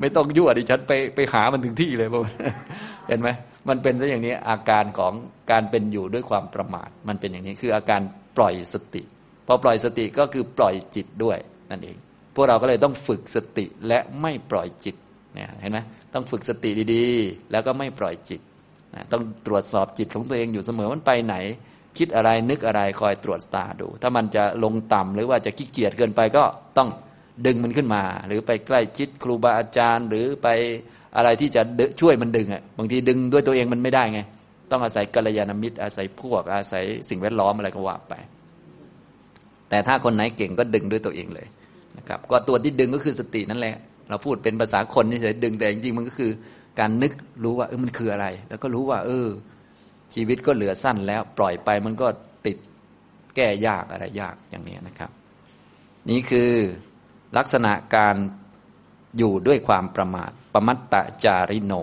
ไม่ต้องยั่วดิฉันไปไปหามันถึงที่เลยพวกเห็นไหม มันเป็นซะอย่างนี้อาการของการเป็นอยู่ด้วยความประมาท มันเป็นอย่างนี้คืออาการปล่อยสติพอปล่อยสติก็คือปล่อยจิตด้วยนั่นเอง พวกเราก็เลยต้องฝึกสติและไม่ปล่อยจิตเนี่ยเห็นไหมต้องฝึกสติดีๆ แล้วก็ไม่ปล่อยจิตต้องตรวจสอบจิตของตัวเองอยู่เสมอมันไปไหน คิดอะไรนึกอะไรคอยตรวจตาดู ถ้ามันจะลงต่ำหรือว่าจะขี้เกียจเกินไปก็ต้องดึงมันขึ้นมา หรือไปใกล้ชิดครูบาอาจารย์ หรือไป อะไรที่จะช่วยมันดึงอะบางทีดึงด้วยตัวเองมันไม่ได้ไง ต้องอาศัยกัลยาณมิตร อาศัยพวก อาศัยสิ่งแวดล้อมอะไรก็ว่าไป แต่ถ้าคนไหนเก่งก็ดึงด้วยตัวเองเลยนะครับ ก็ตัวที่ดึงก็คือสตินั่นแหละ เราพูดเป็นภาษาคนนี่เฉยดึงแต่จริงๆมันก็คือ การนึกรู้ว่าเออมันคืออะไร แล้วก็รู้ว่า เออ ชีวิตก็เหลือสั้นแล้ว ปล่อยไปมันก็ติดแก้ยากอะไรยากอย่างนี้นะครับ นี่คือลักษณะการ อยู่ด้วยความประมาทปมัตตจาริโน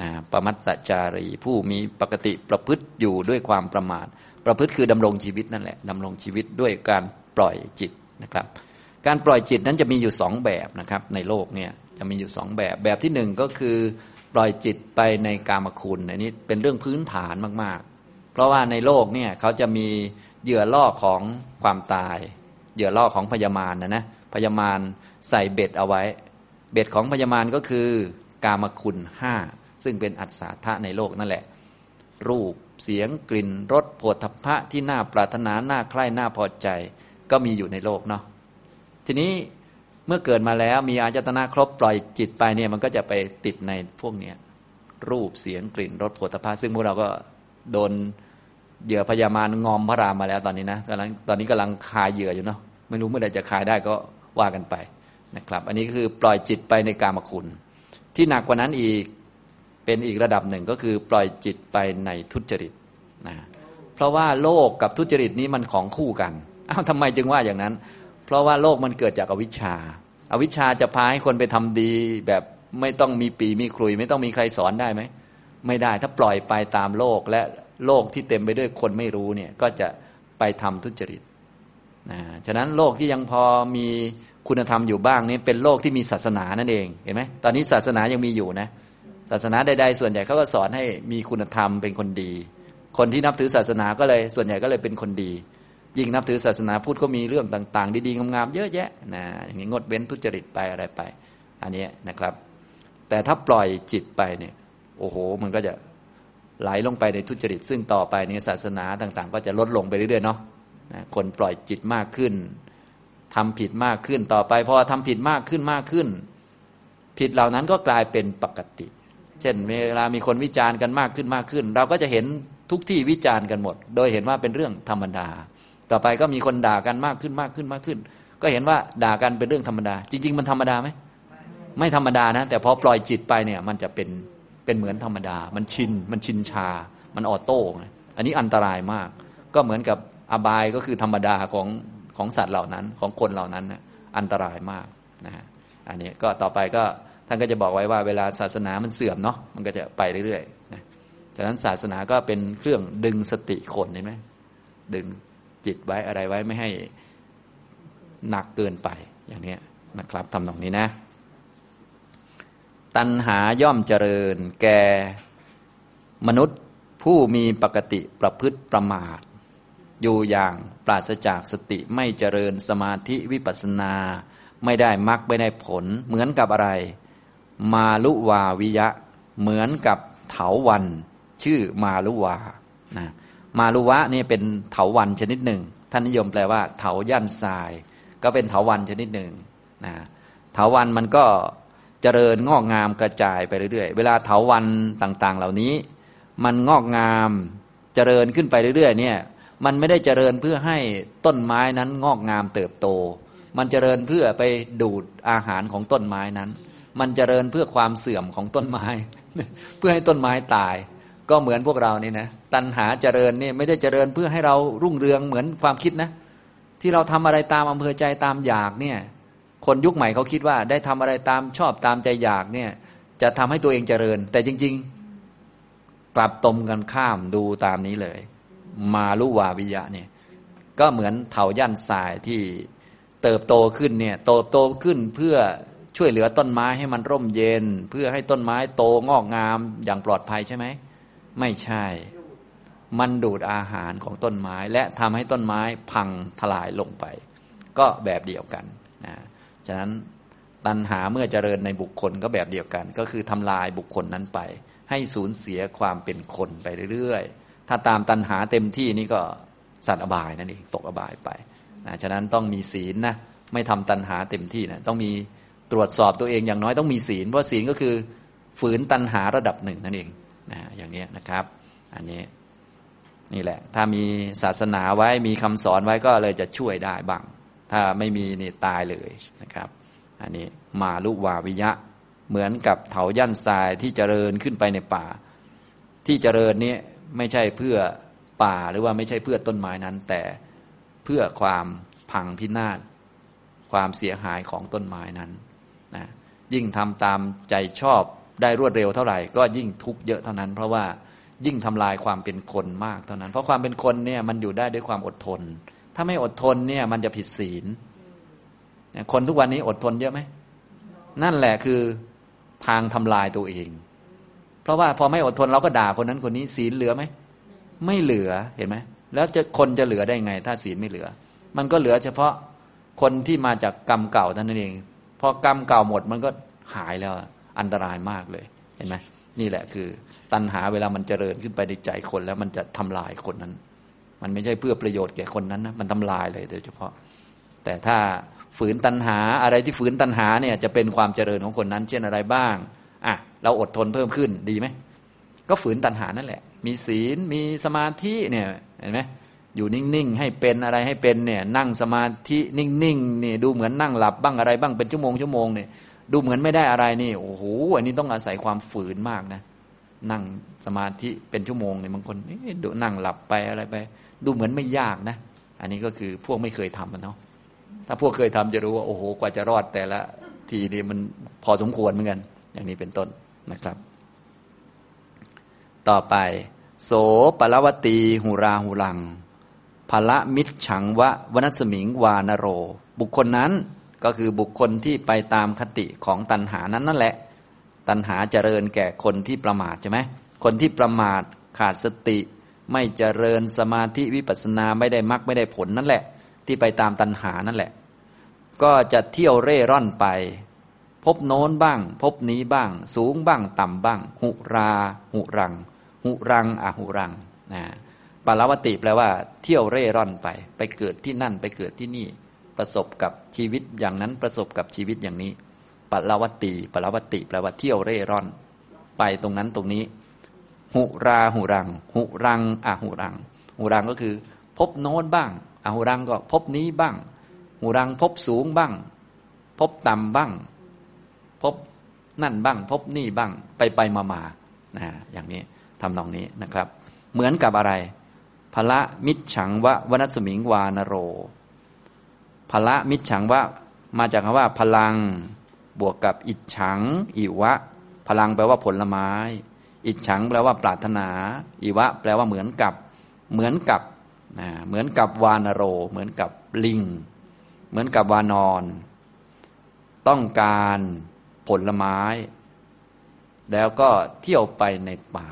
นะปมัตตจารี ผู้มีปกติประพฤติอยู่ด้วยความประมาท ประพฤติคือดำรงชีวิตนั่นแหละดำรงชีวิตด้วยการปล่อยจิตนะครับ การปล่อยจิตนั้นจะมีอยู่สองแบบนะครับ ในโลกเนี่ยจะมีอยู่สองแบบแบบที่หนึ่งก็คือปล่อยจิตไปในกามคุณอันนี้เป็นเรื่องพื้นฐานมากๆ เพราะว่าในโลกเนี่ยเขาจะมีเหยื่อล่อของความตาย เหยื่อล่อของพยามารนะนะพยามารใส่เบ็ดเอาไว้ เบ็ดของพยามารก็คือกามคุณห้าซึ่งเป็นอัศทะในโลกนั่นแหละ รูปเสียงกลิ่นรสโผฏฐัพพะที่น่าปรารถนาน่าใคร่น่าพอใจ ก็มีอยู่ในโลกเนาะทีนี้เมื่อเกิดมาแล้วมีอาจตนะครบปล่อยจิตไปเนี่ยมันก็จะไปติดในพวกเนี้ยรูปเสียงกลิ่นรสโผฏฐัพซึ่งพวกเราก็โดนเหยื่อพยามารงอมพระรามมาแล้วตอนนี้นะกำลังตอนนี้กำลังคายเหยื่ออยู่เนาะไม่รู้เมื่อใดจะคายได้ก็ว่ากันไป นะครับ อันนี้คือปล่อยจิตไปในกามคุณ ที่หนักกว่านั้นอีกเป็นอีกระดับหนึ่งก็คือปล่อยจิตไปในทุจริตนะเพราะว่าโลกกับทุจริตนี้มันของคู่กันอ้าวทำไมจึงว่าอย่างนั้น เพราะว่าโลกมันเกิดจากอวิชชาอาวิชชาจะพาให้คนไปทำดี แบบไม่ต้องมีปีมีครุย ไม่ต้องมีใครสอนได้ไหมไม่ได้ถ้าปล่อยไปตามโลกและโลกที่เต็มไปด้วยคนไม่รู้เนี่ยก็จะไปทำทุจริตนะฉะนั้นโลกที่ยังพอมี คุณธรรมอยู่บ้างนี่เป็นโลกที่มีศาสนานั่นเองเห็นไหมตอนนี้ศาสนายังมีอยู่นะ ศาสนาใดๆส่วนใหญ่เขาก็สอนให้มีคุณธรรมเป็นคนดี คนที่นับถือศาสนาก็เลยส่วนใหญ่ก็เลยเป็นคนดี ยิ่งนับถือศาสนาพุทธก็มีเรื่องต่าง ๆ ดีๆงามๆเยอะแยะนะอย่างนี้งดเว้นทุจริตไปอะไรไป อันนี้นะครับ แต่ถ้าปล่อยจิตไปเนี่ยโอ้โห มันก็จะไหลลงไปในทุจริต ซึ่งต่อไปนี่ศาสนาต่างๆ ก็จะลดลงไปเรื่อยๆเนาะคนปล่อยจิตมากขึ้น ทำผิดมากขึ้นต่อไปพอทำผิดมากขึ้นมากขึ้น ผิดเหล่านั้นก็กลายเป็นปกติ เช่นเวลามีคนวิจารณ์กันมากขึ้นมากขึ้น เราก็จะเห็นทุกที่วิจารณ์กันหมด โดยเห็นว่าเป็นเรื่องธรรมดา ต่อไปก็มีคนด่ากันมากขึ้นมากขึ้นมากขึ้น ก็เห็นว่าด่ากันเป็นเรื่องธรรมดา จริง ๆ มันธรรมดาไหมไม่ธรรมดานะ แต่พอปล่อยจิตไปเนี่ยมันจะเป็นเป็นเหมือนธรรมดา มันชินมันชินชา มันออโต้อันนี้อันตรายมาก ก็เหมือนกับอบายก็คือธรรมดาของ ของสัตว์เหล่านั้นของคนเหล่านั้นนะอันตรายมากนะฮะอันนี้ก็ต่อไปก็ท่านก็จะบอกไว้ว่าเวลาศาสนามันเสื่อมเนาะมันก็จะไปเรื่อยๆนะฉะนั้นศาสนาก็เป็นเครื่องดึงสติคนเห็นไหมดึงจิตไว้อะไรไว้ไม่ให้หนักเกินไปอย่างนี้นะครับทำตรงนี้นะ ตัณหาย่อมเจริญ แก่มนุษย์ผู้มีปกติประพฤติประมาท อยู่อย่างปราศจากสติไม่เจริญสมาธิวิปัสนา ไม่ได้มรรคไม่ได้ผล เหมือนกับอะไร มาลุวาวิยะ เหมือนกับเถาวัน ชื่อมาลุวานะมาลุวะนี่เป็นเถาวันชนิดหนึ่ง ท่านนิยมแปลว่า เถาย่านทราย ก็เป็นเถาวันชนิดหนึ่งนะเถาวันมันก็เจริญงอกงามกระจายไปเรื่อยๆ เวลาเถาวันต่างๆ เหล่านี้ มันงอกงามเจริญขึ้นไปเรื่อยๆ เนี่ย มันไม่ได้เจริญเพื่อให้ต้นไม้นั้นงอกงามเติบโต มันเจริญเพื่อไปดูดอาหารของต้นไม้นั้น มันเจริญเพื่อความเสื่อมของต้นไม้ เพื่อให้ต้นไม้ตาย ก็เหมือนพวกเรานี่นะ ตัณหาเจริญนี่ไม่ได้เจริญเพื่อให้เรารุ่งเรืองเหมือนความคิดนะ ที่เราทำอะไรตามอำเภอใจตามอยากเนี่ย คนยุคใหม่เขาคิดว่าได้ทำอะไรตามชอบตามใจอยากเนี่ย จะทำให้ตัวเองเจริญ แต่จริง ๆ กลับตรงกันข้ามดูตามนี้เลย มาลุวาวิยะเนี่ยก็เหมือนเถาย่านทรายที่เติบโตขึ้นเนี่ยโตโตขึ้นเพื่อช่วยเหลือต้นไม้ให้มันร่มเย็น เพื่อให้ต้นไม้โตงอกงามอย่างปลอดภัยใช่ไหมไม่ใช่ มันดูดอาหารของต้นไม้และทำให้ต้นไม้พังทลายลงไป ก็แบบเดียวกันนะฉะนั้นตัณหาเมื่อเจริญในบุคคลก็แบบเดียวกัน ก็คือทำลายบุคคลนั้นไป ให้สูญเสียความเป็นคนไปเรื่อยๆ ถ้าตามตัณหาเต็มที่นี่ก็สัตว์อบายนั่นเองตกอบายไปนะฉะนั้นต้องมีศีลนะไม่ทำตัณหาเต็มที่นะต้องมีตรวจสอบตัวเองอย่างน้อยต้องมีศีลเพราะศีลก็คือฝืนตัณหาระดับหนึ่งนั่นเองนะอย่างนี้นะครับ อันนี้นี่แหละ ถ้ามีศาสนาไว้มีคำสอนไว้ก็เลยจะช่วยได้บ้าง ถ้าไม่มีนี่ตายเลยนะครับ อันนี้มาลุวาวิยะ เหมือนกับเถาย่านทรายที่เจริญขึ้นไปในป่า ที่เจริญนี้ ไม่ใช่เพื่อป่าหรือว่าไม่ใช่เพื่อต้นไม้นั้น แต่เพื่อความพังพินาศความเสียหายของต้นไม้นั้นนะยิ่งทำตามใจชอบได้รวดเร็วเท่าไหร่ ก็ยิ่งทุกข์เยอะเท่านั้น เพราะว่ายิ่งทำลายความเป็นคนมากเท่านั้น เพราะความเป็นคนเนี่ยมันอยู่ได้ด้วยความอดทน ถ้าไม่อดทนเนี่ยมันจะผิดศีลคนทุกวันนี้อดทนเยอะไหมนั่นแหละคือทางทำลายตัวเอง เพราะว่าพอไม่อดทนเราก็ด่าคนนั้นคนนี้ศีลเหลือไหมไม่เหลือเห็นไหมแล้วจะคนจะเหลือได้ไง ถ้าศีลไม่เหลือ มันก็เหลือเฉพาะคนที่มาจากกรรมเก่าเท่านั้นเองพอกรรมเก่าหมดมันก็หายแล้วอันตรายมากเลยเห็นไหมนี่แหละคือ ตัณหาเวลามันเจริญขึ้นไปในใจคนแล้วมันจะทำลายคนนั้น มันไม่ใช่เพื่อประโยชน์แก่คนนั้นนะมันทำลายเลยโดยเฉพาะ แต่ถ้าฝืนตัณหาอะไรที่ฝืนตัณหาเนี่ยจะเป็นความเจริญของคนนั้น เช่นอะไรบ้างอะ เราอดทนเพิ่มขึ้นดีไหมก็ฝืนตัณหานั่นแหละ มีศีลมีสมาธิเนี่ยเห็นไหมอยู่นิ่ง ๆ ให้เป็นอะไรให้เป็นเนี่ยนั่งสมาธินิ่งๆเนี่ยดูเหมือนนั่งหลับบ้างอะไรบ้างเป็นชั่วโมงชั่วโมงเนี่ยดูเหมือนไม่ได้อะไรนี่โอ้โหอันนี้ต้องอาศัยความฝืนมากนะ นั่งสมาธิเป็นชั่วโมงเนี่ยบางคนดูนั่งหลับไปอะไรไป ดูเหมือนไม่ยากนะ อันนี้ก็คือพวกไม่เคยทำมันเนาะถ้าพวกเคยทำจะรู้ว่าโอ้โหกว่าจะรอดแต่ละทีนี่มันพอสมควรเหมือนกัน อย่างนี้เป็นต้น นะครับ ต่อไป โสปลวตีหูราหูลังภละมิตรฉังวะวนัสมิงวานโร บุคคลนั้นก็คือบุคคลที่ไปตามคติของตัณหานั้นนั่นแหละ ตัณหาเจริญแก่คนที่ประมาทใช่ไหมคนที่ประมาทขาดสติ ไม่เจริญสมาธิวิปัสสนาไม่ได้มรรคไม่ได้ผลนั่นแหละ ที่ไปตามตัณหานั่นแหละ ก็จะเที่ยวเร่ร่อนไป พบโน้นบ้าง พบนี้บ้าง สูงบ้างต่ำบ้าง หุรา หุรัง หุรังอะหุรังนะปารวติแปลว่า เที่ยวเร่ร่อนไป ไปเกิดที่นั่นไปเกิดที่นี่ ประสบกับชีวิตอย่างนั้นประสบกับชีวิตอย่างนี้ปัลวัติปัลวัตติแปลว่าเที่ยวเร่ร่อน ไปตรงนั้นตรงนี้ หุราหุรัง หุรังอะหุรัง หุรังก็คือ พบโน้นบ้างอะหุรังก็พบนี้บ้าง หุรังพบสูงบ้าง พบต่ำบ้าง พบนั่นบ้าง พบนี่บ้างไปไปมามานะอย่างนี้ทำตรงนี้นะครับ เหมือนกับอะไรพละมิจฉังวะวนัสมิงวานโรพละมิจฉังว่ามาจากคำว่า พลังบวกกับอิจฉัง อิวะ พลังแปลว่าผลไม้ อิจฉังแปลว่าปรารถนา อิวะ แปลว่าเหมือนกับ เหมือนกับนะเหมือนกับวานโร เหมือนกับลิง เหมือนกับวานอน ต้องการ ผลไม้ แล้วก็เที่ยวไปในป่า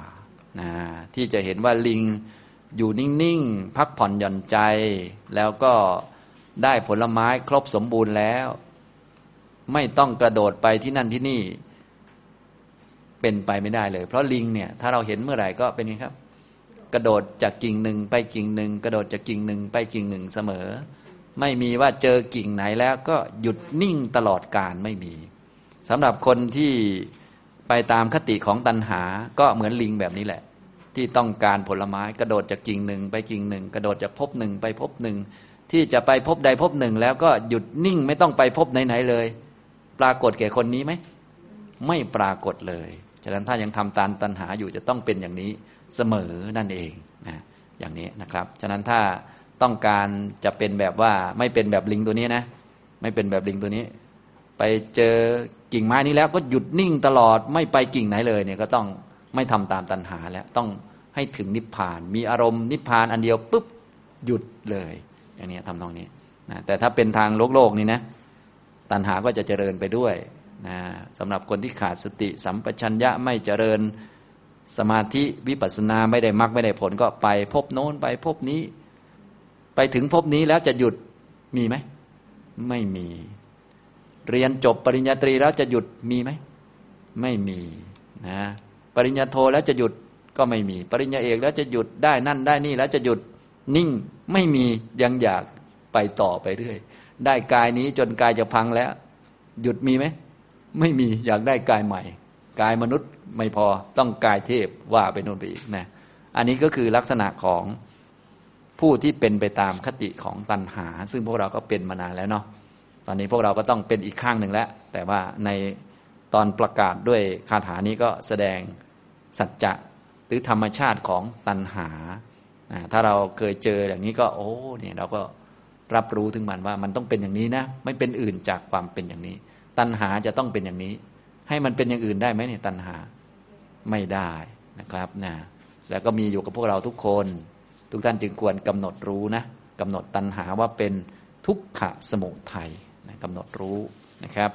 นะที่จะเห็นว่าลิงอยู่นิ่งๆ พักผ่อนหย่อนใจ แล้วก็ได้ผลไม้ครบสมบูรณ์แล้ว ไม่ต้องกระโดดไปที่นั่นที่นี่ เป็นไปไม่ได้เลย เพราะลิงเนี่ย ถ้าเราเห็นเมื่อไหร่ก็เป็นไงครับ กระโดดจากกิ่งหนึ่งไปกิ่งหนึ่งกระโดดจากกิ่งหนึ่งไปกิ่งหนึ่งเสมอ ไม่มีว่าเจอกิ่งไหนแล้วก็หยุดนิ่งตลอดการไม่มี สำหรับคนที่ไปตามคติของตัณหา ก็เหมือนลิงแบบนี้แหละ ที่ต้องการผลไม้กระโดดจากกิ่งหนึ่งไปกิ่งหนึ่ง กระโดดจากภพหนึ่งไปภพหนึ่ง ที่จะไปพบใดพบหนึ่ง แล้วก็หยุดนิ่งไม่ต้องไปพบไหนๆเลย ปรากฏแก่คนนี้ไหมไม่ปรากฏเลยฉะนั้นถ้ายังทำตามตัณหาอยู่จะต้องเป็นอย่างนี้เสมอนั่นเองนะอย่างนี้นะครับ ฉะนั้นถ้าต้องการจะเป็นแบบว่าไม่เป็นแบบลิงตัวนี้นะ ไม่เป็นแบบลิงตัวนี้ ไปเจอ กิ่งไม้นี้แล้วก็หยุดนิ่งตลอดไม่ไปกิ่งไหนเลยเนี่ยก็ต้องไม่ทำตามตัณหาแล้วต้องให้ถึงนิพพาน มีอารมณ์นิพพานอันเดียวปุ๊บหยุดเลย อย่างนี้ทำตรงนี้นะแต่ถ้าเป็นทางโลกโลกนี่นะตัณหาก็จะเจริญไปด้วยนะสำหรับคนที่ขาดสติสัมปชัญญะไม่เจริญสมาธิวิปัสสนาไม่ได้มรรคไม่ได้ผลก็ไปพบโน้นไปพบนี้ ไปถึงพบนี้แล้วจะหยุดมีไหม ไม่มี เรียนจบปริญญาตรีแล้วจะหยุดมีไหม ไม่มีนะปริญญาโทแล้วจะหยุดก็ไม่มี ปริญญาเอกแล้วจะหยุดได้นั่นได้นี่แล้วจะหยุดนิ่งไม่มียังอยากไปต่อไปเรื่อยได้กายนี้จนกายจะพังแล้ว หยุดมีไหมไม่มีอยากได้กายใหม่ กายมนุษย์ไม่พอต้องกายเทพว่าไปโน่นไปอีกนะอันนี้ก็คือลักษณะของผู้ที่เป็นไปตามคติของตัณหา ซึ่งพวกเราก็เป็นมานานแล้วเนาะ ตอนนี้พวกเราก็ต้องเป็นอีกข้างหนึ่งแล้ว แต่ว่าในตอนประกาศด้วยคาถานี้ก็แสดงสัจจะหรือธรรมชาติของตัณหา ถ้าเราเคยเจออย่างนี้ก็โอ้เนี่ยเราก็รับรู้ถึงมันว่ามันต้องเป็นอย่างนี้นะ ไม่เป็นอื่นจากความเป็นอย่างนี้ ตัณหาจะต้องเป็นอย่างนี้ ให้มันเป็นอย่างอื่นได้ไหมเนี่ยตัณหาไม่ได้นะครับนะแล้วก็มีอยู่กับพวกเราทุกคน ทุกท่านจึงควรกำหนดรู้นะกำหนดตัณหาว่าเป็นทุกขะสมุทัย กำหนดรู้นะครับ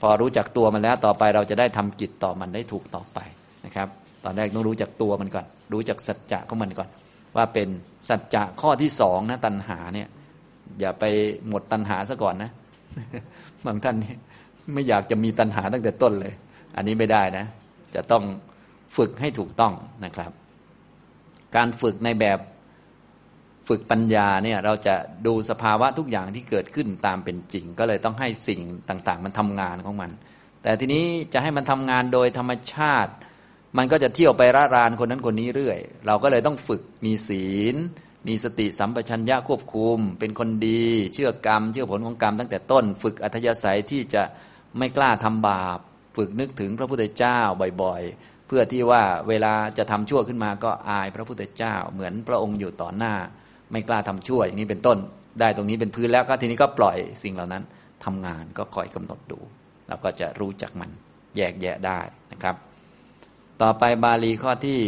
พอรู้จักตัวมันแล้วต่อไปเราจะได้ทำกิจต่อมันได้ถูกต่อไปนะครับ ตอนแรกต้องรู้จักตัวมันก่อน รู้จักสัจจะของมันก่อน ว่าเป็นสัจจะข้อที่สองนะตัณหาเนี่ย อย่าไปหมดตัณหาซะก่อนนะบางท่านนี่ไม่อยากจะมีตัณหาตั้งแต่ต้นเลย อันนี้ไม่ได้นะ จะต้องฝึกให้ถูกต้องนะครับ การฝึกในแบบ ฝึกปัญญาเนี่ยเราจะดูสภาวะทุกอย่างที่เกิดขึ้นตามเป็นจริง ก็เลยต้องให้สิ่งต่างๆ มันทำงานของมัน แต่ทีนี้จะให้มันทำงานโดยธรรมชาติ มันก็จะเที่ยวไปร่ารานคนนั้นคนนี้เรื่อย เราก็เลยต้องฝึกมีศีล มีสติสัมปชัญญะควบคุม เป็นคนดี เชื่อกรรม เชื่อผลของกรรมตั้งแต่ต้น ฝึกอัธยาศัยที่จะไม่กล้าทำบาป ฝึกนึกถึงพระพุทธเจ้าบ่อยๆ เพื่อที่ว่าเวลาจะทำชั่วขึ้นมาก็อายพระพุทธเจ้า เหมือนพระองค์อยู่ต่อหน้า ไม่กล้าทำชั่วอย่างนี้เป็นต้น ได้ตรงนี้เป็นพื้นแล้วก็ทีนี้ก็ปล่อยสิ่งเหล่านั้นทำงานก็คอยกำหนดดูเราก็จะรู้จักมันแยกแยะได้นะครับ ต่อไปบาลีข้อที่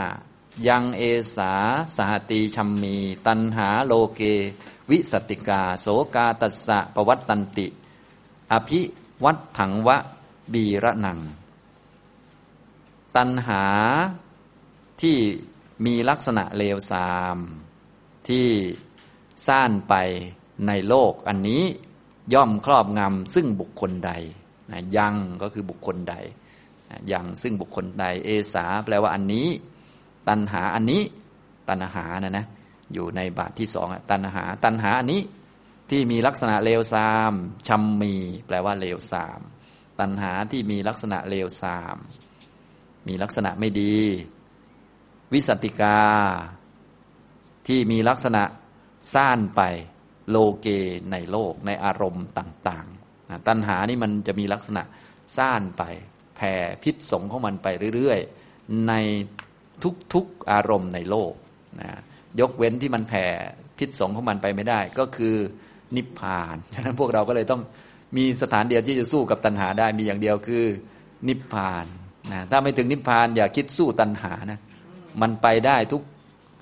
335 ยังเอสาสหตีชัมมี ตันหาโลเก วิสติกา โสกาตัสสะปวัตตันติ อภิวัตถังวะบีระนัง ตันหาที่ มีลักษณะเลวทราม ที่ซ่านไปในโลกอันนี้ย่อมครอบงำซึ่งบุคคลใดนะยังก็คือบุคคลใดยังซึ่งบุคคลใด เอสาแปลว่าอันนี้ ตัณหาอันนี้ตัณหานะนะอยู่ในบาทที่สองตัณหา ตัณหาอันนี้ที่มีลักษณะเลวทรามชัมมี แปลว่าเลวทราม ตัณหาที่มีลักษณะเลวทราม มีลักษณะไม่ดี วิสัติกา ที่มีลักษณะซ่านไปโลเกในโลกในอารมณ์ต่างๆ ตัณหานี่มันจะมีลักษณะซ่านไปแผ่พิษสงของมันไปเรื่อยๆ ในทุกๆอารมณ์ในโลกนะยกเว้นที่มันแผ่พิษสงของมันไปไม่ได้ ก็คือนิพพานฉะนั้นพวกเราก็เลยต้องมีสถานเดียวที่จะสู้กับตัณหาได้มีอย่างเดียวคือนิพพานนะถ้าไม่ถึงนิพพานอย่าคิดสู้ตัณหานะ มันไปได้ทุก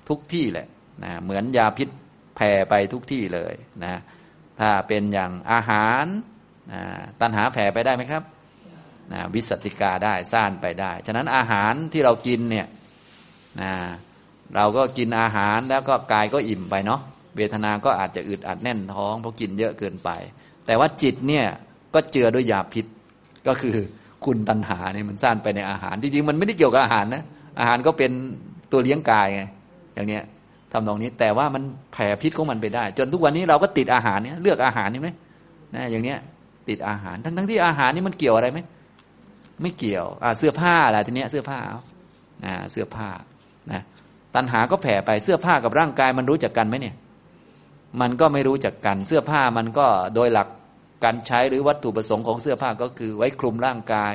ทุกที่แหละนะเหมือนยาพิษแผ่ไปทุกที่เลยนะถ้าเป็นอย่างอาหารนะตัณหาแผ่ไปได้ไหมครับนะวิสติกาได้ซ่านไปได้ ฉะนั้นอาหารที่เรากินเนี่ยนะเราก็กินอาหารแล้วก็กายก็อิ่มไปเนาะเวทนาก็อาจจะอึดอัดแน่นท้องเพราะกินเยอะเกินไป แต่ว่าจิตเนี่ยก็เจือด้วยยาพิษก็คือคุณตัณหาเนี่ยมันซ่านไปในอาหาร จริงๆ มันไม่ได้เกี่ยวกับอาหารนะ อาหารก็เป็นตัวเลี้ยงกายไงอย่างเนี้ยทำตรงนี้แต่ว่ามันแผ่พิษของมันไปได้ จนทุกวันนี้เราก็ติดอาหารเนี่ยเลือกอาหารนี่ไหมนะอย่างเนี้ยติดอาหารทั้งทั้งที่อาหารนี่มันเกี่ยวอะไรไหมไม่เกี่ยวอ่าเสื้อผ้าอะไรทีเนี้ยเสื้อผ้าเอาเสื้อผ้านะตัณหาก็แผ่ไปเสื้อผ้ากับร่างกายมันรู้จักกันไหมเนี่ย มันก็ไม่รู้จักกัน เสื้อผ้ามันก็โดยหลักการใช้หรือวัตถุประสงค์ของเสื้อผ้าก็คือไว้คลุมร่างกาย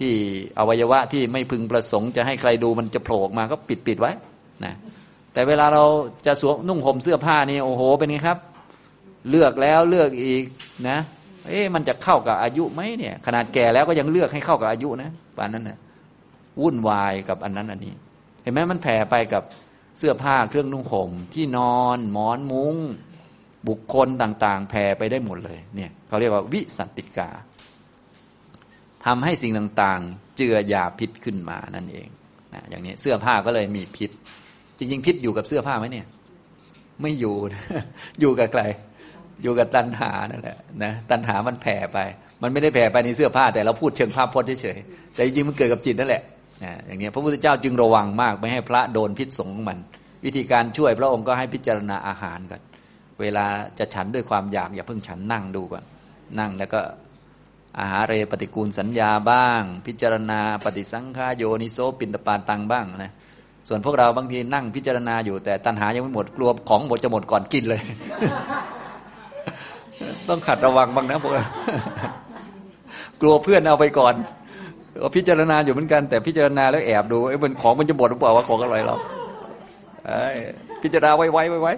ที่อวัยวะที่ไม่พึงประสงค์จะให้ใครดูมันจะโผล่ออกมาก็ปิดปิดไว้นะแต่เวลาเราจะสวมนุ่งห่มเสื้อผ้านี่โอ้โหเป็นไงครับ เลือกแล้วเลือกอีกนะ เอ๊ะมันจะเข้ากับอายุไหมเนี่ย ขนาดแก่แล้วก็ยังเลือกให้เข้ากับอายุนะป่านนั้นนะวุ่นวายกับอันนั้นอันนี้ เห็นไหมมันแผ่ไปกับเสื้อผ้าเครื่องนุ่งห่มที่นอนหมอนมุง้งบุคคลต่าง ๆ แผ่ไปได้หมดเลยเนี่ยเขาเรียกว่าวิสันติกา ทำให้สิ่งต่างๆ เจือยาพิษขึ้นมานั่นเองนะอย่างนี้เสื้อผ้าก็เลยมีพิษ จริง ๆ พิษอยู่กับเสื้อผ้าไหมเนี่ย ไม่อยู่อยู่กับใครอยู่กับตัณหานั่นแหละนะตัณหามันแผ่ไป มันไม่ได้แผ่ไปในเสื้อผ้า แต่เราพูดเชิงภาพพจน์เฉยๆแต่จริงๆมันเกิดกับจิตนั่นแหละนะอย่างนี้พระพุทธเจ้าจึงระวังมากไม่ให้พระโดนพิษสงของมัน วิธีการช่วยพระองค์ก็ให้พิจารณาอาหารก่อนเวลาจะฉันด้วยความอยากอย่าเพิ่งฉันนั่งดูก่อนนั่งแล้วก็ อาหารเรปฏิกูลสัญญาบ้าง พิจารณาปฏิสังขายโยนิโสปินตปาตังบ้างนะส่วนพวกเราบางทีนั่งพิจารณาอยู่แต่ตัณหายังไม่หมดกลัวของหมดจะหมดก่อนกินเลย ต้องขัดระวังบ้างนะพวกเรากลัวเพื่อนเอาไปก่อนพิจารณาอยู่เหมือนกันแต่พิจารณาแล้วแอบดูไอ้มันของมันจะหมดหรือเปล่าว่าของอะไรเราพิจารณาไว้ไว้ไว้ไว้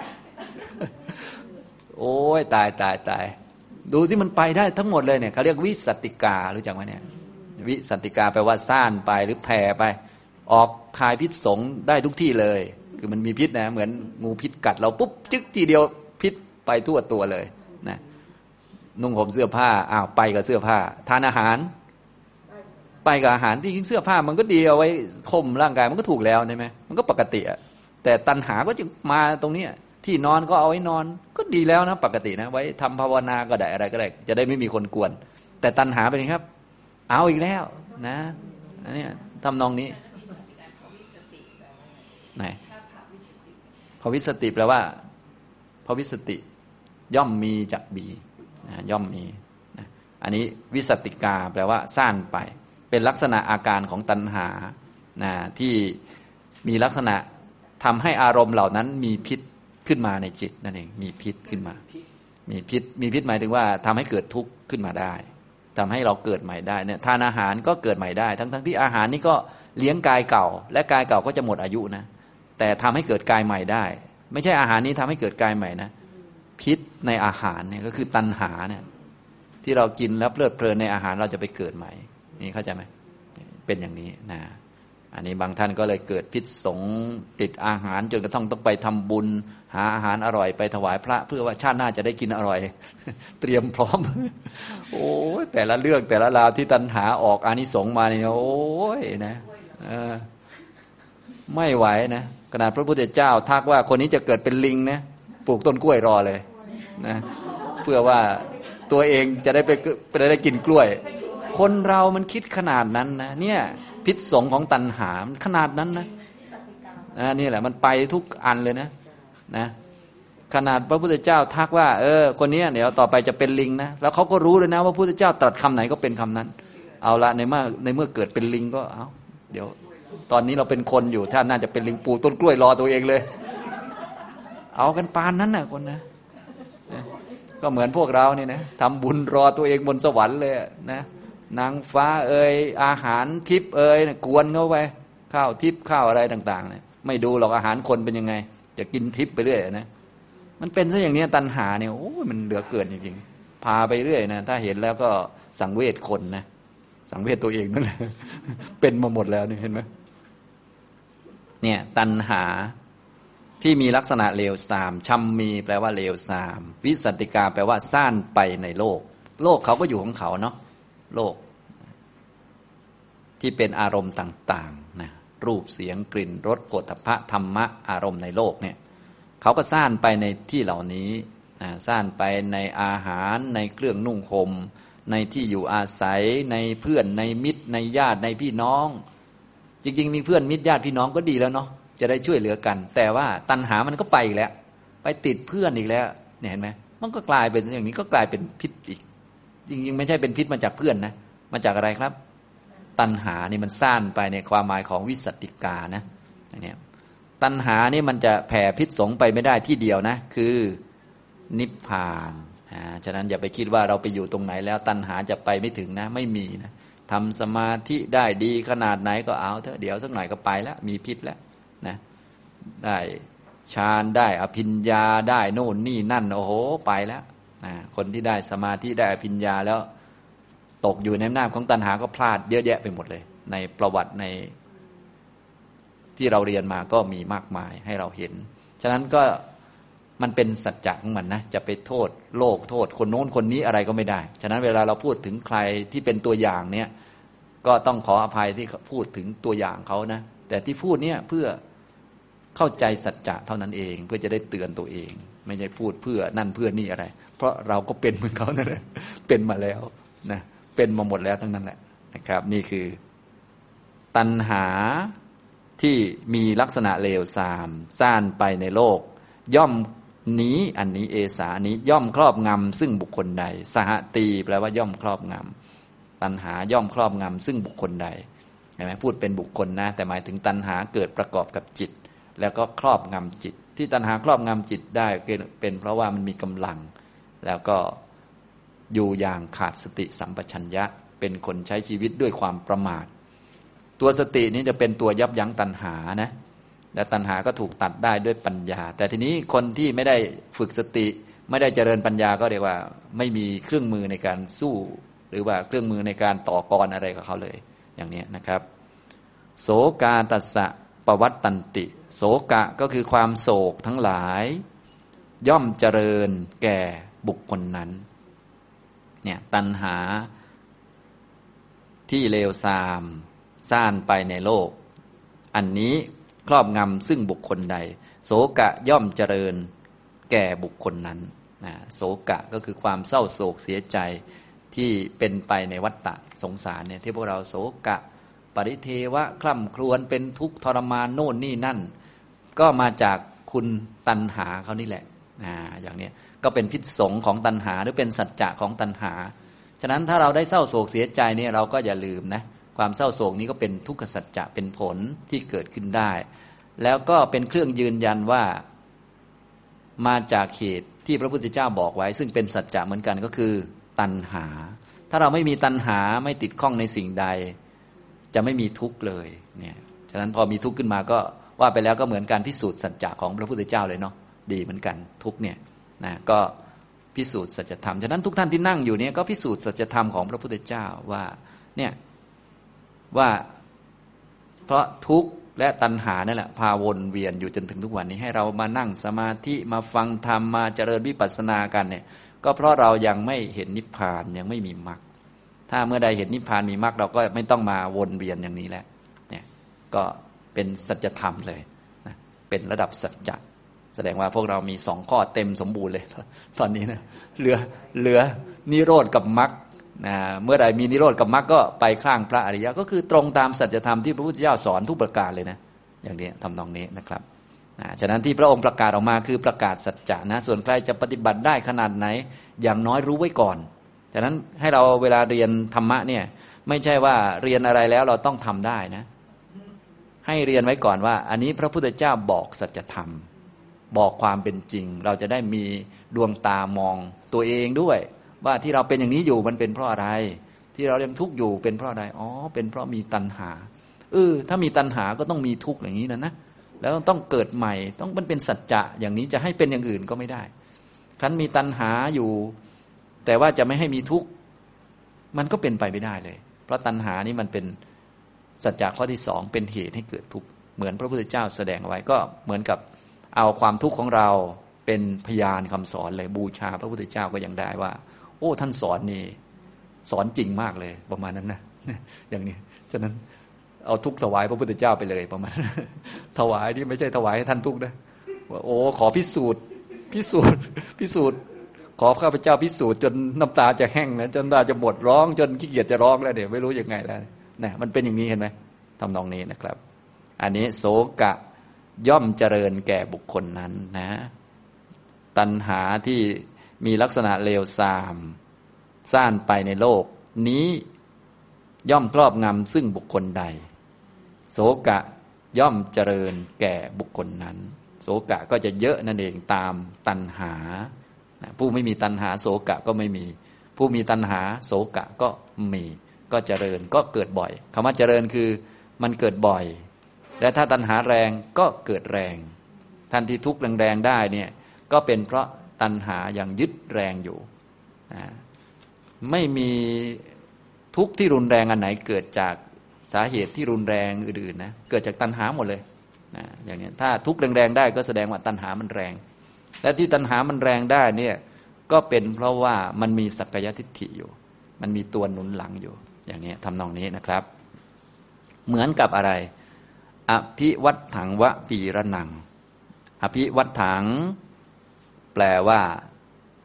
โอ้ยตายตายตาย ดูที่มันไปได้ทั้งหมดเลยเนี่ยเขาเรียกวิสติการู้จักไหมเนี่ยวิสติกาแปลว่าซ่านไปหรือแผ่ไป ออกคายพิษสงได้ทุกที่เลย คือมันมีพิษนะ เหมือนงูพิษกัดเราปุ๊บจึ๊กทีเดียวพิษไปทั่วตัวเลยนะนุ่งห่มเสื้อผ้าอ้าวไปกับเสื้อผ้า ทานอาหาร ไปกับอาหารที่กินเสื้อผ้ามันก็ดีเอาไว้ข่มร่างกายมันก็ถูกแล้วใช่ไหมมันก็ปกติอะแต่ตัณหาก็จึงมาตรงเนี้ย ที่นอนก็เอาไว้นอน ก็ดีแล้วนะ ปกตินะไว้ทำภาวนาก็ได้อะไรก็ได้จะได้ไม่มีคนกวน แต่ตัณหาเป็นครับ เอาอีกแล้วนะอันนี้ทำนองนี้ไหนพวิสติแปลว่าพวิสติ ย่อมมีจักบีนะย่อมมีนะอันนี้วิสติกาแปลว่าสร้างไป เป็นลักษณะอาการของตัณหานะที่มีลักษณะทำให้อารมณ์เหล่านั้นมีพิษ ขึ้นมาในจิตนั่นเองมีพิษขึ้นมา มีพิษมีพิษหมายถึงว่าทำให้เกิดทุกข์ขึ้นมาได้ทำให้เราเกิดใหม่ได้เนี่ยทานอาหารก็เกิดใหม่ได้ ทั้งทั้งที่อาหารนี่ก็เลี้ยงกายเก่า และกายเก่าก็จะหมดอายุนะ แต่ทำให้เกิดกายใหม่ได้ ไม่ใช่อาหารนี้ทำให้เกิดกายใหม่นะพิษในอาหารเนี่ยก็คือตัณหาเนี่ยที่เรากินแล้วเพลิดเพลินในอาหารเราจะไปเกิดใหม่ นี่เข้าใจไหมเป็นอย่างนี้นะอันนี้บางท่านก็เลยเกิดพิษสงติดอาหารจนกระทั่งต้องไปทำบุญ หาอาหารอร่อยไปถวายพระเพื่อว่าชาติหน้าจะได้กินอร่อย เตรียมพร้อม โอ้แต่ละเรื่องแต่ละราวที่ตันหาออกอานิสงส์มาเนี่ยโอ้ยนะไม่ไหวนะขนาดพระพุทธเจ้าทักว่าคนนี้จะเกิดเป็นลิงนะปลูกต้นกล้วยรอเลยนะเพื่อว่าตัวเองจะได้ไปไปได้กินกล้วย คนเรามันคิดขนาดนั้นนะเนี่ยพิษสงของตันหาขนาดนั้นนะนี่แหละ มันไปทุกอันเลยนะ นะขนาดพระพุทธเจ้าทักว่าเออคนนี้เดี๋ยวต่อไปจะเป็นลิงนะแล้วเขาก็รู้เลยนะว่าพระพุทธเจ้าตรัสคำไหนก็เป็นคำนั้น เอาละในเมื่อในเมื่อเกิดเป็นลิงก็เอาเดี๋ยว ตอนนี้เราเป็นคนอยู่ ถ้าน่าจะเป็นลิงปูต้นกล้วยรอตัวเองเลย เอากันปานนั้นนะคนนะก็เหมือนพวกเราเนี่ยนะทำบุญรอตัวเองบนสวรรค์เลยนะนางฟ้าเอ่ยอาหารทิพย์เอ่ยกวนเข้าไปข้าวทิพย์ข้าวอะไรต่าง ๆ เนี่ย ไม่ดูหรอกอาหารคนเป็นยังไง จะกินทิพย์ไปเรื่อยนะมันเป็นซะอย่างนี้ตัณหาเนี่ยโอ้มันเหลือเกินจริงๆ พาไปเรื่อยนะถ้าเห็นแล้วก็สังเวชคนนะสังเวชตัวเองนั่นแหละเป็นมาหมดแล้วนี่เห็นไหมเนี่ยตัณหาที่มีลักษณะเลวทรามชัมมีแปลว่าเลวทรามวิสันติกาแปลว่าซ่านไปในโลก โลกเขาก็อยู่ของเขาเนาะโลก ที่เป็นอารมณ์ต่าง รูปเสียงกลิ่นรสโผลพะธรรมะอารมณ์ในโลกเนี่ยเขาก็สร้างไปในที่เหล่านี้นะสร้างไปในอาหารในเครื่องนุ่งห่มในที่อยู่อาศัยในเพื่อนในมิตร ในญาติในพี่น้อง จริง ๆ มีเพื่อนมิตรญาติพี่น้องก็ดีแล้วเนาะจะได้ช่วยเหลือกัน แต่ว่าตัณหามันก็ไปอีกแล้ว ไปติดเพื่อนอีกแล้วเนี่ยเห็นไหมมันก็กลายเป็นอย่างนี้ก็กลายเป็นพิษอีก จริงๆ ไม่ใช่เป็นพิษมาจากเพื่อนนะมาจากอะไรครับ ตัณหานี่มันซ่านไปในความหมายของวิสัติกานะอย่างนี้ตัณหานี่มันจะแผ่พิษสงไปไม่ได้ที่เดียวนะ คือนิพพานอ่าฉะนั้นอย่าไปคิดว่าเราไปอยู่ตรงไหนแล้ว ตัณหาจะไปไม่ถึงนะ ไม่มีนะทำสมาธิได้ดีขนาดไหนก็เอาเถอะเดี๋ยวสักหน่อยก็ไปแล้ว มีพิษแล้วนะได้ฌานได้อภิญญาได้โน่นนี่นั่นโอ้โหไปแล้วนะคนที่ได้สมาธิได้อภิญญาแล้ว ตกอยู่ในอำนาจของตัณหาก็พลาดเยอะแยะไปหมดเลย ในประวัติในที่เราเรียนมาก็มีมากมายให้เราเห็น ฉะนั้นก็มันเป็นสัจจะของมันนะจะไปโทษโลกโทษคนโน้นคนนี้อะไรก็ไม่ได้ ฉะนั้นเวลาเราพูดถึงใครที่เป็นตัวอย่างเนี่ยก็ต้องขออภัยที่พูดถึงตัวอย่างเขานะ แต่ที่พูดเนี่ยเพื่อเข้าใจสัจจะเท่านั้นเอง เพื่อจะได้เตือนตัวเอง ไม่ใช่พูดเพื่อนั่นเพื่อนี่อะไร เพราะเราก็เป็นเหมือนเขานั่นแหละเป็นมาแล้วนะ เป็นมาหมดแล้วทั้งนั้นแหละนะครับ นี่คือตัณหาที่มีลักษณะเลวทรามซ่านไปในโลก ย่อมนี้อันนี้เอสานี้ย่อมครอบงำซึ่งบุคคลใด สหตีแปลว่าย่อมครอบงำตัณหาย่อมครอบงำซึ่งบุคคลใดเห็นไหมพูดเป็นบุคคลนะ แต่หมายถึงตัณหาเกิดประกอบกับจิต แล้วก็ครอบงำจิต ที่ตัณหาครอบงำจิตได้เป็นเพราะว่ามันมีกำลัง แล้วก็ อยู่อย่างขาดสติสัมปชัญญะ เป็นคนใช้ชีวิตด้วยความประมาท ตัวสตินี้จะเป็นตัวยับยั้งตัณหานะและตัณหาก็ถูกตัดได้ด้วยปัญญา แต่ทีนี้คนที่ไม่ได้ฝึกสติ ไม่ได้เจริญปัญญาก็เรียกว่า ไม่มีเครื่องมือในการสู้ หรือว่าเครื่องมือในการต่อกรอะไรกับเขาเลย อย่างนี้นะครับ โสกาตัสสะปวัตตันติ โสกะก็คือความโศกทั้งหลาย ย่อมเจริญแก่บุคคลนั้น เนี่ยตัณหาที่เลวทรามซ่านไปในโลก อันนี้ครอบงำซึ่งบุคคลใดโศกะย่อมเจริญแก่บุคคลนั้นนะโศกะก็คือความเศร้าโศกเสียใจที่เป็นไปในวัฏฏะสงสารเนี่ยที่พวกเราโศกะ ปริเทวะคล่ำครวญเป็นทุกข์ทรมานโน่นนี่นั่น ก็มาจากคุณตันหาเขานี่แหละนะอย่างนี้ ก็เป็นพิษสงของตันหา หรือเป็นสัจจะของตันหา ฉะนั้นถ้าเราได้เศร้าโศกเสียใจเนี่ยเราก็อย่าลืมนะความเศร้าโศกนี้ก็เป็นทุกขสัจจะเป็นผลที่เกิดขึ้นได้ แล้วก็เป็นเครื่องยืนยันว่า มาจากเหตุที่พระพุทธเจ้าบอกไว้ ซึ่งเป็นสัจจะเหมือนกันก็คือ ตัณหา ถ้าเราไม่มีตัณหาไม่ติดข้องในสิ่งใด จะไม่มีทุกข์เลยเนี่ยฉะนั้นพอมีทุกข์ขึ้นมาก็ว่าไปแล้วก็เหมือนการพิสูจน์สัจจะของพระพุทธเจ้าเลยเนาะดีเหมือนกันทุกเนี่ย นะก็พิสูจน์สัจธรรม ฉะนั้นทุกท่านที่นั่งอยู่เนี่ยก็พิสูจน์สัจธรรมของพระพุทธเจ้าว่าเนี่ยว่าเพราะทุกข์และตัณหานั่นแหละพาวนเวียนอยู่จนถึงทุกวันนี้ให้เรามานั่งสมาธิมาฟังธรรมมาเจริญวิปัสสนากันเนี่ยก็เพราะเรายังไม่เห็นนิพพานยังไม่มีมรรคถ้าเมื่อใดเห็นนิพพานมีมรรคเราก็ไม่ต้องมาวนเวียนอย่างนี้แล้วเนี่ยก็เป็นสัจธรรมเลยนะเป็นระดับสัจจะ แสดงว่าพวกเรามีสองข้อเต็มสมบูรณ์เลย ตอนนี้นะเหลือเหลือนิโรธกับมรรคนะเมื่อใดมีนิโรธกับมรรคก็ไปข้างพระอริยะ ก็คือตรงตามสัจธรรมที่พระพุทธเจ้าสอนทุกประการเลยนะ อย่างนี้ทำนองนี้นะครับนะฉะนั้นที่พระองค์ประกาศออกมาคือประกาศสัจจะนะ ส่วนใครจะปฏิบัติได้ขนาดไหน อย่างน้อยรู้ไว้ก่อน ฉะนั้นให้เราเวลาเรียนธรรมะเนี่ยไม่ใช่ว่าเรียนอะไรแล้วเราต้องทำได้นะ ให้เรียนไว้ก่อนว่า อันนี้พระพุทธเจ้าบอกสัจธรรม บอกความเป็นจริง เราจะได้มีดวงตามองตัวเองด้วย ว่าที่เราเป็นอย่างนี้อยู่มันเป็นเพราะอะไร ที่เรายังทุกข์อยู่เป็นเพราะอะไรอ๋อเป็นเพราะมีตัณหาเออถ้ามีตัณหาก็ต้องมีทุกข์อย่างนี้นะนะแล้วต้องเกิดใหม่ต้องมันเป็นสัจจะอย่างนี้จะให้เป็นอย่างอื่นก็ไม่ได้คันมีตัณหาอยู่ แต่ว่าจะไม่ให้มีทุกข์มันก็เป็นไปไม่ได้เลย เพราะตัณหานี้มันเป็นสัจจะข้อที่สองเป็นเหตุให้เกิดทุกข์เหมือนพระพุทธเจ้าแสดงไว้ก็เหมือนกับ เอาความทุกข์ของเราเป็นพยานคำสอนเลยบูชาพระพุทธเจ้าก็ยังได้ว่า โอ้ ท่านสอนนี่สอนจริงมากเลยประมาณนั้นนะอย่างนี้ฉะนั้นเอาทุกถวายพระพุทธเจ้าไปเลยประมาณถวายที่ไม่ใช่ถวายให้ท่านทุกนะว่าโอ้ขอพิสูจน์ พิสูจน์ พิสูจน์ ขอข้าพเจ้าพิสูจน์จนน้ำตาจะแห้งนะจนตาจะหมดร้อง จนขี้เกียจจะร้องแล้วเนี่ยไม่รู้ยังไงแล้วนะมันเป็นอย่างนี้เห็นไหมทำนองนี้นะครับ อันนี้โสกะ ย่อมเจริญแก่บุคคลนั้นนะ ตัณหาที่มีลักษณะเลวทรามซ่านไปในโลก นี้ย่อมครอบงำซึ่งบุคคลใด โสกะย่อมเจริญแก่บุคคลนั้น โสกะก็จะเยอะนั่นเองตามตัณหา ผู้ไม่มีตัณหาโสกะก็ไม่มี ผู้มีตัณหาโสกะก็มี ก็เจริญก็เกิดบ่อยคำว่าเจริญคือมันเกิดบ่อย และถ้าตัณหาแรงก็เกิดแรง ท่านที่ทุกข์แรงๆได้เนี่ยก็เป็นเพราะตัณหายังยึดแรงอยู่นะไม่มีทุกข์ที่รุนแรงอันไหนเกิดจากสาเหตุที่รุนแรงอื่นๆนะเกิดจากตัณหาหมดเลยนะอย่างนี้ถ้าทุกข์แรงๆได้ก็แสดงว่าตัณหามันแรง และที่ตัณหามันแรงได้เนี่ยก็เป็นเพราะว่ามันมีสักยทิฏฐิอยู่ มันมีตัวหนุนหลังอยู่ อย่างนี้ทำนองนี้นะครับ เหมือนกับอะไร อภิวัตถังวะปีระนัง อภิวัตถัง แปลว่า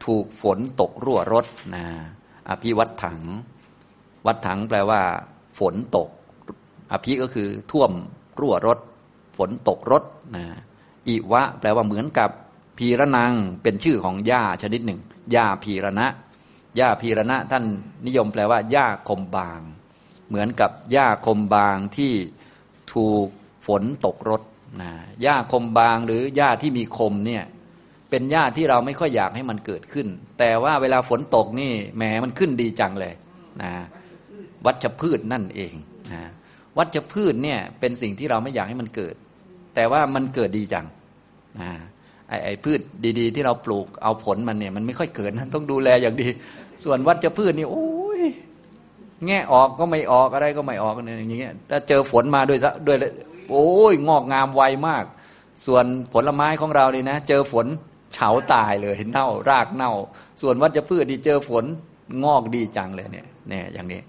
ถูกฝนตกรั่วรถนะอภิวัตถัง วัดถังแปลว่า ฝนตก อภิก็คือท่วมรั่วรถ ฝนตกรถนะอิวะ แปลว่าเหมือนกับพีระนังเป็นชื่อของหญ้าชนิดหนึ่งหญ้าพีระนะหญ้าพีระนะท่านนิยมแปลว่าหญ้าคมบาง เหมือนกับหญ้าคมบางที่ถูก ฝนตกรถนะหญ้าคมบางหรือหญ้าที่มีคมเนี่ยเป็นหญ้าที่เราไม่ค่อยอยากให้มันเกิดขึ้น แต่ว่าเวลาฝนตกนี่แหมมันขึ้นดีจังเลยนะวัชพืชนั่นเองนะวัชพืชเนี่ยเป็นสิ่งที่เราไม่อยากให้มันเกิด แต่ว่ามันเกิดดีจังนะไอ้ไอพืชดีๆ ที่เราปลูกเอาผลมันเนี่ยมันไม่ค่อยเกิดนะต้องดูแลอย่างดี ส่วนวัชพืชนี่โอ้ยแง่ออกก็ไม่ออกอะไรก็ไม่ออกอย่างเงี้ยถ้าเจอฝนมาด้วยซะด้วย โอ้ยงอกงามไวมาก ส่วนผลไม้ของเราเนี่ยนะ เจอฝนเฉาตายเลยเน่ารากเน่า ส่วนวัชพืชที่เจอฝนงอกดีจังเลยเนี่ยเนี่ยอย่างนี้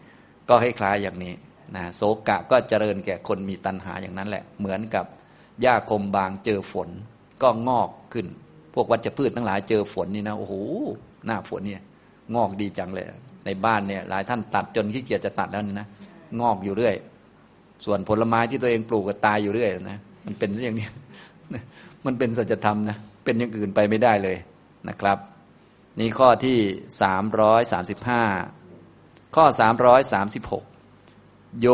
ก็ให้คล้ายอย่างนี้นะโศกะก็เจริญแก่คนมีตัณหาอย่างนั้นแหละ เหมือนกับหญ้าคมบางเจอฝนก็งอกขึ้น พวกวัชพืชทั้งหลายเจอฝนนี่นะโอ้โหหน้าฝนเนี่ยงอกดีจังเลย ในบ้านเนี่ยหลายท่านตัดจนขี้เกียจจะตัดแล้วนี่นะงอกอยู่เรื่อย ส่วนผลไม้ที่ตัวเองปลูกก็ตายอยู่เรื่อยนะมันเป็นอย่างนี้มันเป็นสัจธรรมนะเป็นอย่างอื่นไปไม่ได้เลยนะครับ นี่ข้อที่สามร้อยสามสิบห้าข้อ336โย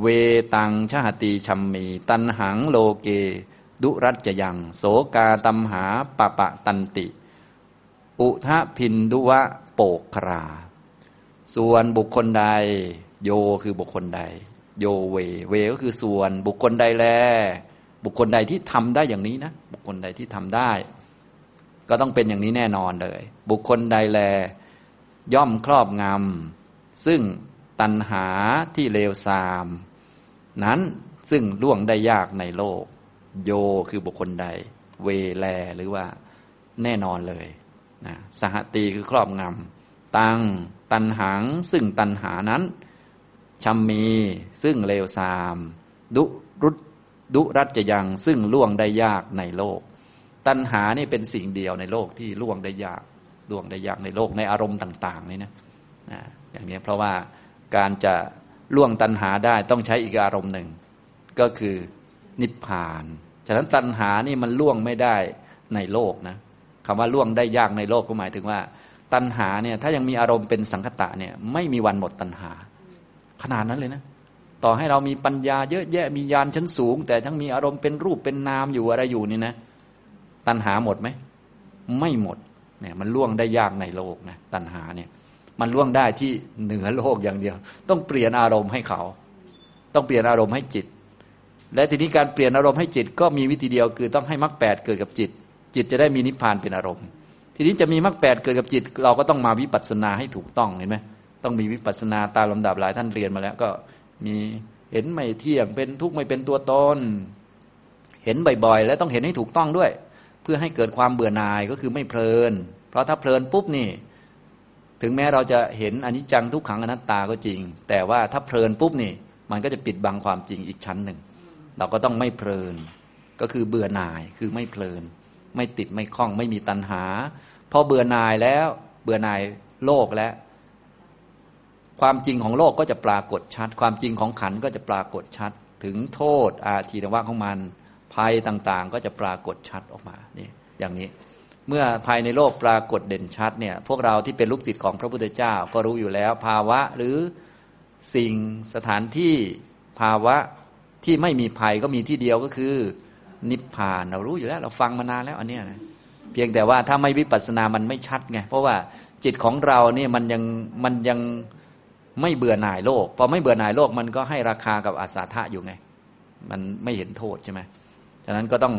เวตังชาติชัมมี ตันหังโลเก ดุรัจยัง โสกาตัมหาปะปะตันติ อุทะพินดุวะโปกครา ส่วนบุคคลใด โยคือบุคคลใด โยเว เวก็คือส่วนบุคคลใดแล บุคคลใดที่ทำได้อย่างนี้นะ บุคคลใดที่ทำได้ ก็ต้องเป็นอย่างนี้แน่นอนเลย บุคคลใดแล ย่อมครอบงำซึ่งตัณหาที่เลวทราม นั้นซึ่งล่วงได้ยากในโลก โยคือบุคคลใด เวแลหรือว่าแน่นอนเลยนะสหตีคือครอบงำตังตันหังซึ่งตันหานั้น ชัมมี ซึ่งเลวทราม ดุรุดุรัจยังซึ่งล่วงได้ยากในโลก ตัณหานี่เป็นสิ่งเดียวในโลกที่ล่วงได้ยากล่วงได้ยากในโลกในอารมณ์ต่าง ๆ นี่นะอย่างนี้เพราะว่าการจะล่วงตัณหาได้ต้องใช้อีกอารมณ์หนึ่ง ก็คือนิพพาน ฉะนั้นตัณหานี่มันล่วงไม่ได้ในโลกนะคำว่าล่วงได้ยากในโลกก็หมายถึงว่า ตัณหาเนี่ยถ้ายังมีอารมณ์เป็นสังคตะเนี่ยไม่มีวันหมดตัณหา ขนาดนั้นเลยนะ ต่อให้เรามีปัญญาเยอะแยะมียานชั้นสูง แต่ทั้งมีอารมณ์เป็นรูปเป็นนามอยู่อะไรอยู่นี่นะ ตัณหาหมดไหมไม่หมดเนี่ยมันล่วงได้ยากในโลกนะตัณหาเนี่ยมันล่วงได้ที่เหนือโลกอย่างเดียว ต้องเปลี่ยนอารมณ์ให้เขา ต้องเปลี่ยนอารมณ์ให้จิต และทีนี้การเปลี่ยนอารมณ์ให้จิตก็มีวิธีเดียวคือต้องให้มรรคแปดเกิดกับจิต จิตจะได้มีนิพพานเป็นอารมณ์ ทีนี้จะมีมรรคแปดเกิดกับจิต เราก็ต้องมาวิปัสสนาให้ถูกต้องเห็นไหม ต้องมีวิปัสสนาตามลำดับหลายท่านเรียนมาแล้ว ก็มีเห็นไม่เที่ยงเป็นทุกข์ไม่เป็นตัวตนเห็นบ่อยๆ และต้องเห็นให้ถูกต้องด้วย เพื่อให้เกิดความเบื่อหน่ายก็คือไม่เพลิน เพราะถ้าเพลินปุ๊บนี่ ถึงแม้เราจะเห็นอนิจจังทุกขังอนัตตาก็จริง แต่ว่าถ้าเพลินปุ๊บนี่ มันก็จะปิดบังความจริงอีกชั้นหนึ่ง เราก็ต้องไม่เพลิน ก็คือเบื่อหน่ายคือไม่เพลิน ไม่ติดไม่คล้องไม่มีตัณหาพอเบื่อหน่ายแล้ว เบื่อหน่ายโลกแล้ว ความจริงของโลกก็จะปรากฏชัด ความจริงของขันก็จะปรากฏชัด ถึงโทษอาทีนวะของมัน ภัยต่างๆ ก็จะปรากฏชัดออกมานี่อย่างนี้ เมื่อภายในโลกปรากฏเด่นชัดเนี่ยพวกเราที่เป็นลูกศิษย์ของพระพุทธเจ้าก็รู้อยู่แล้ว ภาวะหรือสิ่งสถานที่ภาวะที่ไม่มีภัยก็มีที่เดียวก็คือ นิพพานเรารู้อยู่แล้ว เราฟังมานานแล้วอันนี้นะเพียงแต่ว่าถ้าไม่วิปัสสนามันไม่ชัดไงเพราะว่าจิตของเราเนี่ยมันยังมันยัง ไม่เบื่อหน่ายโลกพอไม่เบื่อหน่ายโลกมันก็ให้ราคากับอาสาทะอยู่ไง มันไม่เห็นโทษใช่ไหมฉะนั้นก็ต้อง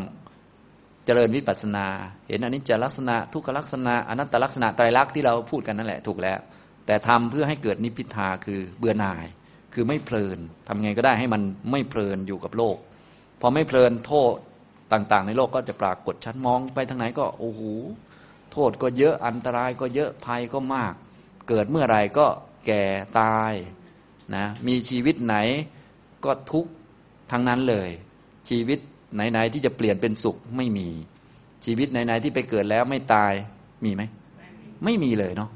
เจริญวิปัสสนา เห็นอนิจจลักษณะทุกขลักษณะอนัตตลักษณะไตรลักษณ์ที่เราพูดกันนั่นแหละถูกแล้ว แต่ทำเพื่อให้เกิดนิพพิทาคือเบื่อหน่าย คือไม่เพลินทำไงก็ได้ให้มันไม่เพลินอยู่กับโลก พอไม่เพลินโทษต่างๆ ในโลกก็จะปรากฏชัดมองไปทางไหนก็โอ้โหโทษก็เยอะอันตรายก็เยอะภัยก็มาก เกิดเมื่อไรก็ แก่ตายนะมีชีวิตไหนก็ทุกทั้งนั้นเลย ชีวิตไหน ๆ ที่จะเปลี่ยนเป็นสุขไม่มี ชีวิตไหน ๆ ที่ไปเกิดแล้วไม่ตายมีไหมไม่มีเลยเนาะ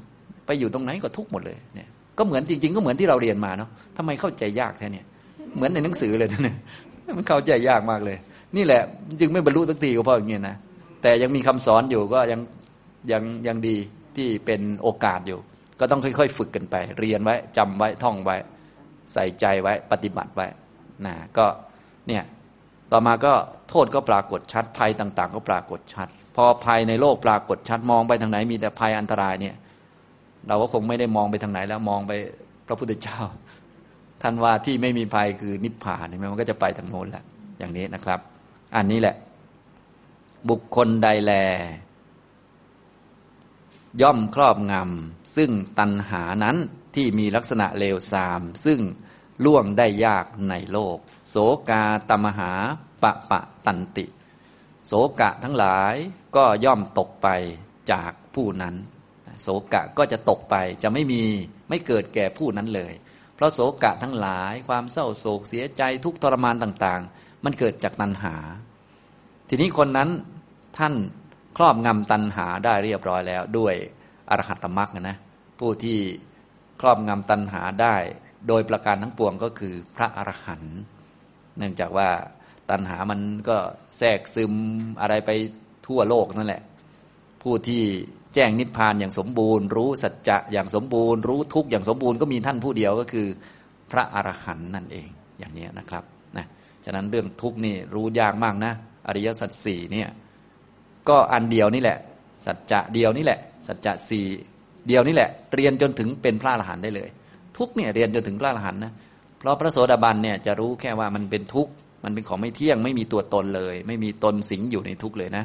ไปอยู่ตรงไหนก็ทุกหมดเลยเนี่ยก็เหมือนจริง ๆ ก็เหมือนที่เราเรียนมาเนาะทำไมเข้าใจยากแค่นี้เหมือนในหนังสือเลยนะเนี่ยมันเข้าใจยากมากเลย นี่แหละ จึงไม่บรรลุสักทีก็เพราะอย่างนี้นะแต่ยังมีคำสอนอยู่ก็ยังยังยังดีที่เป็นโอกาสอยู่ ก็ต้องค่อย ๆ ฝึกกันไป เรียนไว้จำไว้ท่องไว้ ใส่ใจไว้ปฏิบัติไว้นะก็เนี่ยต่อมาก็โทษก็ปรากฏชัดภัยต่าง ๆ ก็ปรากฏชัด พอภัยในโลกปรากฏชัดมองไปทางไหน มีแต่ภัยอันตรายเนี่ย เราก็คงไม่ได้มองไปทางไหนแล้วมองไปพระพุทธเจ้า ท่านว่าที่ไม่มีภัยคือนิพพานมันก็จะไปทางโน้นแหละอย่างนี้นะครับ อันนี้แหละ บุคคลใดแล ย่อมครอบงำ ซึ่งตัณหานั้นที่มีลักษณะเลวทราม ซึ่งล่วงได้ยากในโลก โสกาตมหาปะปะตันติ โสกะทั้งหลายก็ย่อมตกไปจากผู้นั้น โสกะก็จะตกไปจะไม่มีไม่เกิดแก่ผู้นั้นเลย เพราะโสกะทั้งหลายความเศร้าโศกเสียใจทุกทรมานต่างๆ มันเกิดจากตัณหา ทีนี้คนนั้นท่านครอบงำตัณหาได้เรียบร้อยแล้วด้วย อรหัตมรรคนะผู้ที่ครอบงำตัณหาได้ โดยประการทั้งปวงก็คือพระอรหันต์เนื่องจากว่าตัณหามันก็แทรกซึมอะไรไปทั่วโลกนั่นแหละ ผู้ที่แจ้งนิพพานอย่างสมบูรณ์ รู้สัจจะอย่างสมบูรณ์ รู้ทุกอย่างสมบูรณ์ก็มีท่านผู้เดียวก็คือ พระอรหันต์นั่นเองอย่างนี้นะครับนะฉะนั้นเรื่องทุกนี่รู้ยากมากนะ อริยสัจสี่เนี่ยก็อันเดียวนี่แหละ สัจจะเดียวนี่แหละ สัจจะสี่เดียวนี่แหละ เรียนจนถึงเป็นพระอรหันต์ได้เลย ทุกเนี่ยเรียนจนถึงพระอรหันต์นะเพราะพระโสดาบันเนี่ยจะรู้แค่ว่ามันเป็นทุกข์มันเป็นของไม่เที่ยง ไม่มีตัวตนเลย ไม่มีตนสิงอยู่ในทุกเลยนะ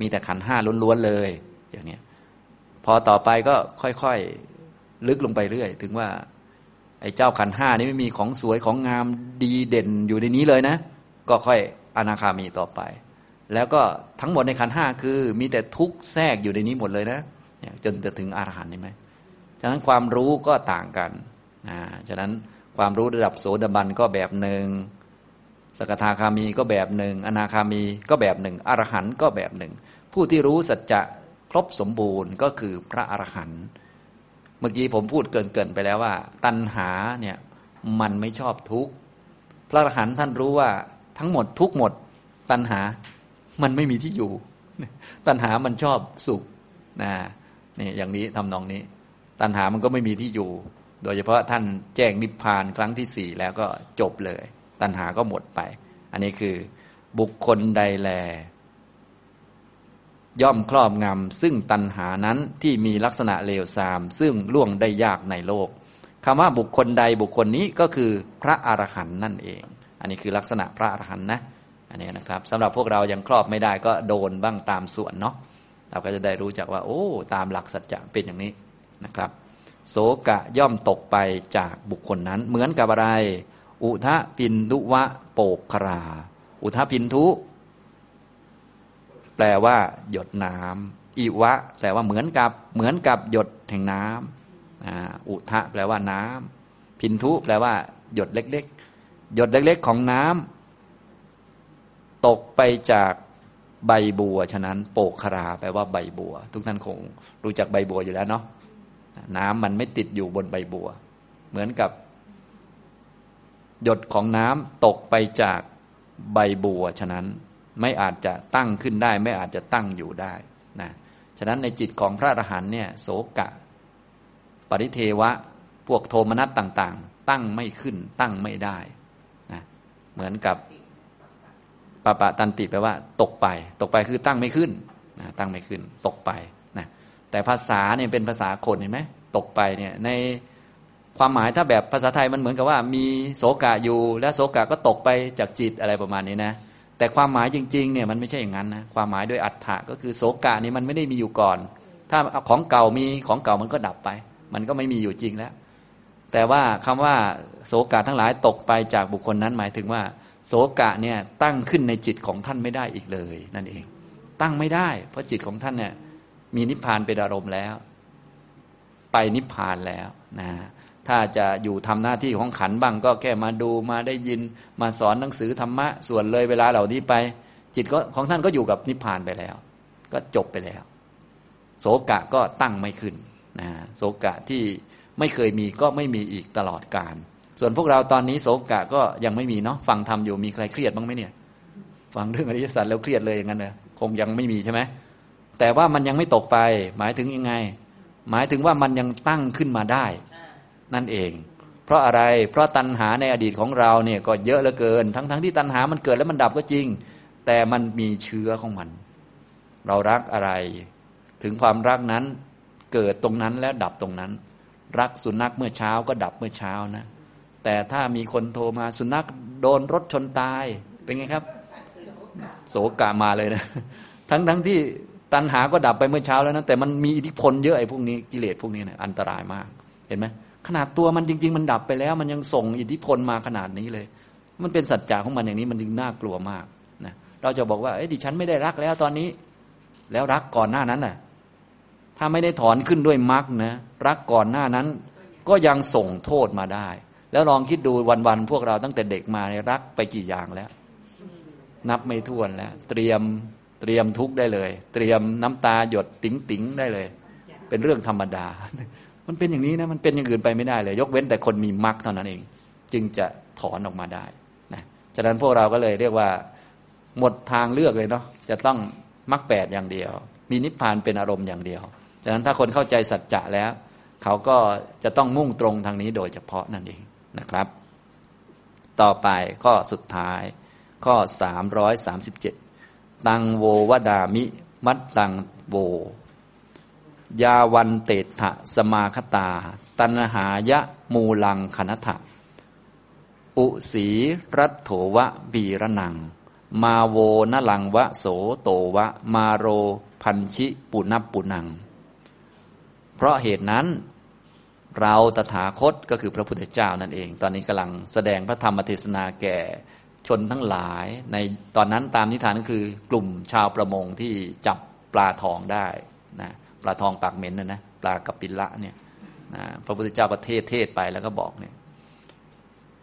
มีแต่ขันห้าล้วนๆเลย อย่างนี้พอต่อไปก็ค่อยๆลึกลงไปเรื่อย ถึงว่า ไอ้เจ้าขันห้านี้ไม่มีของสวยของงามดีเด่นอยู่ในนี้เลยนะ ก็ค่อยอนาคามีต่อไป แล้วก็ทั้งหมดในขันห้าคือ มีแต่ทุกข์แทรกอยู่ในนี้หมดเลยนะ จนจะถึงอรหันต์นี่ไหมฉะนั้นความรู้ก็ต่างกันฉะนั้นความรู้ระดับโสดาบันก็แบบหนึ่งสกทาคามีก็แบบหนึ่งอนาคามีก็แบบหนึ่งอรหันต์ก็แบบหนึ่ง ผู้ที่รู้สัจจะครบสมบูรณ์ก็คือพระอรหันต์เมื่อกี้ผมพูดเกินๆไปแล้วว่า ตัณหาเนี่ยมันไม่ชอบทุกข์พระอรหันต์ท่านรู้ว่าทั้งหมดทุกหมด ตัณหามันไม่มีที่อยู่ ตัณหามันชอบสุขนะ นี่อย่างนี้ทำนองนี้ ตัณหามันก็ไม่มีที่อยู่ โดยเฉพาะท่านแจ้งนิพพานครั้งที่สี่แล้วก็จบเลย ตัณหาก็หมดไป อันนี้คือบุคคลใดแล ย่อมครอบงำซึ่งตัณหานั้นที่มีลักษณะเลวทราม ซึ่งล่วงได้ยากในโลกคำว่าบุคคลใดบุคคลนี้ก็คือพระอรหันต์นั่นเอง อันนี้คือลักษณะพระอรหันต์นะ อันนี้นะครับสำหรับพวกเรายังครอบไม่ได้ก็โดนบ้างตามส่วนเนาะ เราก็จะได้รู้จักว่า โอ้ ตามหลักสัจจะเป็นอย่างนี้นะครับ โสกะย่อมตกไปจากบุคคลนั้น เหมือนกับอะไร อุทะพินทุวะโปกครา อุทะพินทุ แปลว่า หยดน้ำอิวะ แปลว่าเหมือนกับ เหมือนกับหยดแห่งน้ำอุทะแปลว่าน้ำพินทุแปลว่า หยดเล็กๆหยดเล็กๆของน้ำตกไปจาก ใบบัว ฉะนั้น โปกคราแปลว่าใบบัว ทุกท่านคงรู้จักใบบัวอยู่แล้วเนาะน้ำมันไม่ติดอยู่บนใบบัว เหมือนกับ หยดของน้ำตกไปจากใบบัว ฉะนั้นไม่อาจจะตั้งขึ้นได้ ไม่อาจจะตั้งอยู่ได้นะฉะนั้นในจิตของพระอรหันต์เนี่ยโสกะ ปริเทวะ พวกโทมนัสต่าง ๆ ตั้งไม่ขึ้น ตั้งไม่ได้นะเหมือนกับ ปะปะตันติแปลว่า ตกไป ตกไปคือตั้งไม่ขึ้นนะตั้งไม่ขึ้น ตกไปนะแต่ภาษาเนี่ยเป็นภาษาคนเห็นไหมตกไปเนี่ยในความหมายถ้าแบบภาษาไทยมันเหมือนกับว่า มีโสกะอยู่ แล้วโสกะก็ตกไปจากจิตอะไรประมาณนี้นะแต่ความหมายจริงๆเนี่ยมันไม่ใช่อย่างนั้นนะความหมายโดยอัฏฐะก็คือโสกะนี่มันไม่ได้มีอยู่ก่อน ถ้าของเก่ามีของเก่ามันก็ดับไป มันก็ไม่มีอยู่จริงแล้ว แต่ว่าคำว่าโสกะทั้งหลายตกไปจากบุคคลนั้นหมายถึงว่า โสกะเนี่ยตั้งขึ้นในจิตของท่านไม่ได้อีกเลย นั่นเอง ตั้งไม่ได้ เพราะจิตของท่านเนี่ยมีนิพพานเป็นอารมณ์แล้ว ไปนิพพานแล้วนะถ้าจะอยู่ทำหน้าที่ของขันบ้างก็แค่มาดูมาได้ยินมาสอนหนังสือธรรมะ ส่วนเลยเวลาเหล่านี้ไป จิตก็ของท่านก็อยู่กับนิพพานไปแล้ว ก็จบไปแล้ว โสกะก็ตั้งไม่ขึ้นนะโสกะที่ไม่เคยมีก็ไม่มีอีกตลอดกาล ส่วนพวกเราตอนนี้โสกะก็ยังไม่มีเนาะฟังทำอยู่มีใครเครียดบ้างไหมเนี่ย ฟังเรื่องอริยสัจแล้วเครียดเลยอย่างนั้นเลยคงยังไม่มีใช่ไหมแต่ว่ามันยังไม่ตกไป หมายถึงยังไง หมายถึงว่ามันยังตั้งขึ้นมาได้ นั่นเอง เพราะอะไรเพราะตัณหาในอดีตของเราเนี่ยก็เยอะเหลือเกิน ทั้งๆทที่ตัณหามันเกิดแล้วมันดับก็จริง แต่มันมีเชื้อของมัน เรารักอะไร ถึงความรักนั้นเกิดตรงนั้นแล้วดับตรงนั้น รักสุนัขเมื่อเช้าก็ดับเมื่อเช้านะ แต่ถ้ามีคนโทรมาสุนัขโดนรถชนตายเป็นไงครับ โศกามาเลยนะ ทั้งทั้งที่ตัณหาก็ดับไปเมื่อเช้าแล้วนะแต่มันมีอิทธิพลเยอะไอ้พวกนี้กิเลสพวกนี้เนะี่ยอันตรายมากเห็นไหมขนาดตัวมันจริง ๆ มันดับไปแล้ว มันยังส่งอิทธิพลมาขนาดนี้เลย มันเป็นสัจจะของมันอย่างนี้มันจึงน่ากลัวมากนะเราจะบอกว่าเอ้ดิฉันไม่ได้รักแล้วตอนนี้ แล้วรักก่อนหน้านั้นน่ะ ถ้าไม่ได้ถอนขึ้นด้วยมรรคนะรักก่อนหน้านั้น ก็ยังส่งโทษมาได้ แล้วลองคิดดูวันๆพวกเราตั้งแต่เด็กมารักไปกี่อย่างแล้ว นับไม่ถ้วนแล้ว เตรียมเตรียมทุกได้เลย เตรียมน้ำตาหยดติ๋งติ๋งได้เลย เป็นเรื่องธรรมดา มันเป็นอย่างนี้นะมันเป็นอย่างอื่นไปไม่ได้เลย ยกเว้นแต่คนมีมรรคเท่านั้นเอง จึงจะถอนออกมาได้นะฉะนั้นพวกเราก็เลยเรียกว่า หมดทางเลือกเลยเนาะจะต้องมรรคแปดอย่างเดียว มีนิพพานเป็นอารมณ์อย่างเดียวฉะนั้นถ้าคนเข้าใจสัจจะแล้ว เขาก็จะต้องมุ่งตรงทางนี้โดยเฉพาะนั่นเอง นะครับ ต่อไปข้อสุดท้าย ข้อ 337 ตังโววดามิ มัตตังโว ยาวันเตถะสมาคตา ตันหายะมูลังคณถะอุสีรัตโถวะบีระนัง มาโวนลังวะโสโตวะ มาโรพันชิปุนับปุนัง เพราะเหตุนั้น เราตถาคตก็คือพระพุทธเจ้านั่นเอง ตอนนี้กำลังแสดงพระธรรมเทศนาแก่ชนทั้งหลาย ในตอนนั้นตามนิทานก็คือกลุ่มชาวประมงที่จับปลาทองได้นะปลาทองปากเหม็นนะนะปลากระปิละเนี่ยนะพระพุทธเจ้าก็เทศเทศไปแล้วก็บอกเนี่ย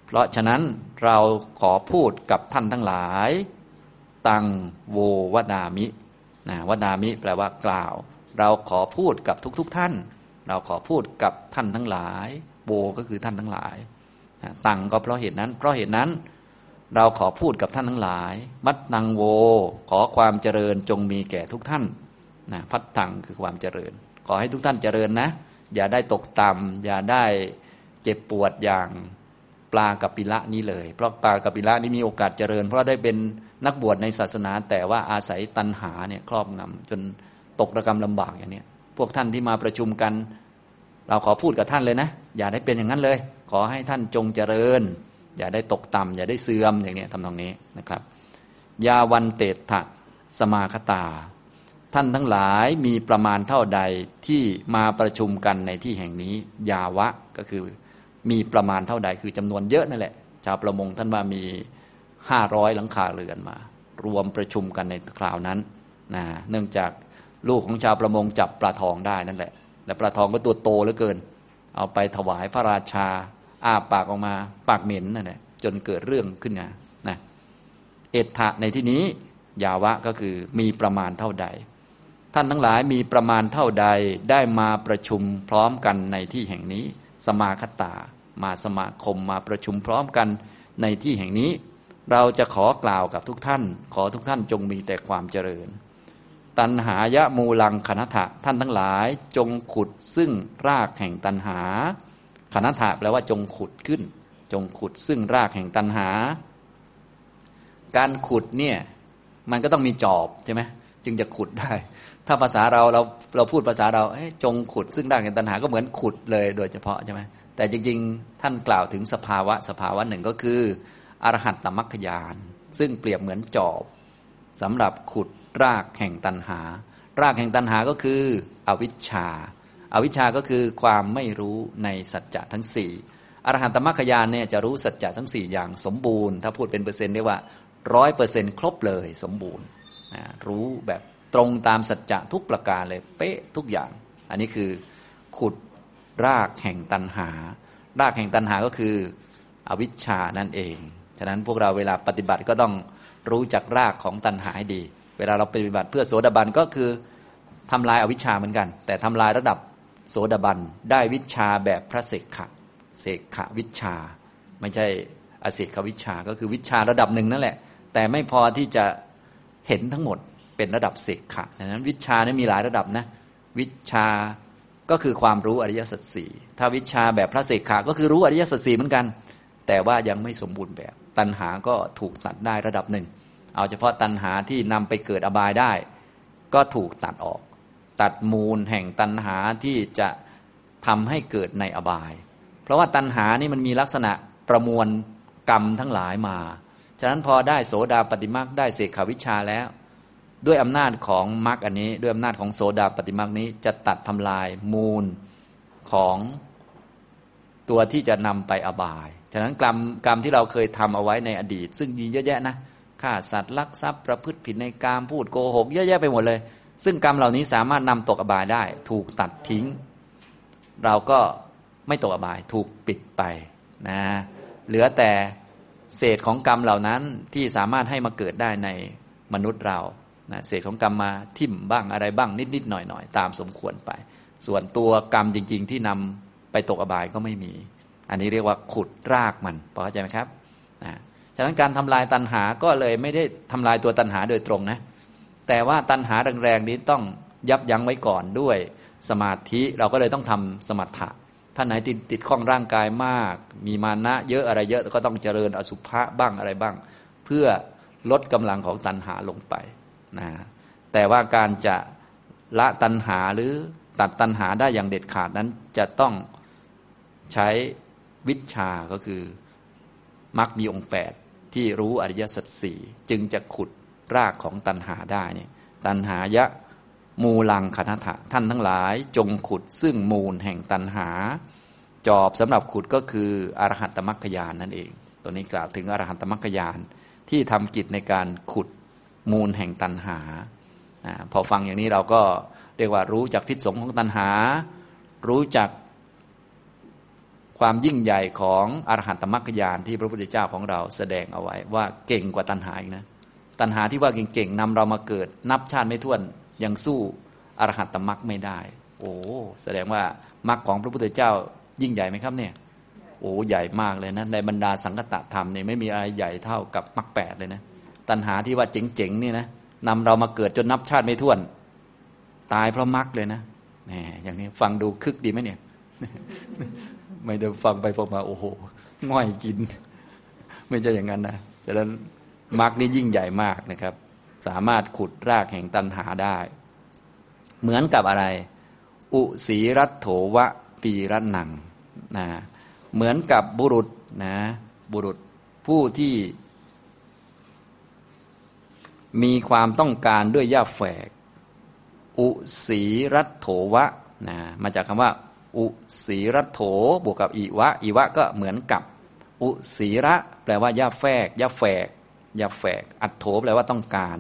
เพราะฉะนั้นเราขอพูดกับท่านทั้งหลาย ตังโววดามินะวดามิแปลว่ากล่าว เราขอพูดกับทุกๆทท่าน เราขอพูดกับท่านทั้งหลายโวก็คือท่านทั้งหลายตังก็เพราะเหตุนั้น เพราะเหตุนั้น เราขอพูดกับท่านทั้งหลาย มัดนังโว ขอความเจริญจงมีแก่ทุกท่านนะพัดถังคือความเจริญ ขอให้ทุกท่านเจริญนะ อย่าได้ตกต่ำอย่าได้เจ็บปวดอย่างปลากับปิละนี้เลย เพราะปลากับปิละนี้มีโอกาสเจริญ เพราะได้เป็นนักบวชในศาสนา แต่ว่าอาศัยตัณหาเนี่ยครอบงำจนตกระกรรมลำบากอย่างนี้พวกท่านที่มาประชุมกัน เราขอพูดกับท่านเลยนะ อย่าได้เป็นอย่างนั้นเลย ขอให้ท่านจงเจริญ อย่าได้ตกต่ำอย่าได้เสื่อมอย่างนี้ทำตรงนี้นะครับยาวันเตถะสมาคตา ท่านทั้งหลายมีประมาณเท่าใดที่มาประชุมกันในที่แห่งนี้ ยาวะก็คือมีประมาณเท่าใดคือจำนวนเยอะนั่นแหละ ชาวประมงท่านว่ามีห้าร้อยหลังคาเรือนมา รวมประชุมกันในคราวนั้นนะเนื่องจากลูกของชาวประมงจับปลาทองได้นั่นแหละ และปลาทองก็ตัวโตเหลือเกิน เอาไปถวายพระราชา อ้าปากออกมา ปากเหม็นนั่นแหละจนเกิดเรื่องขึ้นมานะเอตถะในที่นี้ยาวะก็คือมีประมาณเท่าใด ท่านทั้งหลายมีประมาณเท่าใดได้มาประชุมพร้อมกันในที่แห่งนี้ สมาคตา มาสมาคมมาประชุมพร้อมกันในที่แห่งนี้ เราจะขอกล่าวกับทุกท่าน ขอทุกท่านจงมีแต่ความเจริญ ตันหายะมูลังคณถะท่านทั้งหลาย จงขุดซึ่งรากแห่งตันหาคณถะแปลว่าจงขุดขึ้น จงขุดซึ่งรากแห่งตันหา การขุดเนี่ยมันก็ต้องมีจอบใช่ไหมจึงจะขุดได้ ถ้าภาษาเราเราเราพูดภาษาเราจงขุดซึ่งรากแห่งตันหาก็เหมือนขุดเลยโดยเฉพาะใช่ไหมแต่จริงๆ ท่านกล่าวถึงสภาวะสภาวะหนึ่งก็คืออรหัตตมัคคยาน ซึ่งเปรียบเหมือนจอบสำหรับขุด รากแห่งตันหา รากแห่งตันหาก็คืออวิชชาอาวิชชาก็คือความไม่รู้ในสัจจะทั้งสี่อรหันตมรรคยานเนี่ยจะรู้สัจจะทั้งสี่อย่างสมบูรณ์ ถ้าพูดเป็นเปอร์เซ็นต์ได้ว่าร้อยเปอร์เซ็นต์ครบเลยสมบูรณ์รู้แบบตรงตามสัจจะทุกประการเลยเป๊ะทุกอย่าง อันนี้คือขุดรากแห่งตันหา รากแห่งตันหาก็คืออวิชชานั่นเอง ฉะนั้นพวกเราเวลาปฏิบัติก็ต้องรู้จักรากของตันหาให้ดี เวลาเราปฏิบัติเพื่อโสดาบันก็คือทำลายอาวิชชาเหมือนกัน แต่ทำลายระดับโสดาบันได้วิชาแบบพระเสกขะเสกขะวิชา ไม่ใช่อเสกขวิชาก็คือวิชาระดับหนึ่งนั่นแหละ แต่ไม่พอที่จะเห็นทั้งหมดเป็นระดับเสกขะดังนั้นวิชานี่มีหลายระดับนะ วิชาก็คือความรู้อริยสัจสี่ถ้าวิชาแบบพระเสกขะก็คือรู้อริยสัจสี่เหมือนกัน แต่ว่ายังไม่สมบูรณ์แบบ ตัณหาก็ถูกตัดได้ระดับหนึ่ง เอาเฉพาะตัณหาที่นำไปเกิดอบายได้ ก็ถูกตัดออก ตัดมูลแห่งตัณหาที่จะทำให้เกิดในอบาย เพราะว่าตัณหานี่มันมีลักษณะประมวลกรรมทั้งหลายมา ฉะนั้นพอได้โสดาปฏิมาคได้เสกขวิชาแล้ว ด้วยอำนาจของมรรคอันนี้ ด้วยอำนาจของโสดาปฏิมาคนี้จะตัดทำลายมูลของตัวที่จะนำไปอบาย ฉะนั้นกรรมกรรมที่เราเคยทำเอาไว้ในอดีต ซึ่งมีเยอะแยะนะ ฆ่าสัตว์ลักทรัพย์ประพฤติผิดในกามพูดโกหกเยอะแยะไปหมดเลย ซึ่งกรรมเหล่านี้สามารถนำตกอบายได้ ถูกตัดทิ้ง เราก็ไม่ตกอบายถูกปิดไปนะเหลือแต่เศษของกรรมเหล่านั้นที่สามารถให้มาเกิดได้ในมนุษย์เรานะเศษของกรรมมาทิ่มบ้างอะไรบ้างนิดๆหน่อยๆตามสมควรไป ส่วนตัวกรรมจริง ๆ ที่นำไปตกอบายก็ไม่มี อันนี้เรียกว่าขุดรากมันพอเข้าใจไหมครับนะ ฉะนั้นการทำลายตัณหาก็เลยไม่ได้ทำลายตัวตัณหาโดยตรงนะ แต่ว่าตัณหาแรงๆนี้ต้องยับยั้งไว้ก่อนด้วยสมาธิเราก็เลยต้องทำสมถะท่านไหนติดติดข้องร่างกายมาก มีมานะเยอะอะไรเยอะก็ต้องเจริญอสุภะบ้างอะไรบ้าง เพื่อลดกำลังของตัณหาลงไปนะแต่ว่าการจะละตัณหาหรือตัดตัณหาได้อย่างเด็ดขาดนั้นจะต้องใช้วิชาก็คือมักมีองค์แปด ที่รู้อริยสัจสี่จึงจะขุดรากของตัณหาได้เนี่ยตัณหายะมูลังคณถะท่านทั้งหลายจงขุดซึ่งมูลแห่งตัณหา จอบสำหรับขุดก็คืออรหัตตมัคคยานนั่นเอง ตัวนี้กล่าวถึงอรหัตตมัคคยานที่ทำกิจในการขุดมูลแห่งตัณหาอพอฟังอย่างนี้เราก็เรียกว่ารู้จักพิษสงของตัณหา รู้จัก ความยิ่งใหญ่ของอรหันตมรรคยานที่พระพุทธเจ้าของเราแสดงเอาไว้ว่าเก่งกว่าตัณหาอีกนะ ตัณหาที่ว่าเก่งๆนำเรามาเกิด นับชาติไม่ถ้วนยังสู้อรหัตตมรรคไม่ได้ โอ้แสดงว่ามรรคของพระพุทธเจ้ายิ่งใหญ่ไหมครับเนี่ยโอ้ใหญ่มากเลยนะในบรรดาสังกตธรรมเนี่ยไม่มีอะไรใหญ่เท่ากับมรรคแปดเลยนะตัณหาที่ว่าเจ๋งๆนี่นะนำเรามาเกิดจนนับชาติไม่ถ้วน ตายเพราะมรรคเลยนะแหมอย่างนี้ฟังดูคึกดีไหมเนี่ย ไม่ได้ฟังไปฟังมาโอ้โหง่อยกิน ไม่ใช่อย่างนั้นนะฉะนั้นมรรคนี่ยิ่งใหญ่มากนะครับ สามารถขุดรากแห่งตันหาได้ เหมือนกับอะไร อุสีรัตโถวะปีรัตนังนะเหมือนกับบุรุษนะบุรุษผู้ที่ มีความต้องการด้วยย่าแฝก อุสีรัตโถวะนะมาจากคำว่า อุสีรัโถบวกกับอีวะ อีวะก็เหมือนกับ อุสีระแปลว่าย่าแฝกย่าแฝกย่าแฝก อัดโถแปลว่าต้องการ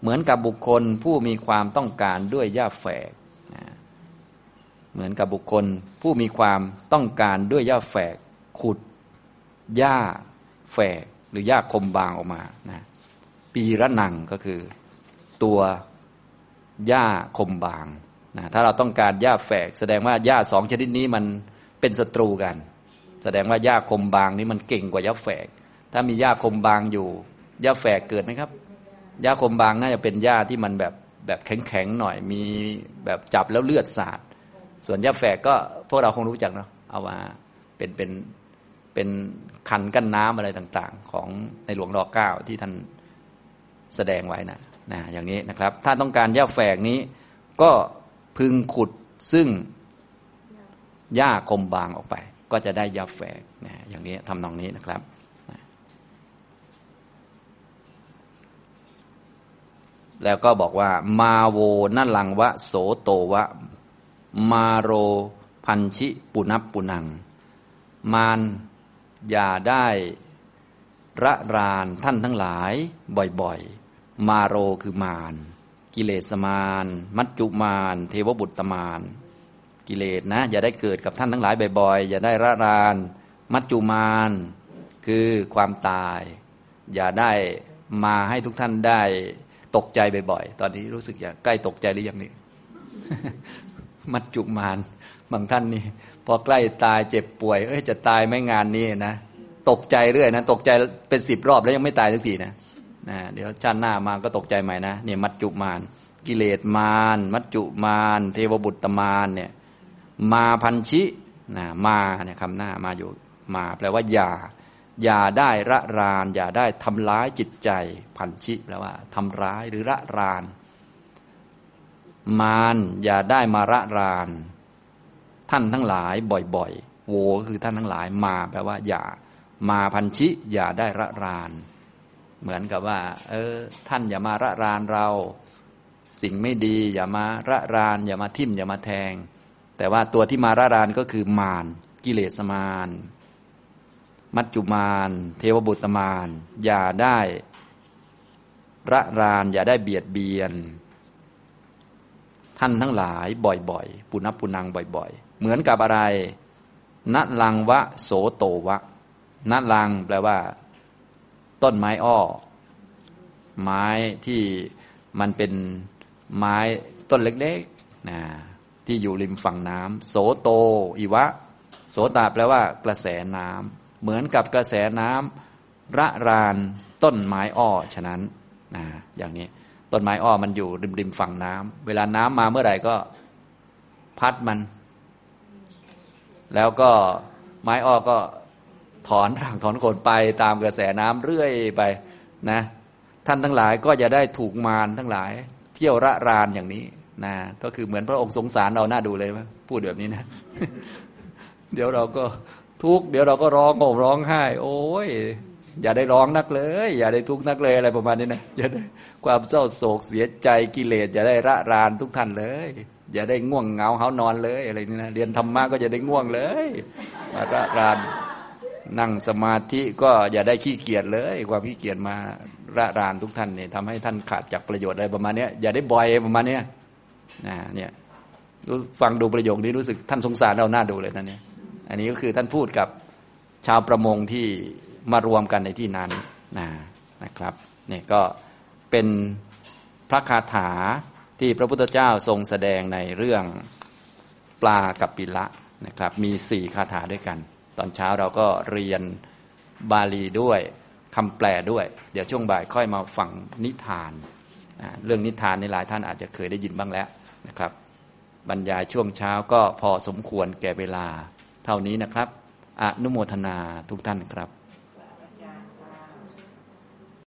เหมือนกับบุคคลผู้มีความต้องการด้วยย่าแฝกเหมือนกับบุคคลผู้มีความต้องการด้วยหญ้าแฝก ขุดหญ้าแฝกหรือหญ้าคมบางออกมานะปีระนังก็คือ ตัวหญ้าคมบาง นะถ้าเราต้องการหญ้าแฝก แสดงว่าหญ้าสองชนิดนี้มันเป็นศัตรูกัน แสดงว่าหญ้าคมบางนี้มันเก่งกว่าหญ้าแฝก ถ้ามีหญ้าคมบางอยู่หญ้าแฝกเกิดไหมครับหญ้าคมบางน่าจะเป็นหญ้าที่มันแบบแบบแข็งๆหน่อย มีแบบจับแล้วเลือดสาด ส่วนหญ้าแฝกก็พวกเราคงรู้จักเนาะเอาว่าเป็นเป็นเป็นคันกั้นน้ำอะไรต่างๆ ของในหลวงรอเก้าที่ท่านแสดงไว้นะนะอย่างนี้นะครับ ถ้าต้องการหญ้าแฝกนี้ก็ พึงขุดซึ่งหญ้าคมบางออกไป ก็จะได้หญ้าแฝกนะอย่างนี้ทำนองนี้นะครับแล้วก็บอกว่ามาโวนั่นลังวะ โสโตวะ มาโรพันชิปุนับปุนัง มานอย่าได้ระรานท่านทั้งหลายบ่อยๆ มาโรคือมาน กิเลสมานมัจจุมานเทวบุตรมานกิเลสนะ อย่าได้เกิดกับท่านทั้งหลายบ่อยๆ อย่าได้ระราน มัจจุมานคือความตาย อย่าได้มาให้ทุกท่านได้ตกใจบ่อยๆ ตอนนี้รู้สึกอยากใกล้ตกใจหรือยังนี่ มัจจุมานบางท่านนี่พอใกล้ตายเจ็บป่วย เอ้ยจะตายไม่งานนี้นะ ตกใจเรื่อยนะ ตกใจเป็นสิบรอบแล้วยังไม่ตายสักทีนะ นะเดี๋ยวชาติหน้ามาก็ตกใจใหม่นะเนี่ยมัจจุมาน กิเลสมาน มัจจุมาน เทวบุตรมานเนี่ยมาพันชินะมาเนี่ยคำหน้ามาอยู่มาแปลว่าอย่า อย่าได้ระราน อย่าได้ทำร้ายจิตใจพันชิแปลว่าทำร้ายหรือระราน มารอย่าได้มาระราน ท่านทั้งหลายบ่อยๆ โวคือท่านทั้งหลายมาแปลว่า อย่า มาพันชิ อย่าได้ระราน เหมือนกับว่า เออ ท่านอย่ามาระรานเรา สิ่งไม่ดี อย่ามาระราน อย่ามาทิ่มอย่ามาแทง แต่ว่าตัวที่มาระรานก็คือมารกิเลสมารมัจจุมานเทวบุตรมานอย่าได้ระราน อย่าได้เบียดเบียน ท่านทั้งหลายบ่อยๆ ปุณปุนังบ่อย ๆ เหมือนกับอะไรณลังวะโสโตวะณลังแปลว่า ต้นไม้อ้อ ไม้ที่มันเป็นไม้ต้นเล็กๆนะที่อยู่ริมฝั่งน้ำโสโตอีวะ โสตาแปลว่ากระแสน้ำเหมือนกับกระแสน้ำระรานต้นไม้อ้อฉะนั้นนะอย่างนี้ต้นไม้อ้อมันอยู่ริมริมฝั่งน้ำเวลาน้ำมาเมื่อไหร่ก็พัดมัน แล้วก็ไม้อ้อก็ ถอนรางถอนโคนไปตามกระแสน้ำเรื่อยไปนะ ท่านทั้งหลายก็จะได้ถูกมารทั้งหลาย เที่ยวระรานอย่างนี้นะก็คือเหมือนพระองค์สงสารเราหน้าดูเลยว่าพูดแบบนี้นะ เดี๋ยวเราก็ทุกเดี๋ยวเราก็ร้องโหมร้องไห้ โอ้ยอย่าได้ร้องนักเลย อย่าได้ทุกข์นักเลยอะไรประมาณนี้นะอย่าได้ความเศร้าโศกเสียใจกิเลสอย่าได้ระรานทุกท่านเลย อย่าได้ง่วงเหงาเหานอนเลยอะไรนี่นะเรียนธรรมะก็จะได้ง่วงเลยระราน นั่งสมาธิก็อย่าได้ขี้เกียจเลย ความขี้เกียจมาระรานทุกท่านเนี่ยทำให้ท่านขาดจากประโยชน์อะไรประมาณนี้อย่าได้บ่อยประมาณนี้นะเนี่ยฟังดูประโยคนี้รู้สึกท่านสงสารเราหน้าดูเลยท่านเนี่ยอันนี้ก็คือท่านพูดกับชาวประมงที่มารวมกันในที่นั้นนะนะครับเนี่ยก็เป็นพระคาถาที่พระพุทธเจ้าทรงแสดงในเรื่องปลากับปิละนะครับ มีสี่คาถาด้วยกัน ตอนเช้าเราก็เรียนบาลีด้วยคำแปลด้วย เดี๋ยวช่วงบ่ายค่อยมาฟังนิทาน เรื่องนิทานในหลายท่านอาจจะเคยได้ยินบ้างแล้วนะครับ บรรยายช่วงเช้าก็พอสมควรแก่เวลาเท่านี้นะครับ อนุโมทนาทุกท่านครับ